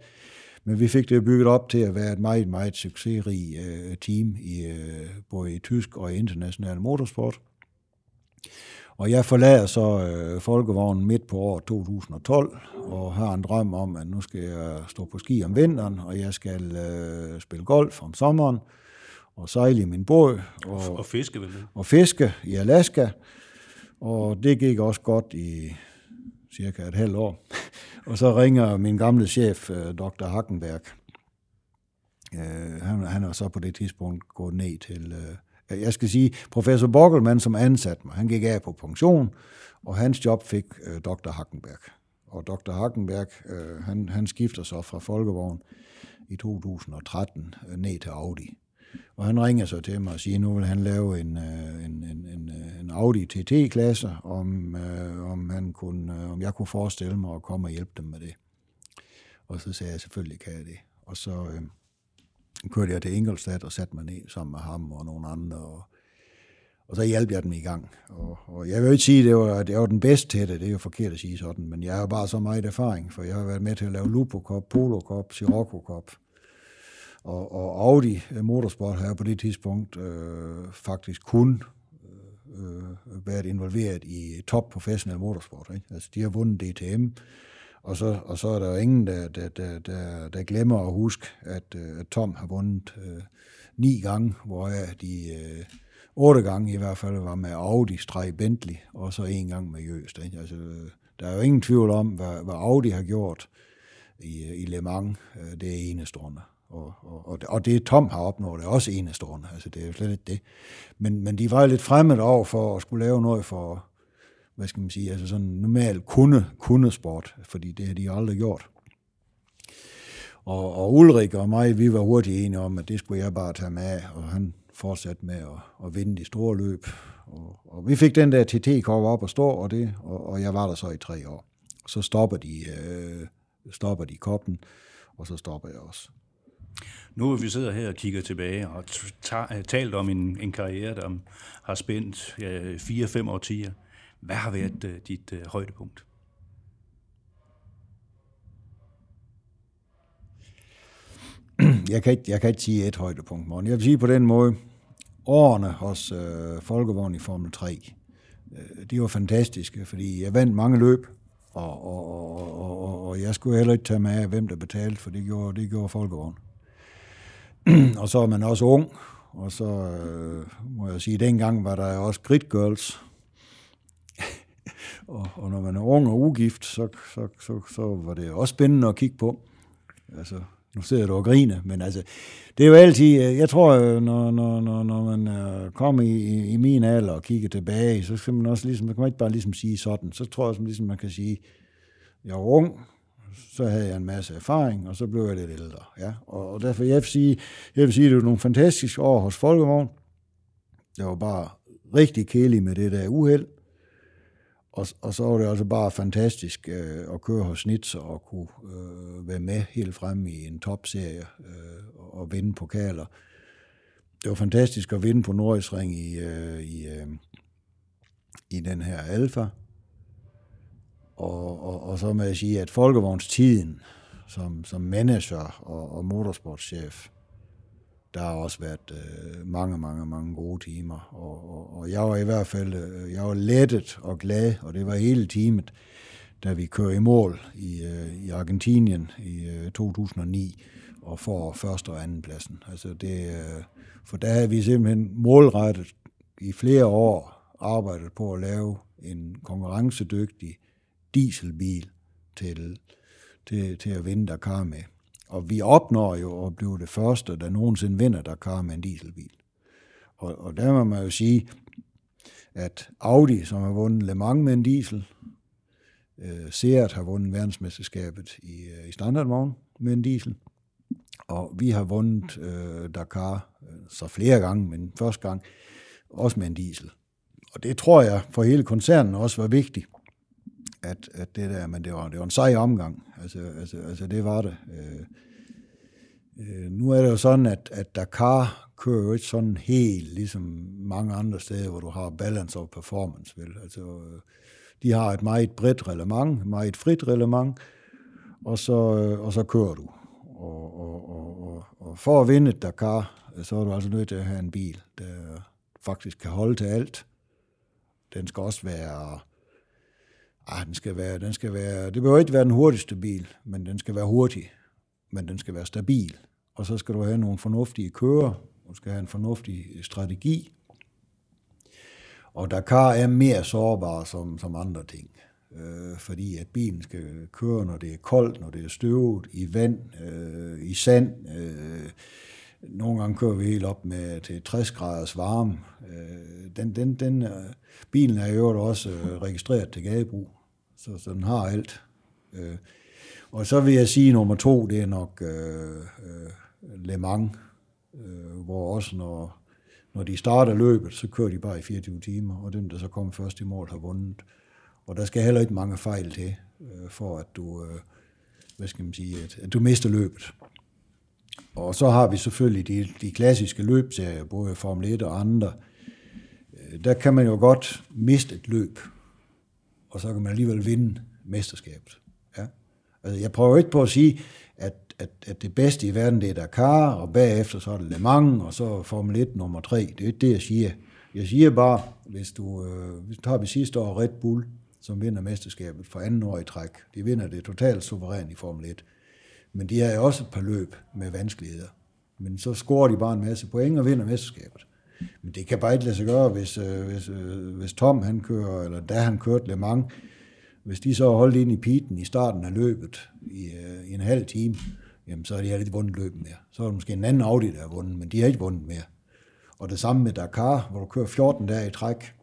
men vi fik det bygget op til at være et meget, meget succesrig øh, team, i, øh, både i tysk og i international motorsport. Og jeg forlader så øh, folkevognen midt på år 2012, og har en drøm om, at nu skal jeg stå på ski om vinteren, og jeg skal øh, spille golf om sommeren, og sejle i min båd. Og, og fiske, vel? Og fiske i Alaska. Og det gik også godt i cirka et halvt år. <laughs> Og så ringer min gamle chef, øh, Dr. Hackenberg. Øh, han, han er så på det tidspunkt gået ned til... Øh, jeg skal sige, professor Bockelmann, som ansatte mig, han gik af på pension, og hans job fik Dr. Hackenberg. Og Dr. Hackenberg, han, han skifter så fra Folkevogn i 2013 ned til Audi. Og han ringer så til mig og siger, at nu vil han lave en, øh, en, en, en, øh, en Audi TT-klasse, om, øh, om, han kunne, øh, om jeg kunne forestille mig at komme og hjælpe dem med det. Og så sagde jeg, selvfølgelig kan jeg det. Og så øh, kørte jeg til Ingolstadt og satte mig ned sammen med ham og nogle andre, og, og så hjalp jeg dem i gang. Og, og jeg vil ikke sige, at det var, det var den bedste til det, det er jo forkert at sige sådan, men jeg har bare så meget erfaring, for jeg har været med til at lave Lupo Cup, Polo Cup, Sirocco Cup, og, og Audi øh, Motorsport har på det tidspunkt øh, faktisk kun øh, øh, været involveret i top professionel motorsport. Ikke? Altså, de har vundet DTM, Og så, og så er der jo ingen, der, der, der, der, der glemmer at huske, at, øh, at Tom har vundet øh, ni gange, hvor jeg de øh, otte gange i hvert fald var med Audi, streg Bentley, og så en gang med Jøst. Ikke? Altså, øh, der er jo ingen tvivl om, hvad, hvad Audi har gjort i, i Le Mans. Øh, det er enestående. Og, og, og det Tom har opnået er også enestående. Altså, det er jo slet ikke det. Men, men de var lidt fremmede over for at skulle lave noget for, hvad skal man sige, altså sådan normal kunde, kundesport, fordi det har de aldrig gjort. Og, og Ulrik og mig, vi var hurtigt enige om, at det skulle jeg bare tage med, og han fortsatte med at, at vinde de store løb. Og, og vi fik den der TT-kop op og stå, og, det, og, og jeg var der så i tre år. Så stopper de, øh, stopper de koppen, og så stopper jeg også. Nu vil vi sidder her og kigger tilbage og øh, talt om en, en karriere, der har spændt øh, 4-5 årtier. Hvad har været øh, dit øh, højdepunkt? <clears throat> Jeg kan, ikke, jeg kan ikke sige et højdepunkt, morgen. Jeg vil sige på den måde, årene hos øh, Folkevogn i Formel 3, øh, de var fantastiske, fordi jeg vandt mange løb, og, og, og, og, og jeg skulle heller ikke tage med af, hvem der betalte, for det gjorde, det gjorde Folkevogn. <clears throat> og så er man også ung, og så øh, må jeg sige, at dengang var der også grid girls, <laughs> og, og når man er ung og ugift, så, så, så, så var det også spændende at kigge på. Altså, nu sidder du og griner, men altså, det er jo altid, øh, jeg tror, øh, når, når, når, når man kommer i, i min alder og kigger tilbage, så skal man også ligesom, man kan ikke bare ligesom sige sådan, så tror jeg, som ligesom man kan sige, jeg var ung, så havde jeg en masse erfaring, og så blev jeg lidt ældre. Ja? Og, og derfor, jeg vil sige, jeg vil sige, at det var nogle fantastiske år hos Folkevogn. Jeg var bare rigtig kedelig med det der uheld. Og, og så var det også bare fantastisk øh, at køre hos Snitzer og kunne øh, være med helt frem i en topserie øh, og vinde pokaler. Det var fantastisk at vinde på Nordisring i, øh, i, øh, i den her Alfa. Og, og, og så må jeg sige, at folkevognstiden som, som manager og, og motorsportschef, der har også været øh, mange, mange, mange gode timer. Og, og, og jeg var i hvert fald øh, jeg var lettet og glad, og det var hele teamet, da vi kørte i mål i, øh, i Argentinien i øh, 2009 og får første og anden pladsen. Altså det, øh, for der havde vi simpelthen målrettet i flere år arbejdet på at lave en konkurrencedygtig dieselbil til, til, til at vinde Dakar med. Og vi opnår jo at blive det første, der nogensinde vinder Dakar med en dieselbil. Og, og der må man jo sige, at Audi, som har vundet Le Mans med en diesel, øh, Seat har vundet verdensmesterskabet i, øh, i standardvogn med en diesel, og vi har vundet øh, Dakar øh, så flere gange, men første gang også med en diesel. Og det tror jeg for hele koncernen også var vigtigt, at, at det der, men det var, det var en sej omgang. Altså, altså, altså det var det. Øh, øh, nu er det jo sådan, at, at Dakar kører jo ikke sådan helt, ligesom mange andre steder, hvor du har balance of performance. Vel? Altså, øh, de har et meget bredt relevant, meget frit relevant, og så, øh, og så kører du. Og, og, og, og, og for at vinde et Dakar, så er du altså nødt til at have en bil, der faktisk kan holde til alt. Den skal også være Ah, den skal være, den skal være, det behøver ikke være den hurtigste bil, men den skal være hurtig, men den skal være stabil. Og så skal du have nogle fornuftige kører, du skal have en fornuftig øh, strategi. Og Dakar er mere sårbar som, som andre ting, øh, fordi at bilen skal køre, når det er koldt, når det er støvet, i vand, øh, i sand. Øh, nogle gange kører vi helt op med til 60 graders varme. Øh, den, den, den, øh, bilen er jo også øh, registreret til gadebrug så, så den har alt. Øh, og så vil jeg sige, at nummer to, det er nok øh, øh, Le Mans, øh, hvor også når, når de starter løbet, så kører de bare i 24 timer, og den, der så kommer først i mål, har vundet. Og der skal heller ikke mange fejl til, øh, for at du, øh, hvad skal man sige, at, at du mister løbet. Og så har vi selvfølgelig de, de klassiske løbserier, både Formel 1 og andre. Øh, der kan man jo godt miste et løb, og så kan man alligevel vinde mesterskabet. Ja. Altså, jeg prøver ikke på at sige, at, at, at det bedste i verden, det er Dakar, og bagefter så er det Le Mans, og så Formel 1 nummer 3. Det er ikke det, jeg siger. Jeg siger bare, hvis du, øh, hvis du tager vi sidste år Red Bull, som vinder mesterskabet for anden år i træk. De vinder det totalt suverænt i Formel 1. Men de har jo også et par løb med vanskeligheder. Men så scorer de bare en masse point og vinder mesterskabet. Men det kan bare ikke lade sig gøre, hvis, øh, hvis, øh, hvis Tom han kører, eller da han kørte Le Mans, hvis de så holdt ind i piten i starten af løbet i, øh, i en halv time, jamen så har de heller ikke vundet løbet mere. Så er det måske en anden Audi, der har vundet, men de har ikke vundet mere. Og det samme med Dakar, hvor du kører 14 dage i træk,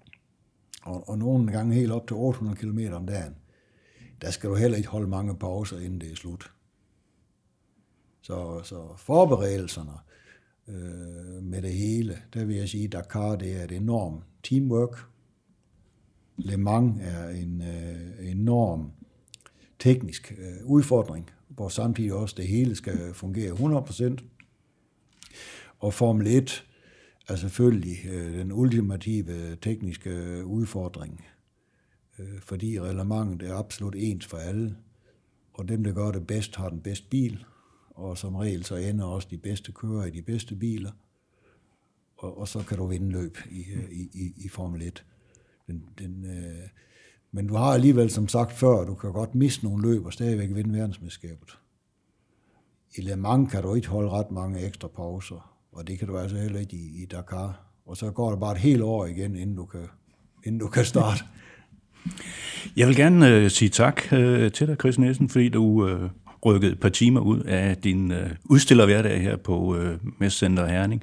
og, og nogle gange helt op til 800 km om dagen. Der skal du heller ikke holde mange pauser, inden det er slut. Så, så forberedelserne øh, med det hele, der vil jeg sige, Dakar det er et enormt teamwork. Le Mans er en øh, enorm teknisk øh, udfordring, hvor samtidig også det hele skal fungere 100%. Og Formel 1 er selvfølgelig øh, den ultimative tekniske øh, udfordring, øh, fordi reglementet er absolut ens for alle, og dem, der gør det bedst, har den bedste bil, og som regel så ender også de bedste kører i de bedste biler, og, og så kan du vinde løb i, øh, i, i, i Formel 1. Den, den, øh, men du har alligevel, som sagt før, du kan godt miste nogle løb og stadigvæk vinde verdensmesterskabet. I Le Mans kan du ikke holde ret mange ekstra pauser, og det kan du altså heller ikke i, i Dakar. Og så går det bare et helt år igen, inden du kan, inden du kan starte. Jeg vil gerne øh, sige tak øh, til dig, Chris Nielsen, fordi du øh, rykket et par timer ud af din øh, udstillerhverdag her på øh, Messcenter Herning.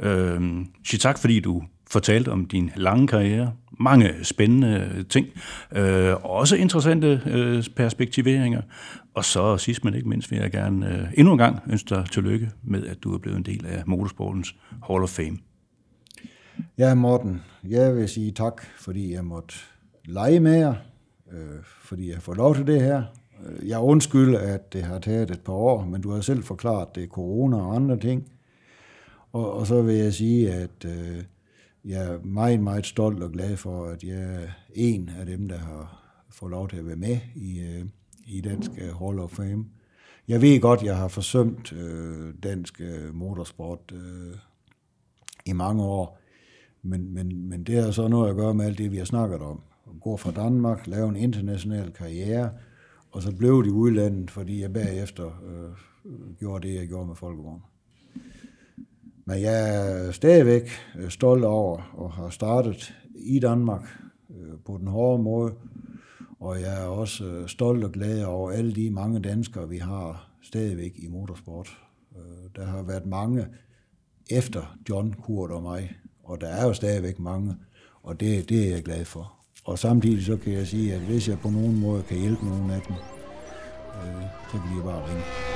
Øh, sig tak, fordi du fortalte om din lange karriere. Mange spændende øh, ting. Øh, også interessante øh, perspektiveringer. Og så sidst men ikke mindst vil jeg gerne øh, endnu en gang ønske dig tillykke med, at du er blevet en del af motorsportens Hall of Fame. Ja, Morten, jeg vil sige tak, fordi jeg måtte lege med jer, øh, fordi jeg får lov til det her. Jeg undskylder, at det har taget et par år, men du har selv forklaret, at det er corona og andre ting. Og, og så vil jeg sige, at øh, jeg er meget, meget stolt og glad for, at jeg er en af dem, der har fået lov til at være med i, øh, i Dansk øh, Hall of Fame. Jeg ved godt, jeg har forsømt øh, dansk øh, motorsport øh, i mange år, men, men, men det har så noget at gøre med alt det, vi har snakket om. Gå fra Danmark, lave en international karriere, og så blev de udlandet, fordi jeg bagefter øh, gjorde det, jeg gjorde med Folkevogn. Men jeg er stadigvæk øh, stolt over at have startet i Danmark øh, på den hårde måde, og jeg er også øh, stolt og glad over alle de mange danskere, vi har stadigvæk i motorsport. Øh, der har været mange efter John, Kurt og mig, og der er jo stadigvæk mange, og det, det er jeg glad for. Og samtidig så kan jeg sige, at hvis jeg på nogen måde kan hjælpe nogen af dem, øh, så kan de bare ringe.